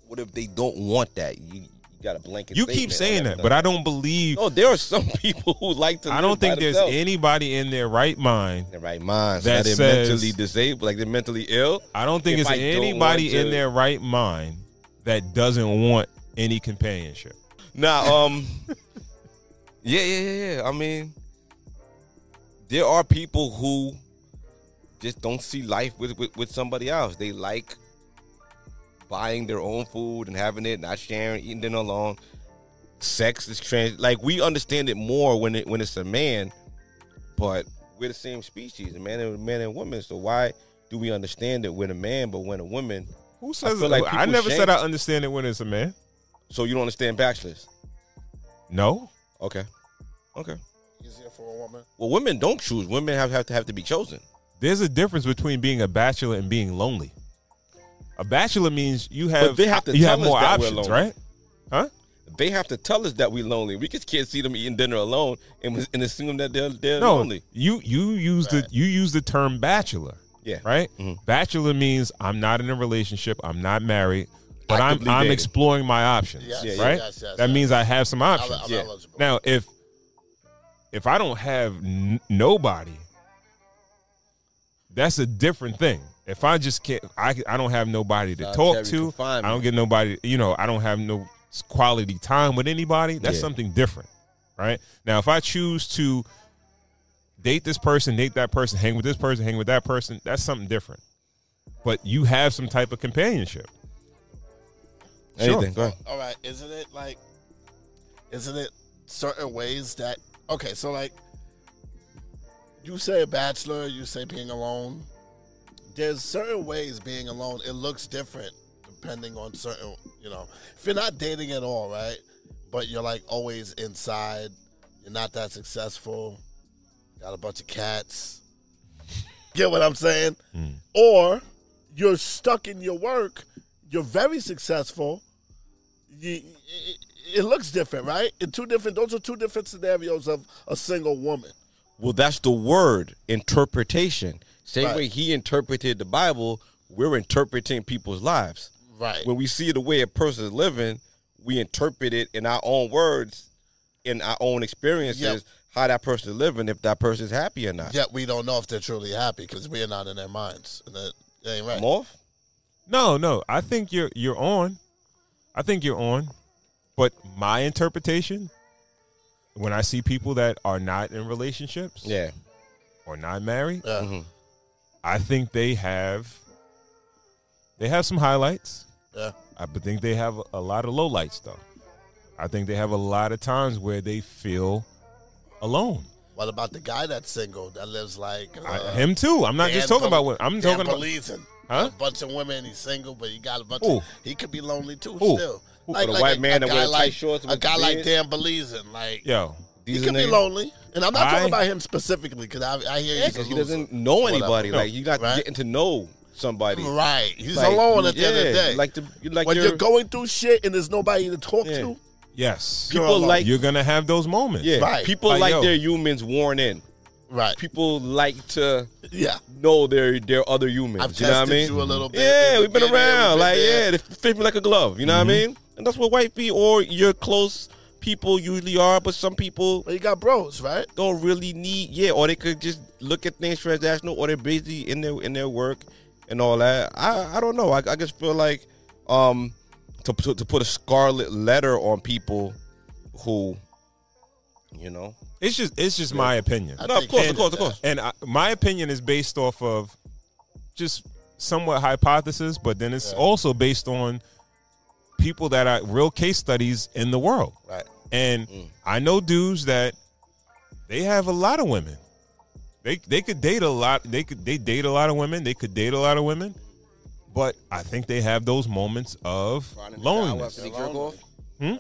What if they don't want that? You, you got a blanket. You keep saying that, but I don't believe. No, there are some (laughs) people who like to. I don't think there's themselves. anybody in their right mind. their right mind. So that they're says- mentally disabled, like they're mentally ill. I don't think it's I anybody want in their right mind that doesn't want any companionship. Nah, um, (laughs) yeah, yeah, yeah, yeah. I mean, there are people who just don't see life with, with with somebody else. They like buying their own food and having it, not sharing, eating dinner alone. Sex is trans. Like we understand it more when it when it's a man, but we're the same species, a man and man and woman. So why do we understand it when a man, but when a woman? Who says feel I, like I never shame- said I understand it when it's a man. So you don't understand bachelors? No. Okay, okay. Easier for a woman. Well, women don't choose. Women have, have to have to be chosen. There's a difference between being a bachelor and being lonely. A bachelor means you have But they have to you tell have more us that we're options, right? Huh? They have to tell us that we're lonely. We just can't see them eating dinner alone and, and assume that they're they're No, lonely. you you use the you use the term bachelor. Yeah. Right? Mhm. Bachelor means I'm not in a relationship, I'm not married, but I'm I'm dating. exploring my options. Yes, Yeah, yeah. right? yes, yes, that yes. means I have some options. I'm Yeah. Now, if if I don't have n- nobody, that's a different thing. If I just can't, I I don't have nobody to talk to. I don't get nobody. You know, I don't have no quality time with anybody. That's Yeah. something different, right? Now, if I choose to date this person, date that person, hang with this person, hang with that person, that's something different. But you have some type of companionship. Anything? Go ahead. All right, isn't it like, isn't it certain ways that okay? So like, you say a bachelor, you say being alone. There's certain ways being alone. It looks different depending on certain, you know. If you're not dating at all, right? But you're like always inside. You're not that successful. Got a bunch of cats. Get what I'm saying? Mm. Or you're stuck in your work. You're very successful. You, it, it looks different, right? In two different. Those are two different scenarios of a single woman. Well, that's the word interpretation. Same Right. way he interpreted the Bible, we're interpreting people's lives. Right. When we see the way a person is living, we interpret it in our own words, in our own experiences, Yep. how that person is living, if that person is happy or not. Yet we don't know if they're truly happy because we're not in their minds. And that, that ain't right. Morph? No, no. I think you're you're on. I think you're on. But my interpretation, when I see people that are not in relationships, Yeah. or not married, Yeah. Mhm. I think they have they have some highlights. Yeah. I think they have a lot of lowlights though. I think they have a lot of times where they feel alone. What about the guy that's single that lives like uh, I, him too. I'm not just talking about what I'm Dan talking about. Bilzerian. Huh? A bunch of women. He's single, but he got a bunch. Who? Of, he could be lonely too. Who? Still, Who? like, like white a, man a that wears tight like shorts a guy like? Dan Bilzerian. Like Yo, he These could be lonely, and I'm not I- talking about him specifically because I, I hear Yeah, he's a because he loser. doesn't know anybody. Whatever. Like, you're not Right. getting to know somebody. Right, he's Like, alone at the end of the day. Like the, you like when your, you're going through shit and there's nobody to talk Yeah. to, yes, You're people like you're gonna have those moments. yeah, Right. people Like, like yo. their humans worn in. right. People like to Yeah, know their their other humans. I've you know what I tested mean? you a little bit. Yeah, we've been We've been there, around. like, yeah, they fit me like a glove. You know what I mm-hmm. mean? And that's what white people or your close people usually are. But some people but you got bros, right? don't really need. Yeah, or they could just look at things transactional, or they're busy in their in their work and all that. I I don't know. I, I just feel like um to, to to put a scarlet letter on people who, you know, It's just it's just my opinion. I no, of course, he of course, of course. And I, my opinion is based off of just somewhat hypothesis, but then it's also based on people that are real case studies in the world. Right. And Mm. I know dudes that they have a lot of women. They they could date a lot. They could they date a lot of women. They could date a lot of women. But I think they have those moments of loneliness. after they jerk off. Hmm?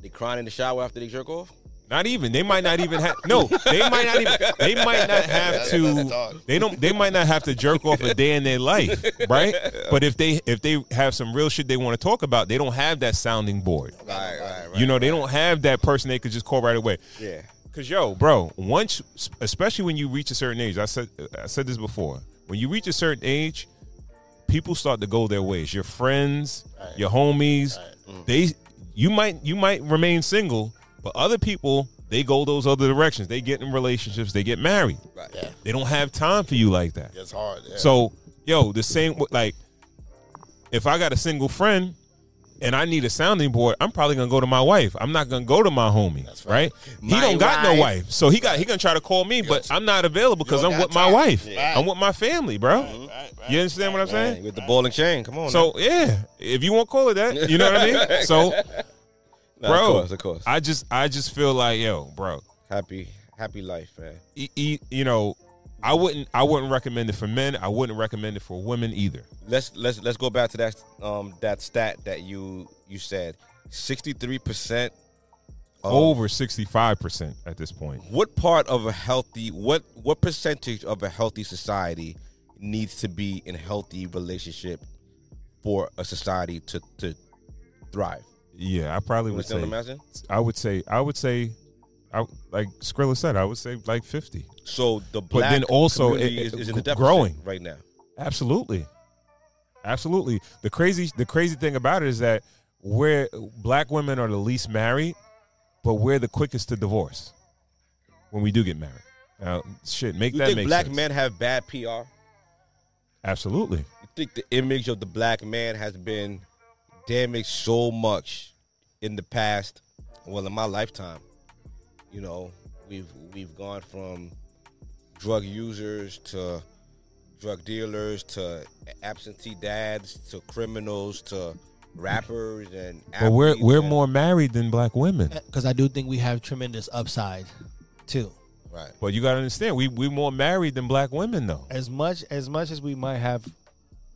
They crying in the shower after they jerk off. Not even. They might not even have. No, they might not even. They might not (laughs) have to. They don't. They might not have to jerk off a day in their life, (laughs) right? But if they if they have some real shit they want to talk about, they don't have that sounding board. Right, right, right. You know, they don't have that person they could just call right away. Yeah. Cause yo, bro, once, especially when you reach a certain age, I said, I said this before. When you reach a certain age, people start to go their ways. Your friends, your homies, mm. they, you might, you might remain single, but other people, they go those other directions. They get in relationships. They get married. Right. Yeah, They don't have time for you like that. it's hard. Yeah. So, yo, the same like if I got a single friend and I need a sounding board, I'm probably gonna go to my wife. I'm not gonna go to my homie, That's right? right. He My don't got no wife. wife, so he got he gonna try to call me, but I'm not available because I'm with my time. wife. Yeah. I'm with my family, bro. You understand what I'm saying? with the ball and chain. Come on. So yeah, if you want to call it that, you know what I mean. (laughs) So, (laughs) now. Bro, of course, of course. I just I just feel like yo, bro, happy, happy life, man. e- e- you know, I wouldn't I wouldn't recommend it for men. I wouldn't recommend it for women either. Let's let's let's go back to that um that stat that you you said. Sixty three percent. Over sixty five percent at this point. What part of a healthy what what percentage of a healthy society needs to be in a healthy relationship for a society to to thrive? Yeah, I probably You would say. I would say. I would say. I like Skrilla said. I would say like fifty. So the black then also community it- is, it- is in the growing. right now. Absolutely, absolutely. The crazy, the crazy thing about it is that we're black women are the least married, but we're the quickest to divorce when we do get married. Now, shit, make You that think make black sense. men have bad PR? Absolutely. You think the image of the black man has been damaged so much in the past? Well, in my lifetime, you know, we've we've gone from drug users to drug dealers to absentee dads to criminals to rappers and But we're we're and- more married than black women. Uh, because I do think we have tremendous upside too. right. But you gotta understand, we we more married than black women though. As much as much as we might have,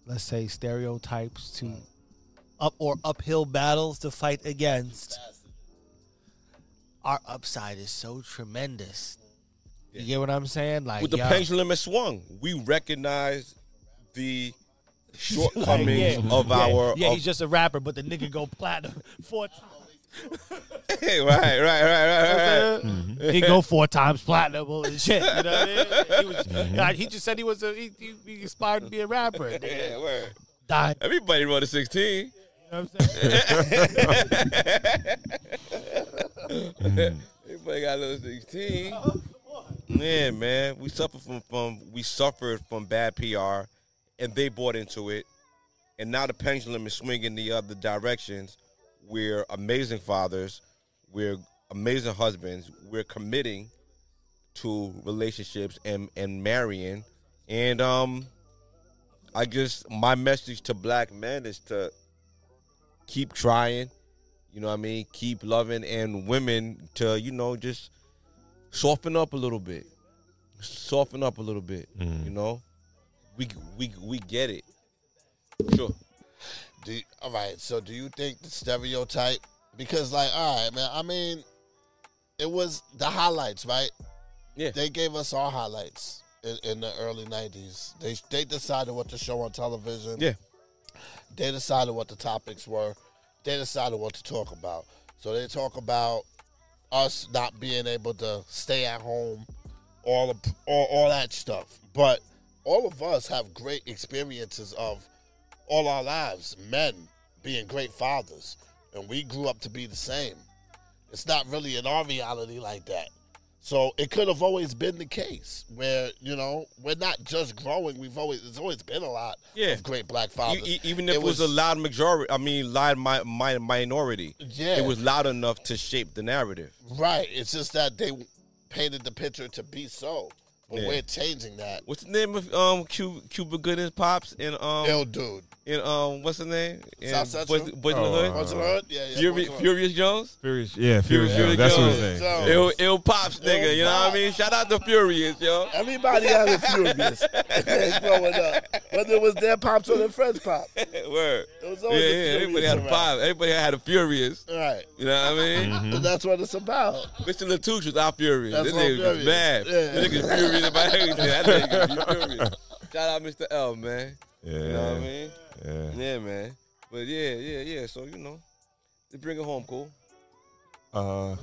let's say, stereotypes to up or uphill battles to fight against, our upside is so tremendous You get what I'm saying? Like With the yo, pendulum has swung, we recognize the shortcomings (laughs) yeah, of yeah, our. Yeah, of- he's just a rapper, but the nigga go platinum (laughs) four times. (laughs) right, right, right, right, right, right. He go four times platinum and shit. You know what I mean? He, was, mm-hmm. God, he just said he was a he, he, he aspired to be a rapper. Yeah, word. Died. Everybody run a 16. You know what I'm saying? Everybody got a little 16. Uh-huh. Yeah, man. We suffered from, from we suffered from bad PR and they bought into it. And now the pendulum is swinging the other directions. We're amazing fathers. We're amazing husbands. We're committing to relationships and, and marrying. And um I just my message to black men is to keep trying, you know what I mean? Keep loving and women to, you know, just soften up a little bit. Soften up a little bit, mm. you know? We we we get it. Sure. Do you- all right. So, do you think the stereotype? Because, like, all right, man. I mean, it was the highlights, right? Yeah. They gave us our highlights in, in the early '90s. They they decided what to show on television. Yeah. They decided what the topics were. They decided what to talk about. So they talk about us not being able to stay at home, all of, all, all that stuff. But all of us have great experiences of all our lives, men being great fathers, and we grew up to be the same. It's not really in our reality like that. So it could have always been the case where you know we're not just growing. We've always there's always been a lot Yeah. of great black fathers. Even if it was, a loud majority, I mean, loud mi- mi- minority, Yeah. it was loud enough to shape the narrative. right. It's just that they painted the picture to be so, but Yeah. we're changing that. What's the name of um Cuba, Cuba Gooding pops and um Ill dude. In um what's the name? In South Central? Boys, Boys in Oh, the Hood? uh, What's the word? Yeah, yeah. Furi- what's the? Furious Jones. Furious, yeah, Furious, Furious. Jones. That's what his Furious name. Jones. Yeah. Ill, ill pops nigga, you know what I mean? Shout out to Furious, yo. Everybody had a furious (laughs) (laughs) growing up, whether it was their pops or their friends' pop. (laughs) Word. It was Yeah, always a yeah. Everybody Furious had a around. pop. Everybody had a Furious. Right. You know what I mean? Mm-hmm. That's what it's about. Mr. Latouche was our furious. That's This nigga was furious. mad. Yeah. This nigga's furious about everything. That nigga be furious. Shout out Mr. L, man. Yeah. You know what I mean? Yeah. Yeah, man. But yeah, yeah, yeah. So, you know, they bring it home, cool. Uh,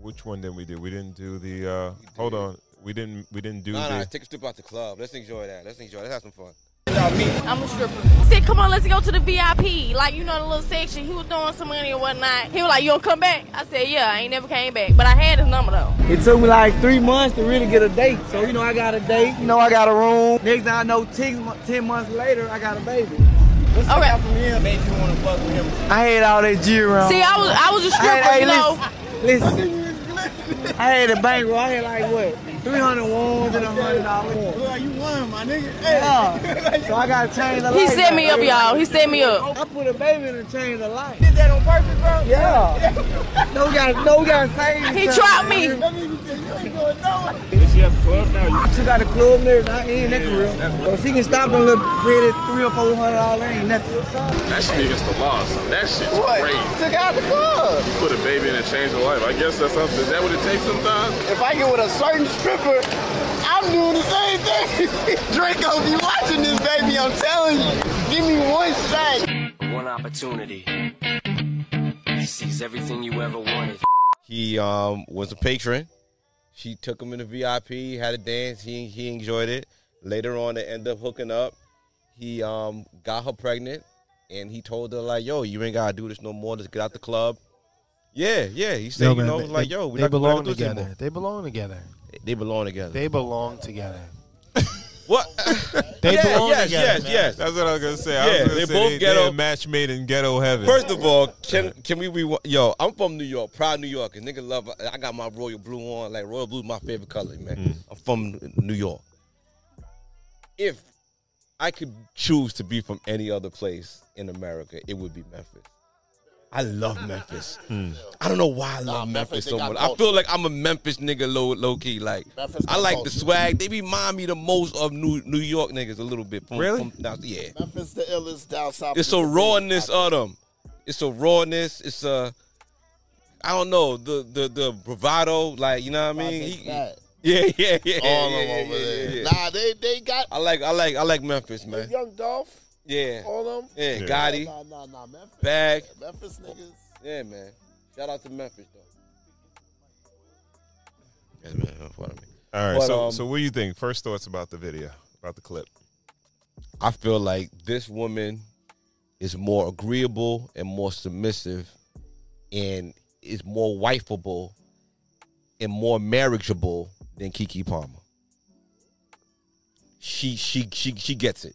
which one did we do? We didn't do the. uh Hold on. We didn't. We didn't do nah, the. take a trip out the club. Let's enjoy that. Let's enjoy. Let's have some fun. I'm a stripper. Said, come on, let's go to the VIP. Like, you know, the little section. He was throwing some money and whatnot. He was like, you don't come back? I said, yeah, I ain't never came back. But I had his number, though. It took me like three months to really get a date. So, you know, I got a date. You know, I got a room. Next thing I know, 10, mo- 10 months later, I got a baby. What's Okay. okay. from him? Made you want to fuck with him. I had all that G around. See, I was, I was a stripper, Hey, hey, you know. Listen, listen. I had a bankroll. I had like what? 300 ones and a hundred dollars. Well, you won, my nigga. Yeah. (laughs) so I got to change the light. He set me up, y'all. He set me up. I put a baby in and changed the light. Did that on purpose, bro? Yeah. (laughs) no, we got no, we got to save. He something. tried me. That nigga said, you ain't going nowhere. Does she have a club now? She got a club there. Now, ain't that real? So she can stop them little pretty three or four hundred dollars. Ain't nothing. That shit against the law, son. That shit's What? crazy. Took out the club. You put a baby in and change her life. I guess that's something. Is that what it takes sometimes? If I get with a certain stripper, I'm doing the same thing. (laughs) Draco, if you watching this, baby, I'm telling you, give me one shot. One opportunity. He sees everything you ever wanted. He um was a patron. She took him in the VIP, had a dance. He he enjoyed it. Later on, they end up hooking up. He um got her pregnant, and he told her like, "Yo, you ain't gotta do this no more. Let's get out the club." Yeah, yeah. He said, Yo, you know, they- like, "Yo, we they belong together. They belong together. They belong together. They belong together. (laughs) What? They Yeah, belong yes, together. yes, man. yes. That's what I was gonna say. I Yeah, was gonna they say both they, ghetto- They a match made in ghetto heaven. First of all, can can we re- Yo, I'm from New York, proud New York. And nigga love. I got my royal blue on. Like royal blue is my favorite color, man. Mm. I'm from New York. If I could choose to be from any other place in America, it would be Memphis. I love Memphis. Hmm. I don't know why I Nah, love Memphis, Memphis, so much. I feel like I'm a Memphis nigga, low low key. Like Memphis I got like the swag. They remind me the most of New New York niggas a little bit. From, Really? From down, yeah. Memphis, the illest down south. It's a you can be. rawness of them. It's a rawness. It's a I don't know the the the bravado. Like you know what I mean. He- Pat. (laughs) Yeah, yeah, yeah. All yeah, of them yeah, over yeah, there. yeah. Nah, they they got I like, I like, I like Memphis, man. Young Dolph. Yeah, All them. yeah, Yeah. Gotti, Nah, nah, nah, Memphis. Bag. Memphis niggas. Yeah, man. Shout out to Memphis though. Yes, man. Pardon me. All right. But, so, um, so what do you think? First thoughts about the video, about the clip. I feel like this woman is more agreeable and more submissive and is more wifeable and more marriageable than Keke Palmer. She she she she gets it.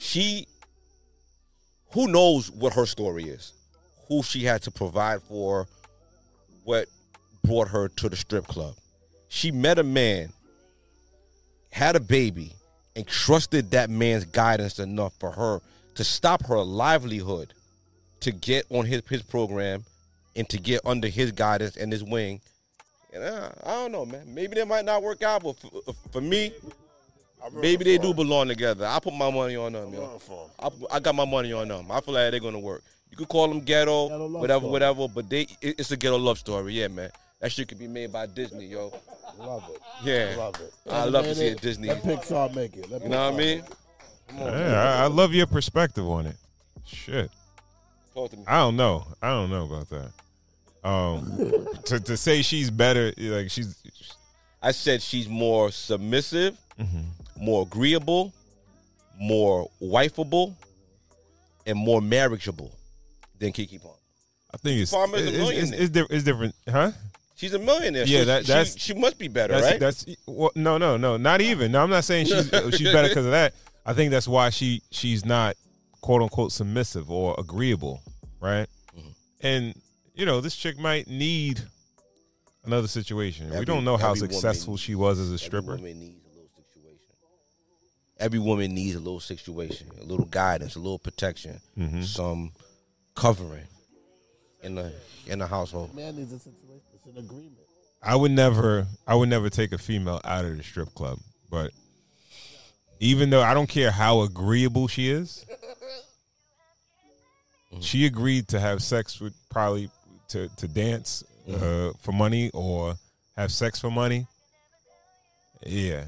She who knows what her story is. Who she had to provide for, what brought her to the strip club. She met a man, had a baby, and trusted that man's guidance enough for her to stop her livelihood to get on his his program and to get under his guidance and his wing. And uh, I don't know, man. Maybe they might not work out, but for, for me, maybe they do belong together. I put my money on them, yo. I, I got my money on them. I feel like they're gonna work. You could call them ghetto, love whatever, story. whatever, but they it- it's a ghetto love story, yeah, man. That shit could be made by Disney, yo. Love it. Yeah, I Love it. I love to see a Disney. Let Pixar make it. Let You know what I Pixar mean? make it. On, Yeah, I, I love your perspective on it. Shit. Talk to me. I don't know. I don't know about that. Um, (laughs) to to say she's better, like she's I said she's more submissive, more agreeable, more wifeable, and more marriageable than Keke Palmer. I think it's Palmer's a it's, millionaire. it's, di- it's different, huh? She's a millionaire. Yeah, so that- she, that's- she must be better, that's, right? That's well, no, no, no, not even. No, I'm not saying she's (laughs) she's better because of that. I think that's why she she's not quote unquote submissive or agreeable, right? Mm-hmm. And you know, this chick might need another situation. we Every- don't know how every woman successful she was as a Every stripper. woman needs a little situation. Every woman needs a little situation, a little guidance, a little protection, Mhm. some covering in the in the household. Man needs a situation. It's an agreement. I would never I would never take a female out of the strip club, but even though I don't care how agreeable she is, she agreed to have sex with probably to to dance uh, for money or have sex for money. Yeah,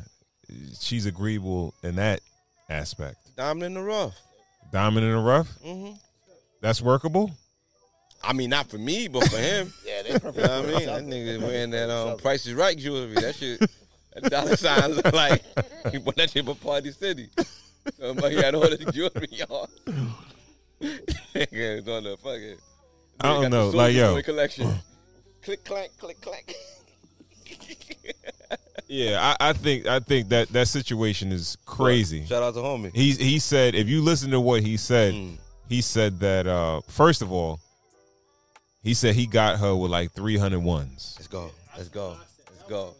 she's agreeable in that aspect. Diamond in the rough. Diamond in the rough. Mhm. That's workable. I mean, not for me, but for him. (laughs) Yeah, they You know what I mean? That nigga wearing that um, Price is Right jewelry. That shit, that dollar sign look like he bought that shit for Party City. Somebody had all the jewelry (laughs) on. nigga was on the fucking. I don't nigga got the know, like, yo. Boy collection. click clack, click clack. (laughs) Yeah, I, I think I think that that situation is crazy. Shout out to homie. He he said if you listen to what he said, Mm. he said that uh first of all, he said he got her with like 300 ones. Let's go. Let's go. Let's go.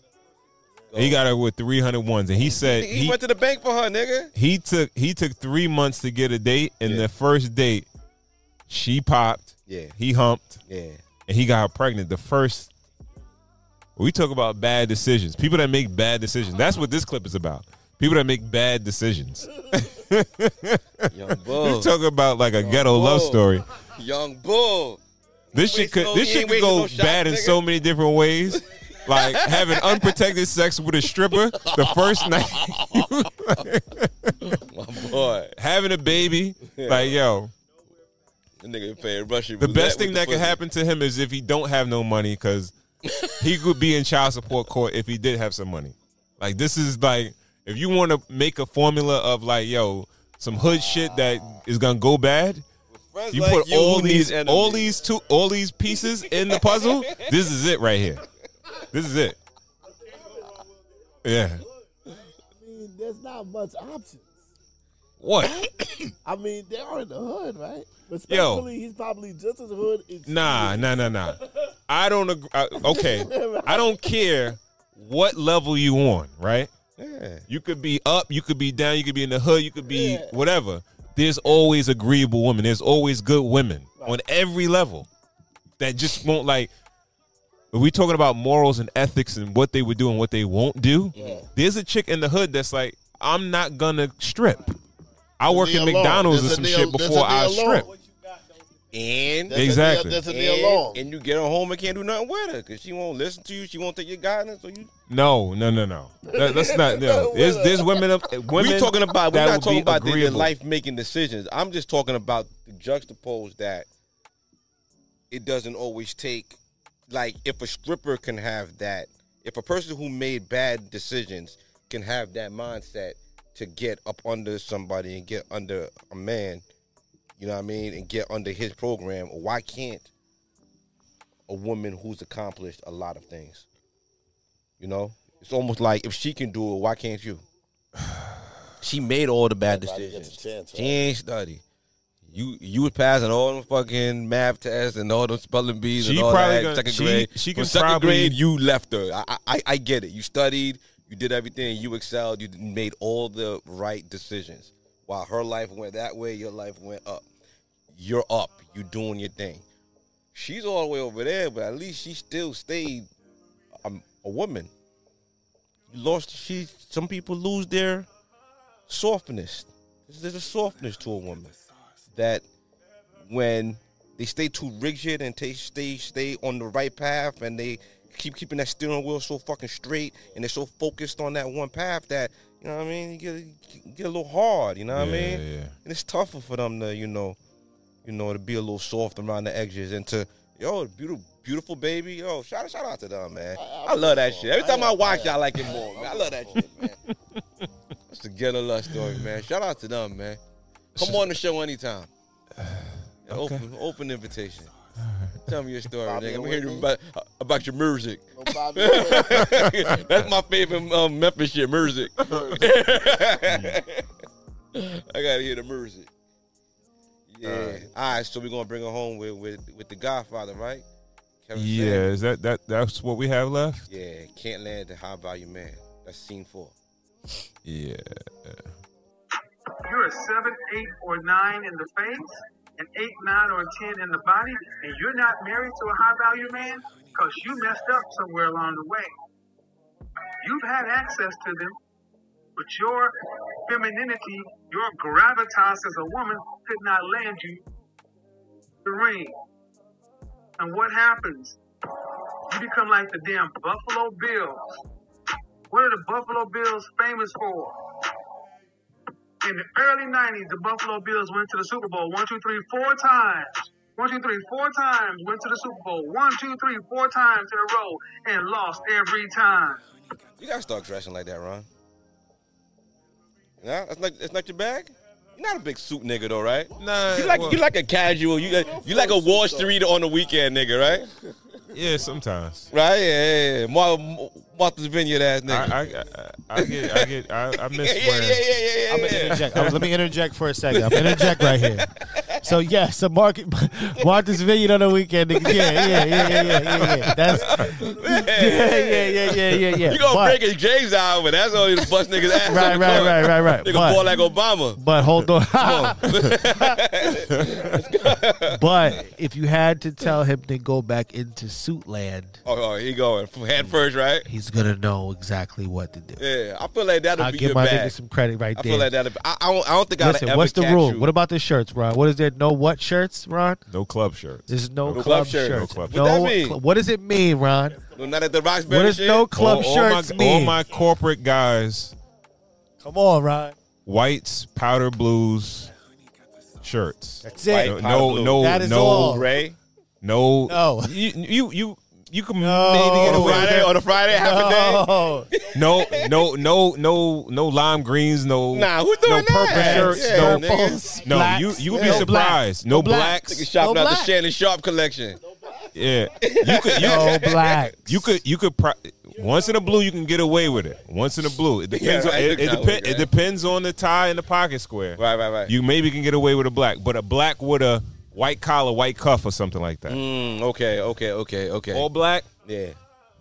He got her with 300 ones and he said He, he went to the bank for her, nigga. he took he took 3 months to get a date and Yeah. the first date she popped, Yeah. he humped Yeah. and he got her pregnant the first we talk about bad decisions. People that make bad decisions. That's what this clip is about. People that make bad decisions. (laughs) Young bull. You talk about like a ghetto love story. Young bull. This shit could ain't this shit could go no bad in so many different ways. Like having (laughs) unprotected sex with a stripper the first night, (laughs) My boy. having a baby. Yeah. Like yo, The nigga paying Russian. the best thing that could happen to him is if he don't have no money because he could be in child support court if he did have some money. Like this is like if you want to make a formula of like yo some hood shit that is gonna go bad. Friends You like put you all these enemies. all these two all these pieces in the puzzle. This is it right here. This is it. Yeah. I mean, there's not much options. What? (coughs) I mean, they are in the hood, right? Yo. He's probably just as hood. As Nah, nah, nah, nah. (laughs) I don't agree. I, okay, I don't care what level you on. Right? Yeah. You could be up, you could be down, you could be in the hood, you could be whatever. There's always agreeable women. There's always good women on every level that just won't like. We talking about morals and ethics and what they would do and what they won't do, there's a chick in the hood that's like, I'm not gonna strip. I work at McDonald's or some shit before I strip. And Doesn't Exactly. leave- doesn't leave and, and you get her home and can't do nothing with her because she won't listen to you. She won't take your guidance. So you No, no, no, no. That, that's not. (laughs) No. There's there's women. Up, women we talking about. We're not talking about their agreeable. life making decisions. I'm just talking about the juxtapose that it doesn't always take. Like if a stripper can have that, if a person who made bad decisions can have that mindset to get up under somebody and get under a man, you know what I mean, and get under his program, why can't a woman who's accomplished a lot of things? You know, it's almost like if she can do it, why can't you? (sighs) She made all the bad Everybody gets decisions. a chance, She ain't study. You you was passing all them fucking math tests and all them spelling bees She and all probably that gonna- second she- grade. she From can second probably- grade, you left her. I, I I get it. You studied, you did everything, you excelled, you made all the right decisions. While her life went that way, your life went up. You're up. You doing your thing. She's all the way over there, but at least she still stayed um, a woman. You lost. She. Some people lose their softness. There's a softness to a woman that when they stay too rigid and they stay stay on the right path and they keep keeping that steering wheel so fucking straight and they're so focused on that one path that you know what I mean you get you get a little hard you know what I Yeah, mean yeah. and it's tougher for them to you know you know to be a little soft around the edges and to yo beautiful beautiful baby yo shout shout out to them man. I, love that shit. Every time I watch y'all like it more man. I love that shit man. (laughs) That's the ghetto love story man. Shout out to them man. Come on the show anytime. (sighs) Yeah, Okay. open open invitation Tell me your story, Bobby nigga. I'm hearing about about your music. No Bobby and (laughs) Whitney. That's my favorite um, Memphis shit, music. (laughs) I gotta hear the music. Yeah. Uh, All right. so we're gonna bring her home with with, with the Godfather, right? Kevin Yeah, Samuels. is that that that's what we have left? Yeah. Can't land the high value man. That's scene four. Yeah. You're a seven, eight, or nine in the face, an eight, nine, or ten in the body, and you're not married to a high value man because you messed up somewhere along the way. You've had access to them, but your femininity, your gravitas as a woman could not land you the ring. And what happens? You become like the damn Buffalo Bills. What are the Buffalo Bills famous for? In the early 90s, the Buffalo Bills went to the Super Bowl one, two, three, four times. One, two, three, four times went to the Super Bowl. One, two, three, four times in a row and lost every time. You gotta start dressing like that, Ron. Yeah, that's not that's not your bag. You're not a big suit nigga though, right? Nah, You like well- you like a casual. You you like a Wall Street on the weekend nigga, right? (laughs) Yeah, sometimes. Right? Yeah, yeah, yeah. Mar- Martha's Vineyard ass nigga. I, I, I, I get, I get, I, I (laughs) miss yeah, yeah, wearing. yeah, yeah, yeah, I'm gonna yeah. interject. Uh, let me interject for a second. I'm gonna interject right here. (laughs) (laughs) So yes, the market (laughs) Martha's Vineyard on the weekend. Yeah, yeah, yeah, yeah, yeah, yeah, yeah. That's yeah, yeah, yeah, yeah, yeah, yeah. You gonna But- break his James out, but that's only the bust niggas ass. Right, right, court. right, right, right. Nigga But- ball like Obama. But hold on. (laughs) But if you had to tell him to go back into suit land, oh, oh, he going head first, right? he's gonna know exactly what to do. Yeah, I feel like that'll I'll be give your my bag. nigga some credit right I there. feel like that'll. Be, I, I don't. I don't think Listen, ever what's the rule? you. What about the shirts, Ron? What is there? No what shirts, Ron? No club shirts. There's no, No club, club shirts. shirts. No club No shirts. What that mean? cl- what does it mean, Ron? No, not at the Roxbury What does shit? no club all, all shirts my, mean? All my corporate guys, Come on, Ron. whites, powder blues, shirts. That's it. No, White, no, powder blue. no, That is no, all. Gray no, No. You, you, you, you can No. maybe get on a away with Friday. On a Friday, half a day. No. No, no, no, no, no lime greens. No, Nah, who's doing no doing purple that? shirts. Yeah, no, nigga. no. Blacks. You, you would be surprised. black. No, No black. blacks. Nigga shopping No out black. the Shannon Sharpe collection. Yeah, you could. You, No black. You could. You could. Pro- once in a blue, you can get away with it. Once in a blue, it depends. Yeah, on, it, it, look depen- now, it depends on the tie and the pocket square. Right, right, right. You maybe can get away with a black, but a black with a white collar, white cuff, or something like that. Mm, okay, okay, okay, okay. All black yeah.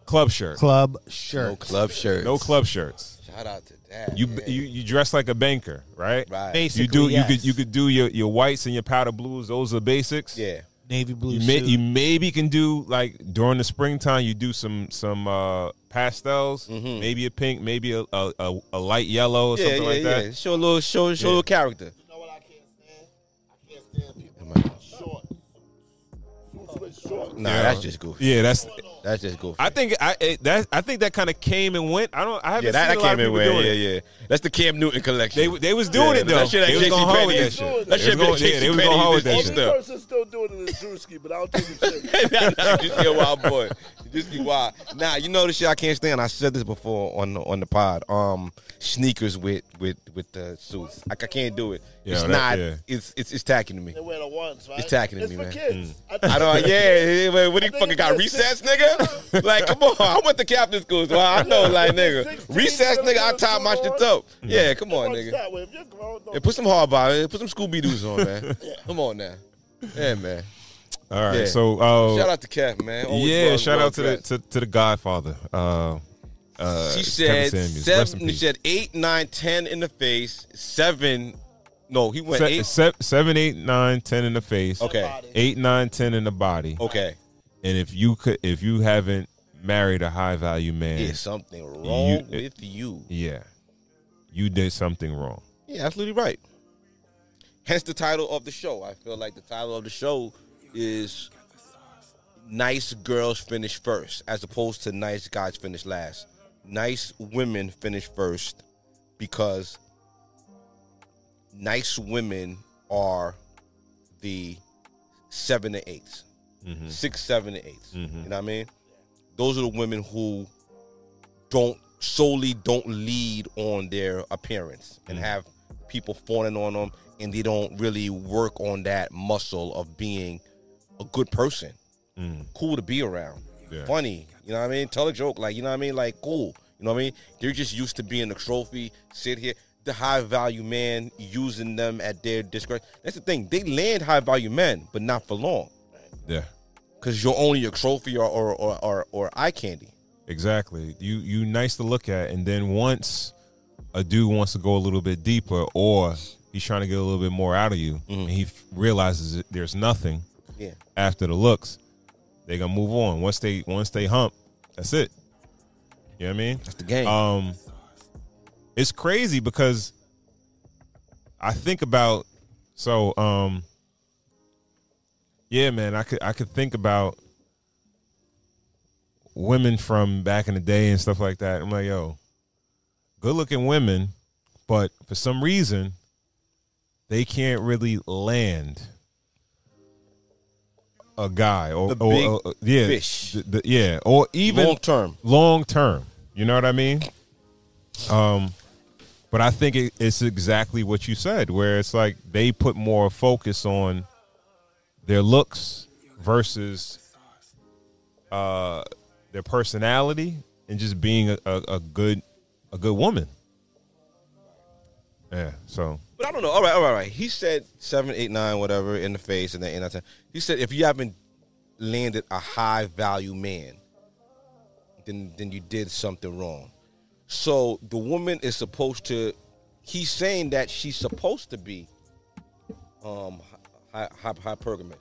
club shirt. Club shirt. No shirt. club shirts. No club shirts. Shout out to that. You yeah. you you dress like a banker, right? right. Basically, You do. yes. You could you could do your your whites and your powder blues. Those are basics. Yeah. navy blue You, may, suit. you maybe can do like during the springtime. You do some some uh, pastels, maybe a pink, maybe a a, a, a light yellow or Mm-hmm. Yeah, something yeah, like that. yeah. Show a little, show, show a little character. You know what I can't stand? I can't stand people short short. Nah, Yeah. that's just goofy. Yeah, that's That's just goofy. I think I it, that I think that kind of came and went. I don't. I haven't yeah, that, seen that a lot came of in people with doing yeah, it. yeah. That's the Cam Newton collection. They they was doing Yeah, it though. That shit they was like going hard with that JCPenney. shit. That They shit was going, been yeah, they was going hard with that JCPenney. shit. Only person still doing it is Drewski, but I don't take him serious. Nah, nah, just be a wild boy. Just be wild. Now you know the shit I can't stand. I said this before on the, on the pod. Um, sneakers with with with the suits. Like I can't do it. Yeah, it's that- not. yeah. It's it's it's tacking to me. They wear the ones, right? It's tacking to it's me, for man. kids. Mm. I don't. Yeah. Wait, what do you fucking got? it's Recess, nigga? (laughs) Like, come on. I went to Catholic schools. Well, I know, like, nigga. Recess, nigga. I tie my shit up. Yeah, come on, nigga. that way? If you're grown, Yeah, put some hard body. Put some Scooby Doo's on, (laughs) man. Come on now. Yeah, man. All right, Yeah. so uh, Shout out to Cap, man. Always yeah, well- shout well out to the to, to the Godfather. Uh, uh, She said seven. She said eight, nine, ten in the face. Seven. No, he went Se- eight. se- seven, eight, nine, ten in the face. Okay. Eight, nine, ten in the body. Okay. And if you could, if you haven't married a high value man, There's something wrong you- with you. yeah, you did something wrong. Yeah, absolutely right. Hence the title of the show. I feel like the title of the show is Nice Girls Finish First, as opposed to Nice Guys Finish Last. Nice women finish first because nice women are the seven and 8s Mhm. six, seven, and 8s Mhm. You know what I mean? Those are the women who don't solely don't lead on their appearance and Mm. have people fawning on them and they don't really work on that muscle of being a good person. Mm. cool to be around. Yeah. funny. You know what i mean? Tell a joke. Like you know what i mean? Like cool. You know what i mean? They're just used to being a trophy sit here. The high value man using them at their discretion. That's the thing. They land high value men but not for long. Yeah, because you're only a trophy or or, or, or, or eye candy. Exactly. You you nice to look at, and then once a dude wants to go a little bit deeper, or he's trying to get a little bit more out of you, and he f- realizes there's nothing Mm-hmm. Yeah. after the looks, they gonna move on. Once they once they hump, that's it. You know what I mean? That's the game. Um, it's crazy because I think about so um, yeah, man. I could I could think about women from back in the day and stuff like that. I'm like, yo, good looking women, but for some reason, they can't really land a guy or, The or- or- yeah, fish. the- the- yeah, or even Long term. long term. You know what I mean? Um, but I think it, it's exactly what you said, where it's like they put more focus on their looks versus uh, their personality and just being a, a, a good a good woman. Yeah. So But I don't know. All right, all right, all right. He said seven, eight, nine, whatever in the face, and then eight, nine, ten. He said if you haven't landed a high value man, then then you did something wrong. So the woman is supposed to. He's saying that she's supposed to be um hy- hy- hypergamous.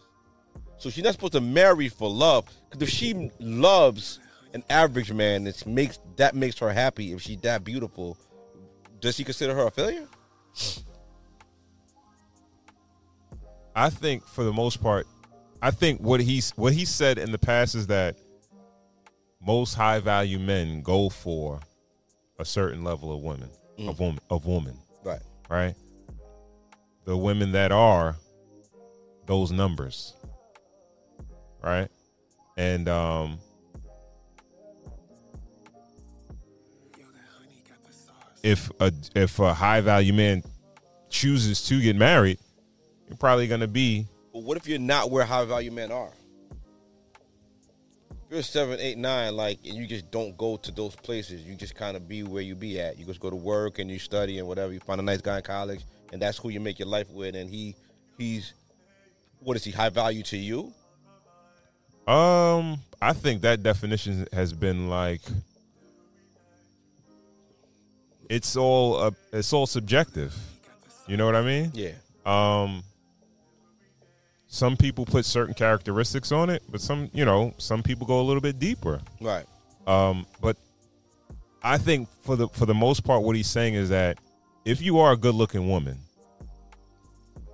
So she's not supposed to marry for love. Because if she loves an average man, it makes that makes her happy. If she's that beautiful, does he consider her a failure? I think for the most part, I think what he's what he said in the past is that most high value men go for a certain level of women of woman of woman. Right. Right. The women that are those numbers. Right. And um if a if a high value man chooses to get married, you're probably gonna be But what if you're not where high value men are? If you're seven, eight, nine, like, and you just don't go to those places. You just kind of be where you be at. You just go to work and you study and whatever. You find a nice guy in college, and that's who you make your life with. And he, he's, what is he? High value to you? Um, I think that definition has been like it's all uh, it's all subjective. You know what I mean? Yeah. Um some people put certain characteristics on it, but some, you know, some people go a little bit deeper. Right. Um, but I think for the for the most part, what he's saying is that if you are a good looking woman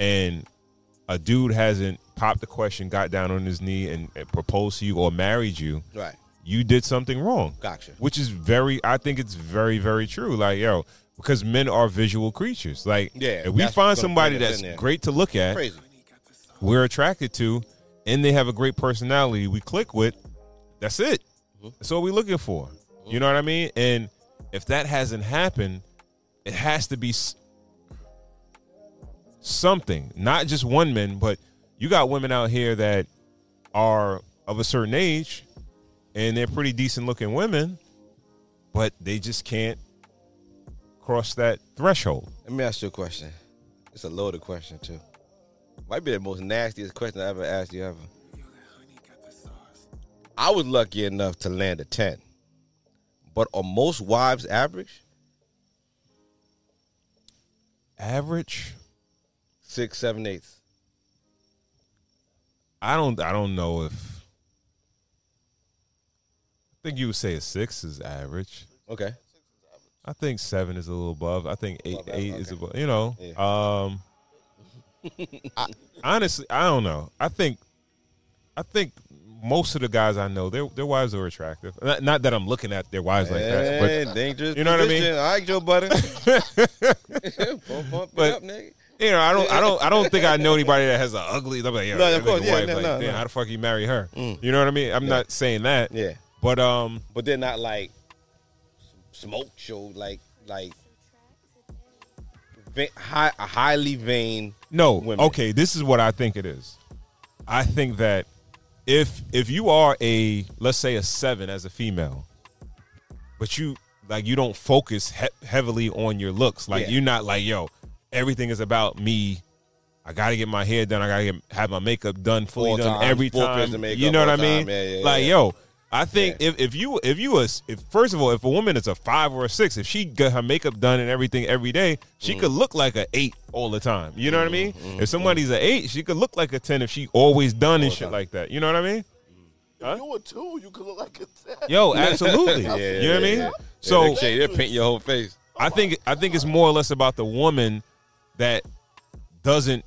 and a dude hasn't popped the question, got down on his knee, and, and proposed to you or married you, Right. you did something wrong. Gotcha. Which is very, I think it's very, very true. Like, yo, because men are visual creatures. Like, Yeah, if we find somebody that's great to look at, Crazy. We're attracted to, and they have a great personality, we click with, that's it. Mm-hmm. That's what we're looking for. You know what I mean? And if that hasn't happened, it has to be something, not just one man, but you got women out here that are of a certain age and they're pretty decent looking women, but they just can't cross that threshold. Let me ask you a question. It's a loaded question too. Might be the most nastiest question I ever asked you ever. I was lucky enough to land a ten, but are most wives average? Average? Six, seven, eighths. I don't I don't know if I think you would say a six is average. Okay. I think seven is a little above. I think eight Above eight average, is above. You know, Yeah. um, I, honestly, I don't know. I think, I think most of the guys I know, their their wives are attractive. Not, not that I'm looking at their wives like that, but dangerous you know what I mean. position. All right, Joe Budden. (laughs) (laughs) Pump it But- up, nigga. You know, I don't, I don't, I don't think I know anybody that has an ugly. I'm like, yo, No, of course, yeah, wife, no, like, no, no. how the fuck you marry her? Mm. You know what I mean? I'm Yeah. not saying that. Yeah. But um, But they're not like smoke show, like like high, highly vain. No. women. Okay, this is what I think it is. I think that if if you are a let's say a 7 as a female, but you like you don't focus he- heavily on your looks, like Yeah. you're not like, yo, everything is about me. I got to get my hair done. I got to get have my makeup done fully done every time. you know what I mean? Yeah, yeah, like, yo, I think if, if you if you was if first of all if a woman is a five or a six if she got her makeup done and everything every day she Mm. could look like a eight all the time you know what I mean Mm-hmm, if somebody's an eight she could look like a ten if she always done and shit like that you know what I mean If you were two, you could look like a ten. yo absolutely (laughs) Yeah, yeah, you know what I mean yeah. so Yeah, they, they paint your whole face. I think I think it's more or less about the woman that doesn't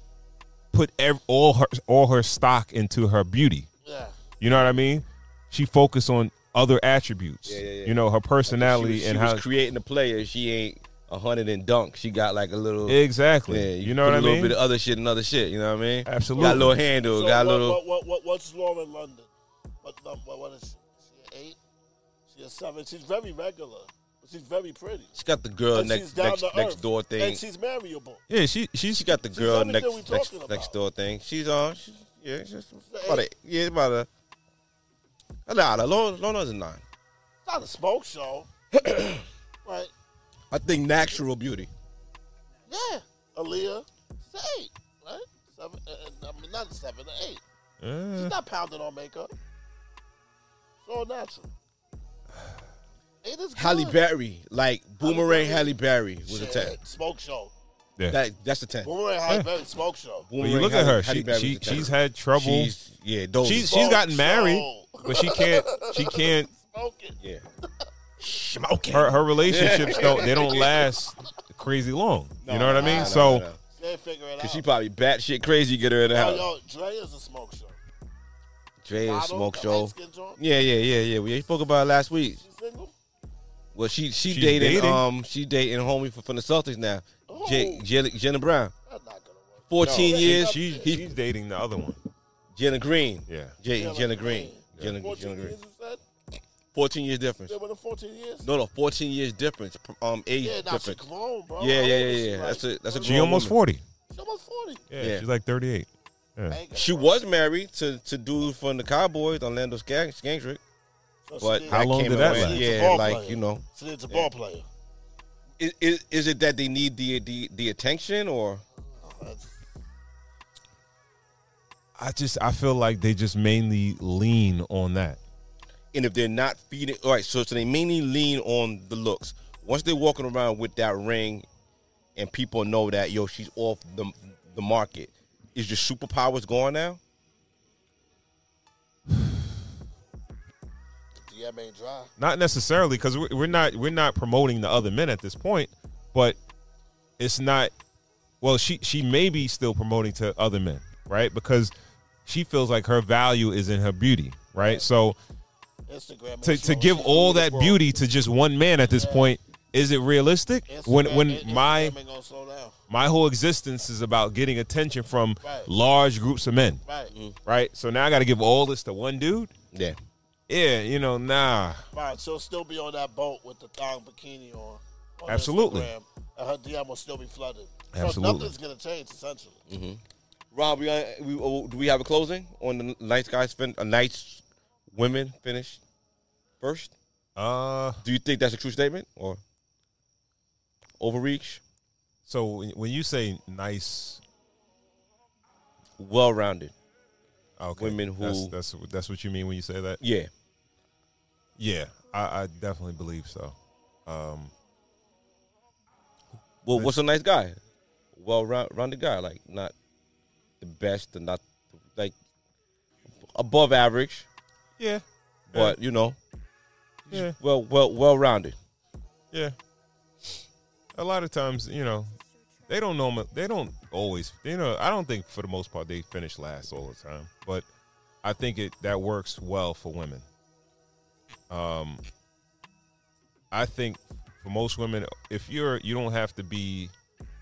put ev- all her all her stock into her beauty. Yeah. You know what I mean? She focused on other attributes. Yeah, yeah, yeah. You know her personality she was, and she how was creating the player. She ain't a hundred and dunk. She got like a little exactly. Yeah, you know put what I a little bit of other shit and other shit. You know what I mean? Absolutely. Got a little handle. So got a what, little. What, what, what, what's Lauren London? What, num- what, what is she? She eight? She a seven? She's very regular, she's very pretty. She got the girl And next next next earth. door thing. And she's marryable. yeah, she she's She got the girl next next, next door thing. She's on. She's, yeah, she's about a, yeah, about a. Nah, nah, Lord, Lord knows a nine. It's not a smoke show. (clears throat) right? I think natural beauty. Yeah. Aaliyah, it's an eight, right? Seven, uh, uh, I mean, not seven, an eight. Uh, She's not pounding on makeup. It's all natural. Eight is Halle. Berry, like Boomerang Halle Berry was a ten. Smoke show. yeah. That that's a ten. Boomerang Halle Berry, smoke show. When you Boomerang look at Halle- her, Halle she, Berry she a 10. she's had trouble. She's yeah, those. she's Smoke she's gotten married, show. But she can't she (laughs) can't Smoke it. yeah. Smoking. her her relationships don't they don't (laughs) last crazy long. you know what I mean? Nah, nah, so nah, nah. She ain't figure it out. Cause she probably batshit crazy get her in the yo, house. yo, Dre is a smoke show. Dre is Model, smoke show. Yeah, yeah, yeah, yeah. We spoke about it last week. She's single. Well, she she She's dating, dating? um she dating homie from, from the Celtics now. Oh. J, J, Jalen Brown. That's not gonna work. Fourteen No. years. she's he she's dating the other one. Jalen Green. Yeah. J, Jalen Jalen, Green. Green. Jalen, 14 Jalen Green. years, you said? Fourteen years difference. They were in 14 years? No, no, fourteen years difference. Um, age Yeah, now she difference. grown, bro. Yeah, yeah, yeah, yeah. like, That's a that's a She grown almost woman. forty. She's almost 40. Yeah, Yeah. she's like thirty eight. Yeah. Ain't She work. was married to to dude from the Cowboys, Orlando Skang- Scandrick, So but How long came did that last? Yeah, like player. you know, So it's a Yeah. ball player. is, is is it that they need the the, the attention or That's- I just I feel like they just mainly lean on that. and if they're not feeding all right so, so they mainly lean on the looks once they're walking around with that ring and people know that yo she's off the the market is your superpowers gone now (sighs) DM ain't dry. Not necessarily because we're, we're not we're not promoting the other men at this point, but it's not. Well, she she may be still promoting to other men, right? Because she feels like her value is in her beauty, right? So Instagram to, to give all doing that beauty to just one man at this point, is it realistic? When Instagram- when Instagram my ain't gonna slow down. my whole existence is about getting attention from Right. large groups of men. Right. Right? So now I got to give all this to one dude? Yeah. Yeah, you know, nah. Right, she'll still be on that boat with the thong bikini on. on Absolutely. Instagram, and her DM will still be flooded. Absolutely. So nothing's gonna change essentially. Mm-hmm. Rob, we, uh, we oh, do we have a closing on the nice guys fin? A nice women finish first. Uh, do you think that's a true statement or overreach? So when- when you say nice, well-rounded, okay, women who that's, that's that's what you mean when you say that. Yeah. Yeah, I, I definitely believe so. Um, Well, what's a nice guy? Well-rounded guy, like not the best and not like above average. Yeah. But you know, Yeah. well, well, well-rounded. Yeah. A lot of times, you know, they don't know. They don't always. You know, I don't think for the most part they finish last all the time. But I think it that works well for women. Um, I think for most women, if you're, you don't have to be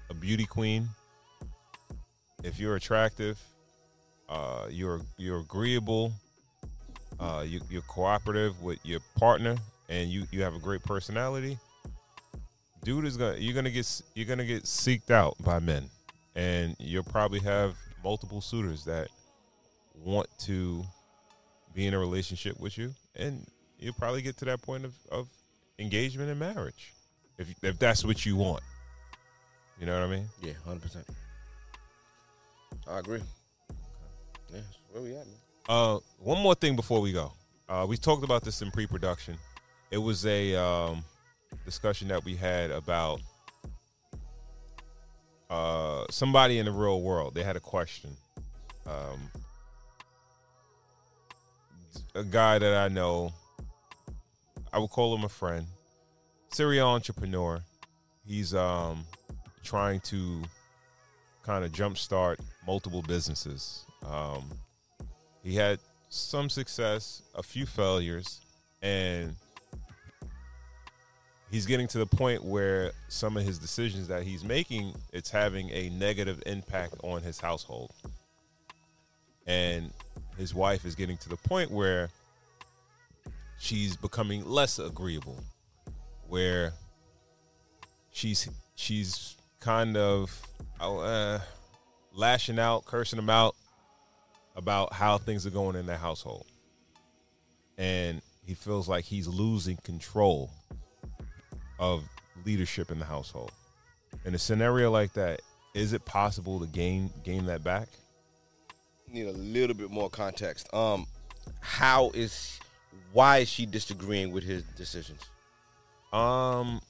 a beauty queen. If you're attractive, uh, you're you're agreeable, uh, you, you're cooperative with your partner, and you you have a great personality. Dude is gonna you're gonna get you're gonna get seeked out by men, and you'll probably have multiple suitors that want to be in a relationship with you, and you'll probably get to that point of, of engagement and marriage, if if that's what you want. You know what I mean? Yeah, hundred percent. I agree. Yeah, where we at, man. Uh, one more thing before we go. Uh, we talked about this in pre-production. It was a um, discussion that we had about uh, somebody in the real world. They had a question. Um, a guy that I know, I would call him a friend, serial entrepreneur. He's um, trying to kind of jumpstart multiple businesses. Um, he had some success, a few failures, and he's getting to the point where some of his decisions that he's making it's having a negative impact on his household. And his wife is getting to the point where she's becoming less agreeable where she's she's kind of uh, lashing out, cursing him out about how things are going in their household. And he feels like he's losing control of leadership in the household. In a scenario like that, is it possible to gain gain that back? Need a little bit more context. Um, how is why is she disagreeing with his decisions? Um,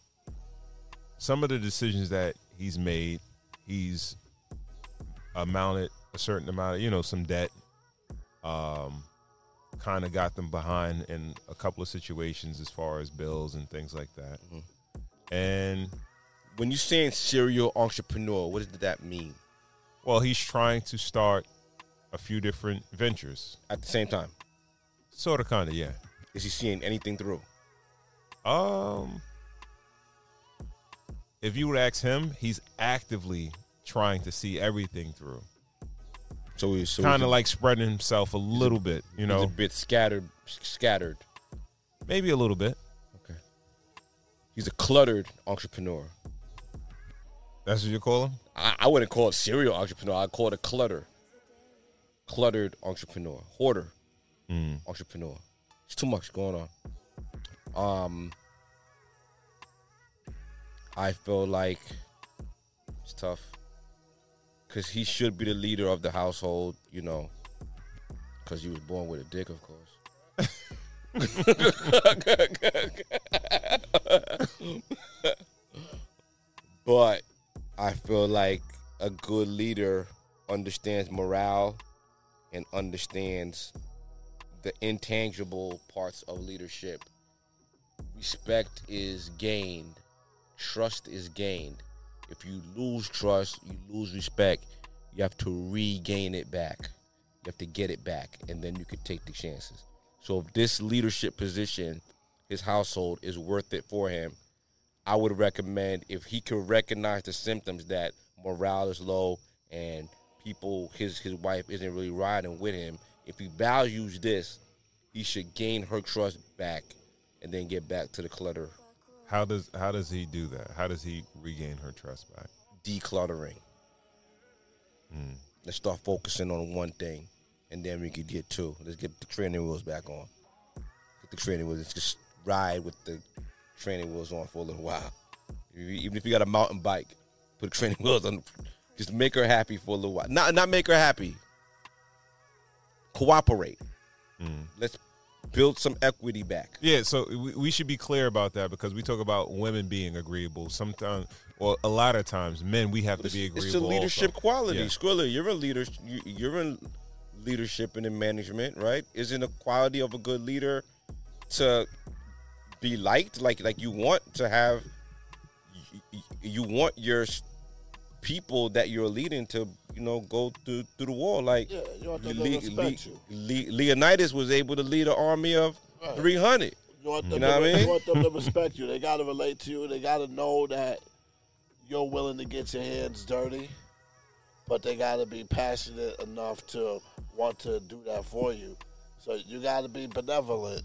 some of the decisions that he's made, he's amounted a certain amount of, you know, some debt. Um, kind of got them behind in a couple of situations as far as bills and things like that. And when you're saying serial entrepreneur, what does that mean? Well, he's trying to start a few different ventures at the same time. Sort of, kind of, yeah. Is he seeing anything through? Um, if you would ask him, he's actively trying to see everything through. So he's so kind of like spreading himself a little bit, you he's know, a bit scattered. Scattered. maybe a little bit. Okay. He's a cluttered entrepreneur. That's what you call him? I, I wouldn't call it serial entrepreneur. I'd call it a clutter. Cluttered entrepreneur. Hoarder Mm. entrepreneur. It's too much going on. Um I feel like it's tough. Cause he should be the leader of the household, you know. Cause he was born with a dick, of course. (laughs) but I feel like a good leader understands morale and understands the intangible parts of leadership. Respect is gained, trust is gained. If you lose trust, you lose respect, you have to regain it back. You have to get it back, and then you can take the chances. So if this leadership position, his household is worth it for him, I would recommend if he could recognize the symptoms that morale is low and people his his wife isn't really riding with him. If he values this, he should gain her trust back and then get back to the clutter. How does how does he do that? How does he regain her trust back? Decluttering. Mm. Let's start focusing on one thing, and then we could get two. Let's get the training wheels back on. Get the training wheels. Let's just ride with the training wheels on for a little while. Even if you got a mountain bike, put the training (laughs) wheels on. Just make her happy for a little while. Not not make her happy. Cooperate. Mm. Let's build some equity back. Yeah, so we, we should be clear about that because we talk about women being agreeable. Sometimes, or a lot of times, men we have to be agreeable. It's a leadership also. quality. Yeah. Skrilla, you're a leader. you- You're in leadership and in management, right? Isn't a quality of a good leader to be liked? Like like you want to have, you, you want your people that you're leading to, you know, go through through the wall. Like Yeah, you want Le- Le- Leonidas was able to lead an army of Right. 300. You want You know to, what I mean? you want them to respect you. They got to relate to you. They got to know that you're willing to get your hands dirty, but they got to be passionate enough to want to do that for you. So you got to be benevolent.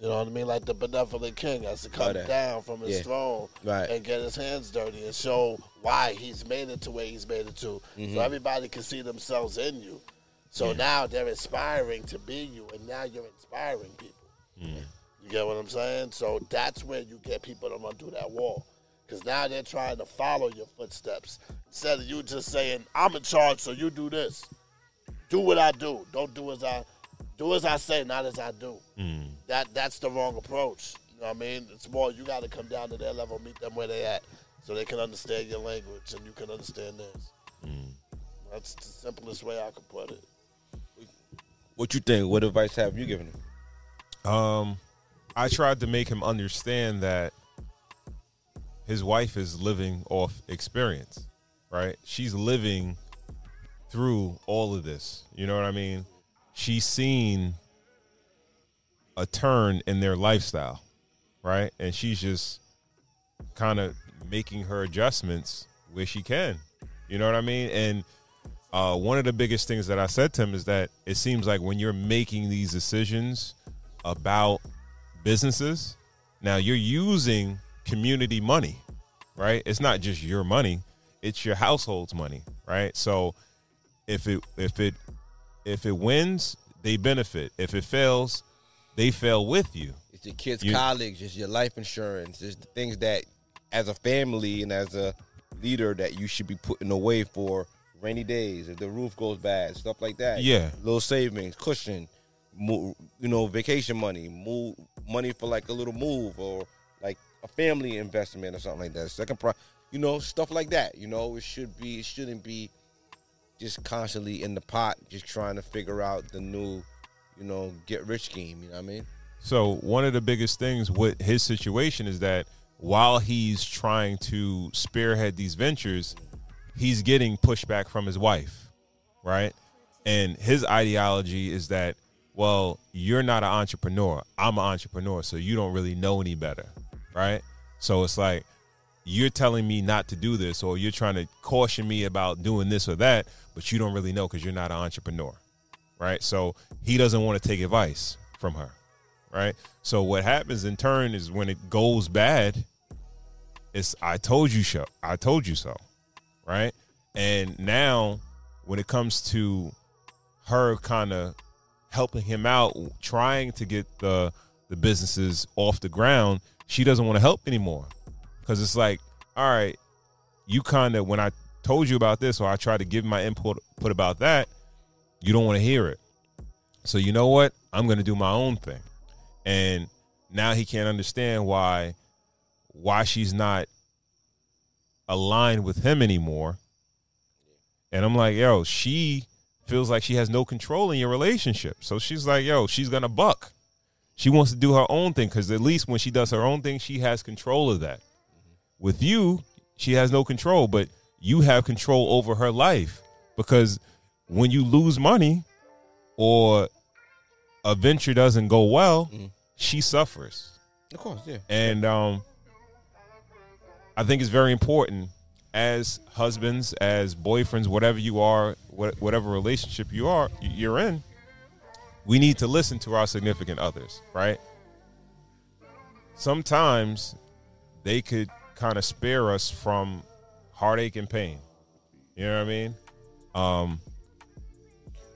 You know what I mean? Like the benevolent king has to come down from his Yeah. throne Right. and get his hands dirty and show why he's made it to where he's made it to. Mhm. So everybody can see themselves in you. So now they're aspiring to be you, and now you're inspiring people. You get what I'm saying? So that's where you get people to run through that wall. Because now they're trying to follow your footsteps. Instead of you just saying, I'm in charge, so you do this. Do what I do. Don't do as I do as I say, not as I do. Mm. That that's the wrong approach. You know what I mean? It's more you gotta come down to their level, meet them where they at. So they can understand your language and you can understand theirs. Mm. That's the simplest way I could put it. What you think? What advice have you given him? Um, I tried to make him understand that his wife is living off experience, right? She's living through all of this. You know what I mean? She's seen a turn in their lifestyle, right? And she's just kind of making her adjustments where she can. You know what I mean? And uh, one of the biggest things that I said to him is that it seems like when you're making these decisions about businesses, now you're using community money, right? It's not just your money; it's your household's money, right? So if it if it if it wins, they benefit. If it fails, they fail with you. It's your kids' You- college, it's your life insurance, it's the things that as a family and as a leader that you should be putting away for rainy days, if the roof goes bad, stuff like that. Yeah. Little savings, cushion, you know, vacation money, move money for like a little move or like a family investment or something like that. Second pro you know, stuff like that. You know, it should be it shouldn't be just constantly in the pot, just trying to figure out the new, you know, get rich scheme. You know what I mean? So one of the biggest things with his situation is that while he's trying to spearhead these ventures, he's getting pushback from his wife, right? And his ideology is that, well, you're not an entrepreneur. I'm an entrepreneur, so you don't really know any better, right? So it's like you're telling me not to do this, or you're trying to caution me about doing this or that, but you don't really know because you're not an entrepreneur, right? So he doesn't want to take advice from her, right? So what happens in turn is when it goes bad, it's I told you so. I told you so, right? And now when it comes to her kind of helping him out, trying to get the the businesses off the ground, she doesn't want to help anymore because it's like, all right, you kind of when I told you about this or I tried to give my input put about that, you don't want to hear it. So you know what? I'm going to do my own thing. And now he can't understand why why she's not aligned with him anymore. And I'm like, yo, she feels like she has no control in your relationship. So she's like, yo, she's going to buck. She wants to do her own thing because at least when she does her own thing, she has control of that. With you, she has no control, but you have control over her life because when you lose money, or a venture doesn't go well, she suffers. Of course, yeah. And um, I think it's very important as husbands, as boyfriends, whatever you are, wha- whatever relationship you are, you're in. We need to listen to our significant others, right? Sometimes they could kind of spare us from heartache and pain. You know what I mean? Um,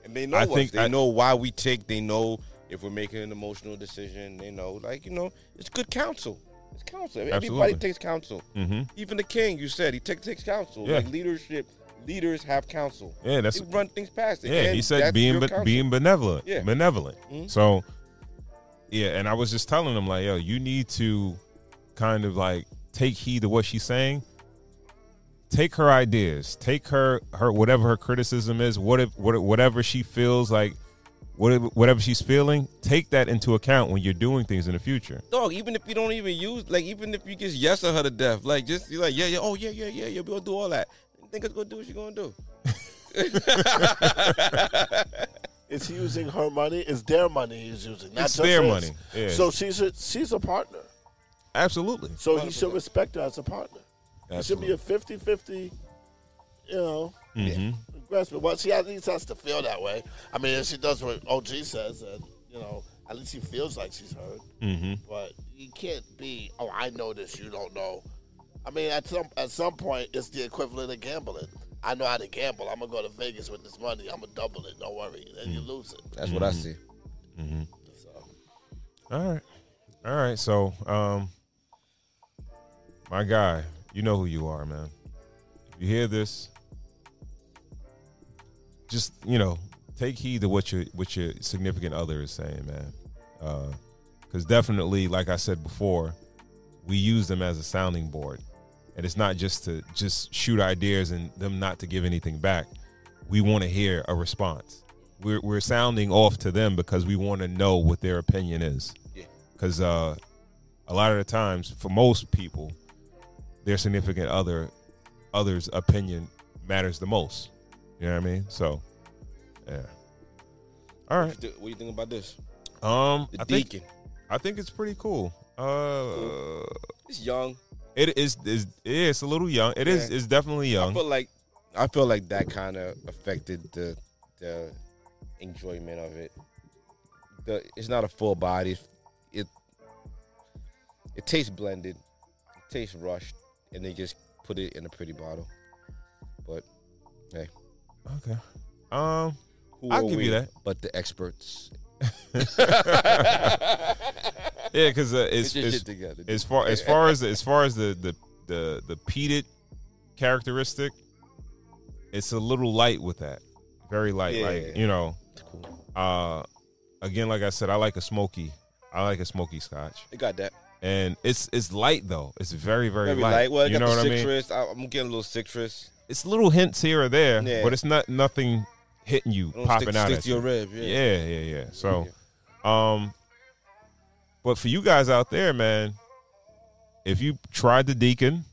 And they know I us. think they I- know why we take. They know if we're making an emotional decision. They know, like you know, it's good counsel. It's counsel. Everybody takes counsel. Mhm. Even the king, you said he takes takes counsel. Yeah. Like leadership, leaders have counsel. Yeah, that's- they run things past it. Yeah, he said being be- being benevolent, Yeah. benevolent. Mhm. So, yeah, and I was just telling him like, yo, you need to kind of like take heed to what she's saying. Take her ideas, take her her whatever her criticism is, what if what whatever she feels like, whatever whatever she's feeling, take that into account when you're doing things in the future. Dog, even if you don't even use, like, even if you just yes her to death, like, just you're like, yeah, yeah, oh, yeah, yeah, yeah, yeah, we're gonna do all that. You think it's gonna do what she's gonna do? (laughs) Is he using her money? It's their money he's using. Not It's just their his. money, yeah. So she's a, she's a partner. Absolutely. So he should respect her as a partner. It should be a 50-50, you know, Mhm. investment. Well, she at least has to feel that way. I mean, if she does what OG says, and you know, at least she feels like she's heard. Mhm. But you can't be, oh, I know this, you don't know. I mean, at some at some point, it's the equivalent of gambling. I know how to gamble. I'm gonna go to Vegas with this money. I'm gonna double it. Don't worry. Then you lose it. That's what I see. Mm-hmm. All right. All right. So, um, my guy, you know who you are, man. If you hear this, just you know, take heed to what your what your significant other is saying, man. Because definitely, like I said before, we use them as a sounding board, and it's not just to just shoot ideas and them not to give anything back. We want to hear a response. We're we're sounding off to them because we want to know what their opinion is. Yeah. Because uh, a lot of the times, for most people, their significant other other's opinion matters the most. You know what I mean? So, yeah. All right. What do you think about this? Um, The I think I think it's pretty cool. Uh, It's young. it is is yeah, it's a little young. It is Yeah. it's definitely I young. feel like I feel like that kind of affected the the enjoyment of it. The it's not a full body. It it tastes blended. It tastes rushed, and they just put it in a pretty bottle. But hey, Okay. Um, who I'll give we you that. But the experts. (laughs) Yeah, because uh, as, Get your as, shit together. as far as far as as far as the the the the peated characteristic, it's a little light with that. Very light, Yeah. like you know. Uh, again, like I said, I like a smoky. I like a smoky scotch, It got that. And it's it's light though. It's very very, Very light. light. Well, you know what I mean? citrus. I I'm getting a little citrus. It's little hints here or there, Yeah. but it's not nothing hitting you, popping stick- out stick at you. rib, yeah. yeah, yeah, yeah. So, um, but for you guys out there, man, if you tried the Deacon,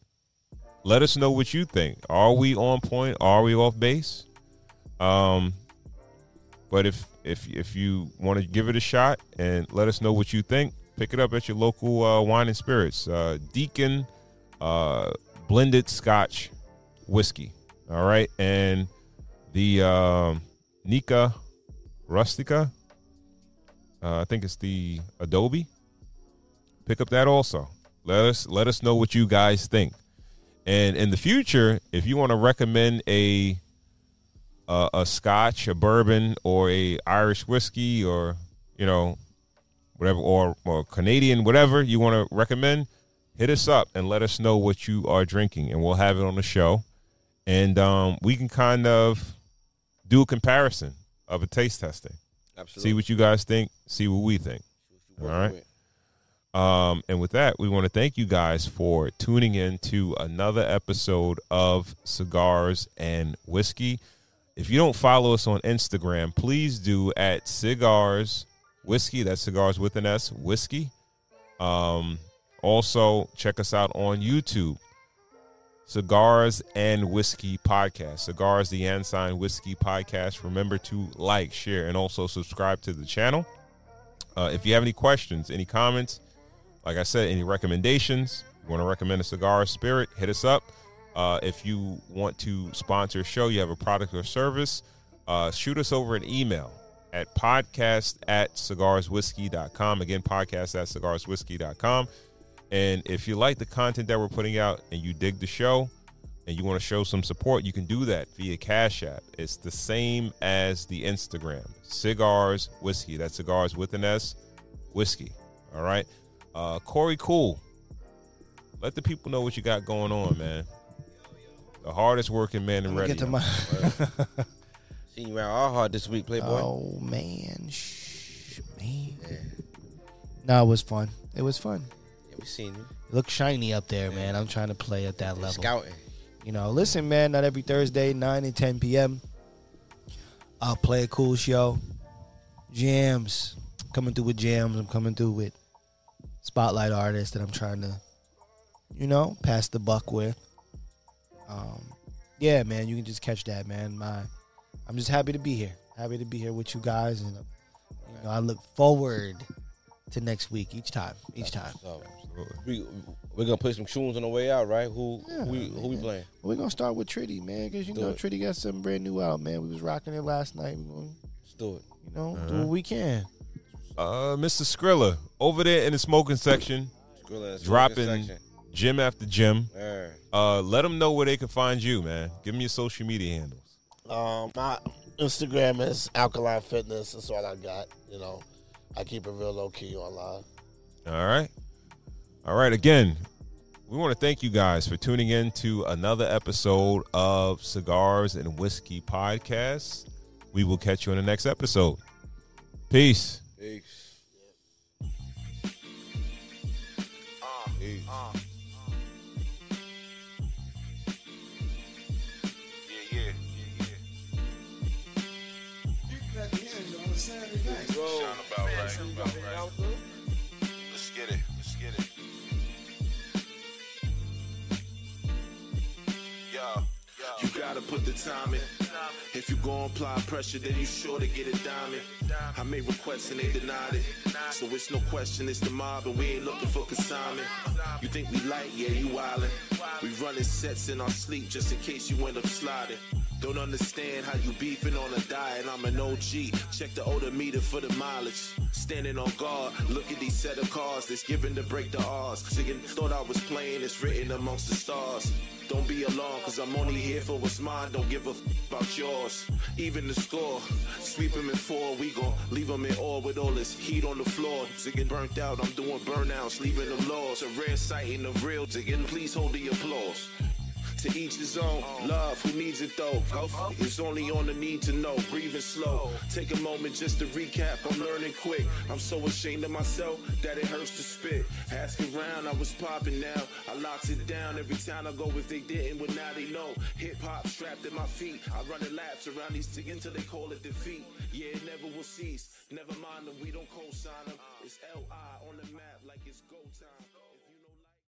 let us know what you think. Are we on point? Are we off base? Um, but if if if you want to give it a shot and let us know what you think, pick it up at your local uh, wine and spirits. Uh, Deacon uh, blended Scotch whiskey. All right, and the um, Nica Rustica. Uh, I think it's the Adobe. Pick up that also. Let us let us know what you guys think. And in the future, if you want to recommend a a, a Scotch, a bourbon, or a Irish whiskey, or you know whatever, or, or Canadian, whatever you want to recommend, hit us up and let us know what you are drinking, and we'll have it on the show, and um, we can kind of do a comparison of a taste testing. Absolutely. See what you guys think. See what we think. All right. Um, and with that, we want to thank you guys for tuning in to another episode of Cigars and Whiskey. If you don't follow us on Instagram, please do at Cigars Whiskey. That's Cigars with an S, Whiskey. Um, also, check us out on YouTube. Cigars and Whiskey Podcast. Cigars, the Ensign Whiskey Podcast. Remember to like, share, and also subscribe to the channel. Uh, if you have any questions, any comments, like I said, any recommendations, you want to recommend a cigar spirit, hit us up. Uh, if you want to sponsor a show, you have a product or service, uh, shoot us over an email at podcast at cigarswhiskey.com. Again, podcast at cigarswhiskey.com. And if you like the content that we're putting out and you dig the show and you want to show some support, you can do that via Cash App. It's the same as the Instagram. Cigars Whiskey. That's cigars with an S, whiskey. All right. Uh, Corey Cool. Let the people know what you got going on, man. The hardest working man in radio. get to my- (laughs) Seen you around our hard this week, Playboy. Oh man, shh, man. No, it was fun. It was fun. Yeah, we seen you. It looked shiny up there, man. I'm trying to play at that level. Scouting. You know, listen, man. Not every Thursday, nine and ten p.m. I'll play a cool show. Jams, coming through with jams. I'm coming through with spotlight artists that I'm trying to, you know, pass the buck with. Um, yeah, man. You can just catch that, man. My, I'm just happy to be here. Happy to be here with you guys, and uh, you know, I look forward to next week each time. Each time. So, we we're gonna play some tunes on the way out, right? Who who we who we playing? We're gonna start with Tritty, man, because you Do know it. Tritty got something brand new out, man. We was rocking it last night. We gonna, Let's do it. you know, do Uh-huh. what we can. Uh, Mr. Skrilla over there in the smoking section, Skrilla smoking dropping section. gym after gym. Yeah. Uh, let them know where they can find you, man. Give me your social media handles. Um, my Instagram is Alkaline Fitness. That's all I got. You know, I keep it real low key online. All right, all right. Again, we want to thank you guys for tuning in to another episode of Cigars and Whiskey Podcast. We will catch you in the next episode. Peace. Peace. Peace. Put the time in. If you gon' apply pressure, then you sure to get a diamond. I made requests and they denied it. So it's no question, it's the mob, and we ain't looking for consignment. You think we light? Yeah, you wildin'. We running sets in our sleep just in case you end up sliding. Don't understand how you beefing on a diet. I'm an OG. Check the odometer for the mileage. Standing on guard, look at these set of cars that's given to break the odds. Chicken thought I was playing, it's written amongst the stars. Don't be alarmed, cause I'm only here for what's mine. Don't give a f about yours. Even the score, sweep him in four. We gon' leave in awe with all this heat on the floor. Ziggin burnt out, I'm doing burnouts, leaving them lost. A rare sighting of real Ziggin. Please hold the applause. To each his own. Love, who needs it though? It's only on the need to know. Breathing slow. Take a moment just to recap. I'm learning quick. I'm so ashamed of myself that it hurts to spit. Ask around, I was popping now. I locked it down every time I go. If they didn't, well now they know. Hip hop strapped at my feet. I run the laps around these things until they call it defeat. Yeah, it never will cease. Never mind them, we don't co-sign them. It's L.I. on the